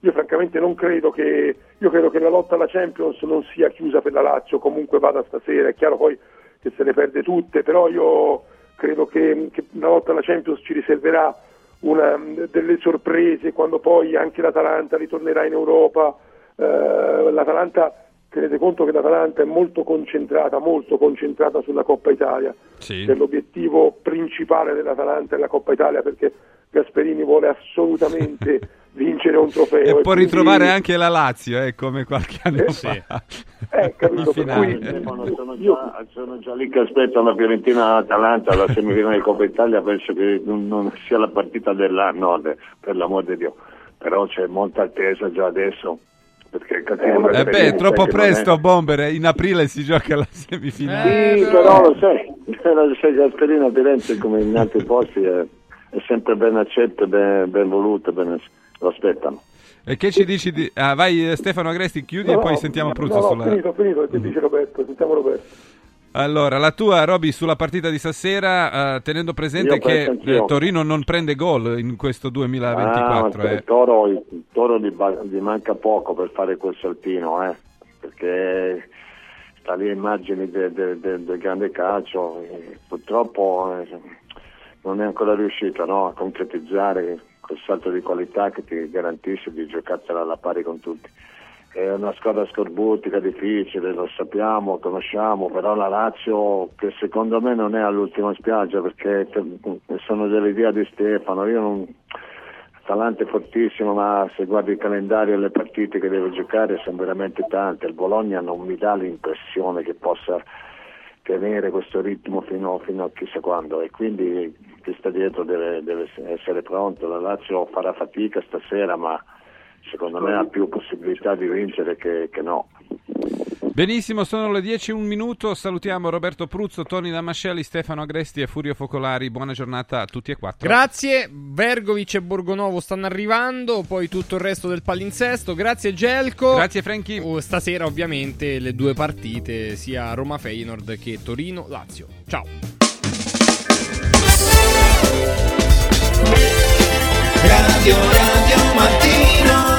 io francamente non credo che, credo che la lotta alla Champions non sia chiusa per la Lazio, comunque vada stasera, è chiaro poi che se le perde tutte, però io credo che, che la lotta alla Champions ci riserverà una, delle sorprese quando poi anche l'Atalanta ritornerà in Europa. Eh, L'Atalanta, tenete conto che l'Atalanta è molto concentrata, molto concentrata sulla Coppa Italia. Sì. L'obiettivo principale dell'Atalanta è la Coppa Italia perché Gasperini vuole assolutamente vincere un trofeo. E può quindi- ritrovare anche la Lazio, eh, come qualche anno Eh, fa. Eh, capito, per finale. cui- Stefano, sono, già, sono già lì che aspettano la Fiorentina-Atalanta, la semifinale di Coppa Italia, penso che non, non sia la partita dell'anno, de- per l'amor di Dio, però c'è molta attesa già adesso, perché cattivo Eh Gasperini beh, è troppo non è- presto, Bomber. eh, In aprile si gioca la semifinale. Sì, però lo sai, lo sai Gasperini a Firenze come in altri posti è, è sempre ben accetto, ben, ben voluto, ben- lo aspettano. E che ci dici di... Ah, vai eh, Stefano Agresti, chiudi No, e poi no, sentiamo Pruzzo no, no, sulla... finito, finito, che dice Roberto, sentiamo Roberto. Allora, la tua, Roby, sulla partita di stasera, eh, tenendo presente che eh, Torino non prende gol in questo 2024. Ah, eh. il Toro, il Toro gli, gli manca poco per fare quel saltino, eh, perché sta lì a immagini de- de- de- del grande calcio, purtroppo eh, non è ancora riuscito no, a concretizzare quel salto di qualità che ti garantisce di giocarsela alla pari con tutti. È una squadra scorbutica, difficile, lo sappiamo, conosciamo, però la Lazio che secondo me non è all'ultima spiaggia perché sono dell'idea di Stefano, io non, Atalanta è fortissimo, ma se guardi il calendario e le partite che deve giocare sono veramente tante. Il Bologna non mi dà l'impressione che possa tenere questo ritmo fino, fino a chissà quando e quindi chi sta dietro deve, deve essere pronto. La Lazio farà fatica stasera, ma secondo me ha più possibilità di vincere che, che no. Benissimo, sono le 10 un minuto. Salutiamo Roberto Pruzzo, Toni Damascelli, Stefano Agresti e Furio Focolari. Buona giornata a tutti e quattro. Grazie. Vergovic e Borgonovo stanno arrivando, poi tutto il resto del palinsesto. Grazie Gelco. Grazie Franchi. Oh, stasera ovviamente le due partite, sia Roma Feyenoord che Torino Lazio. Ciao. Radio, radio, mattino,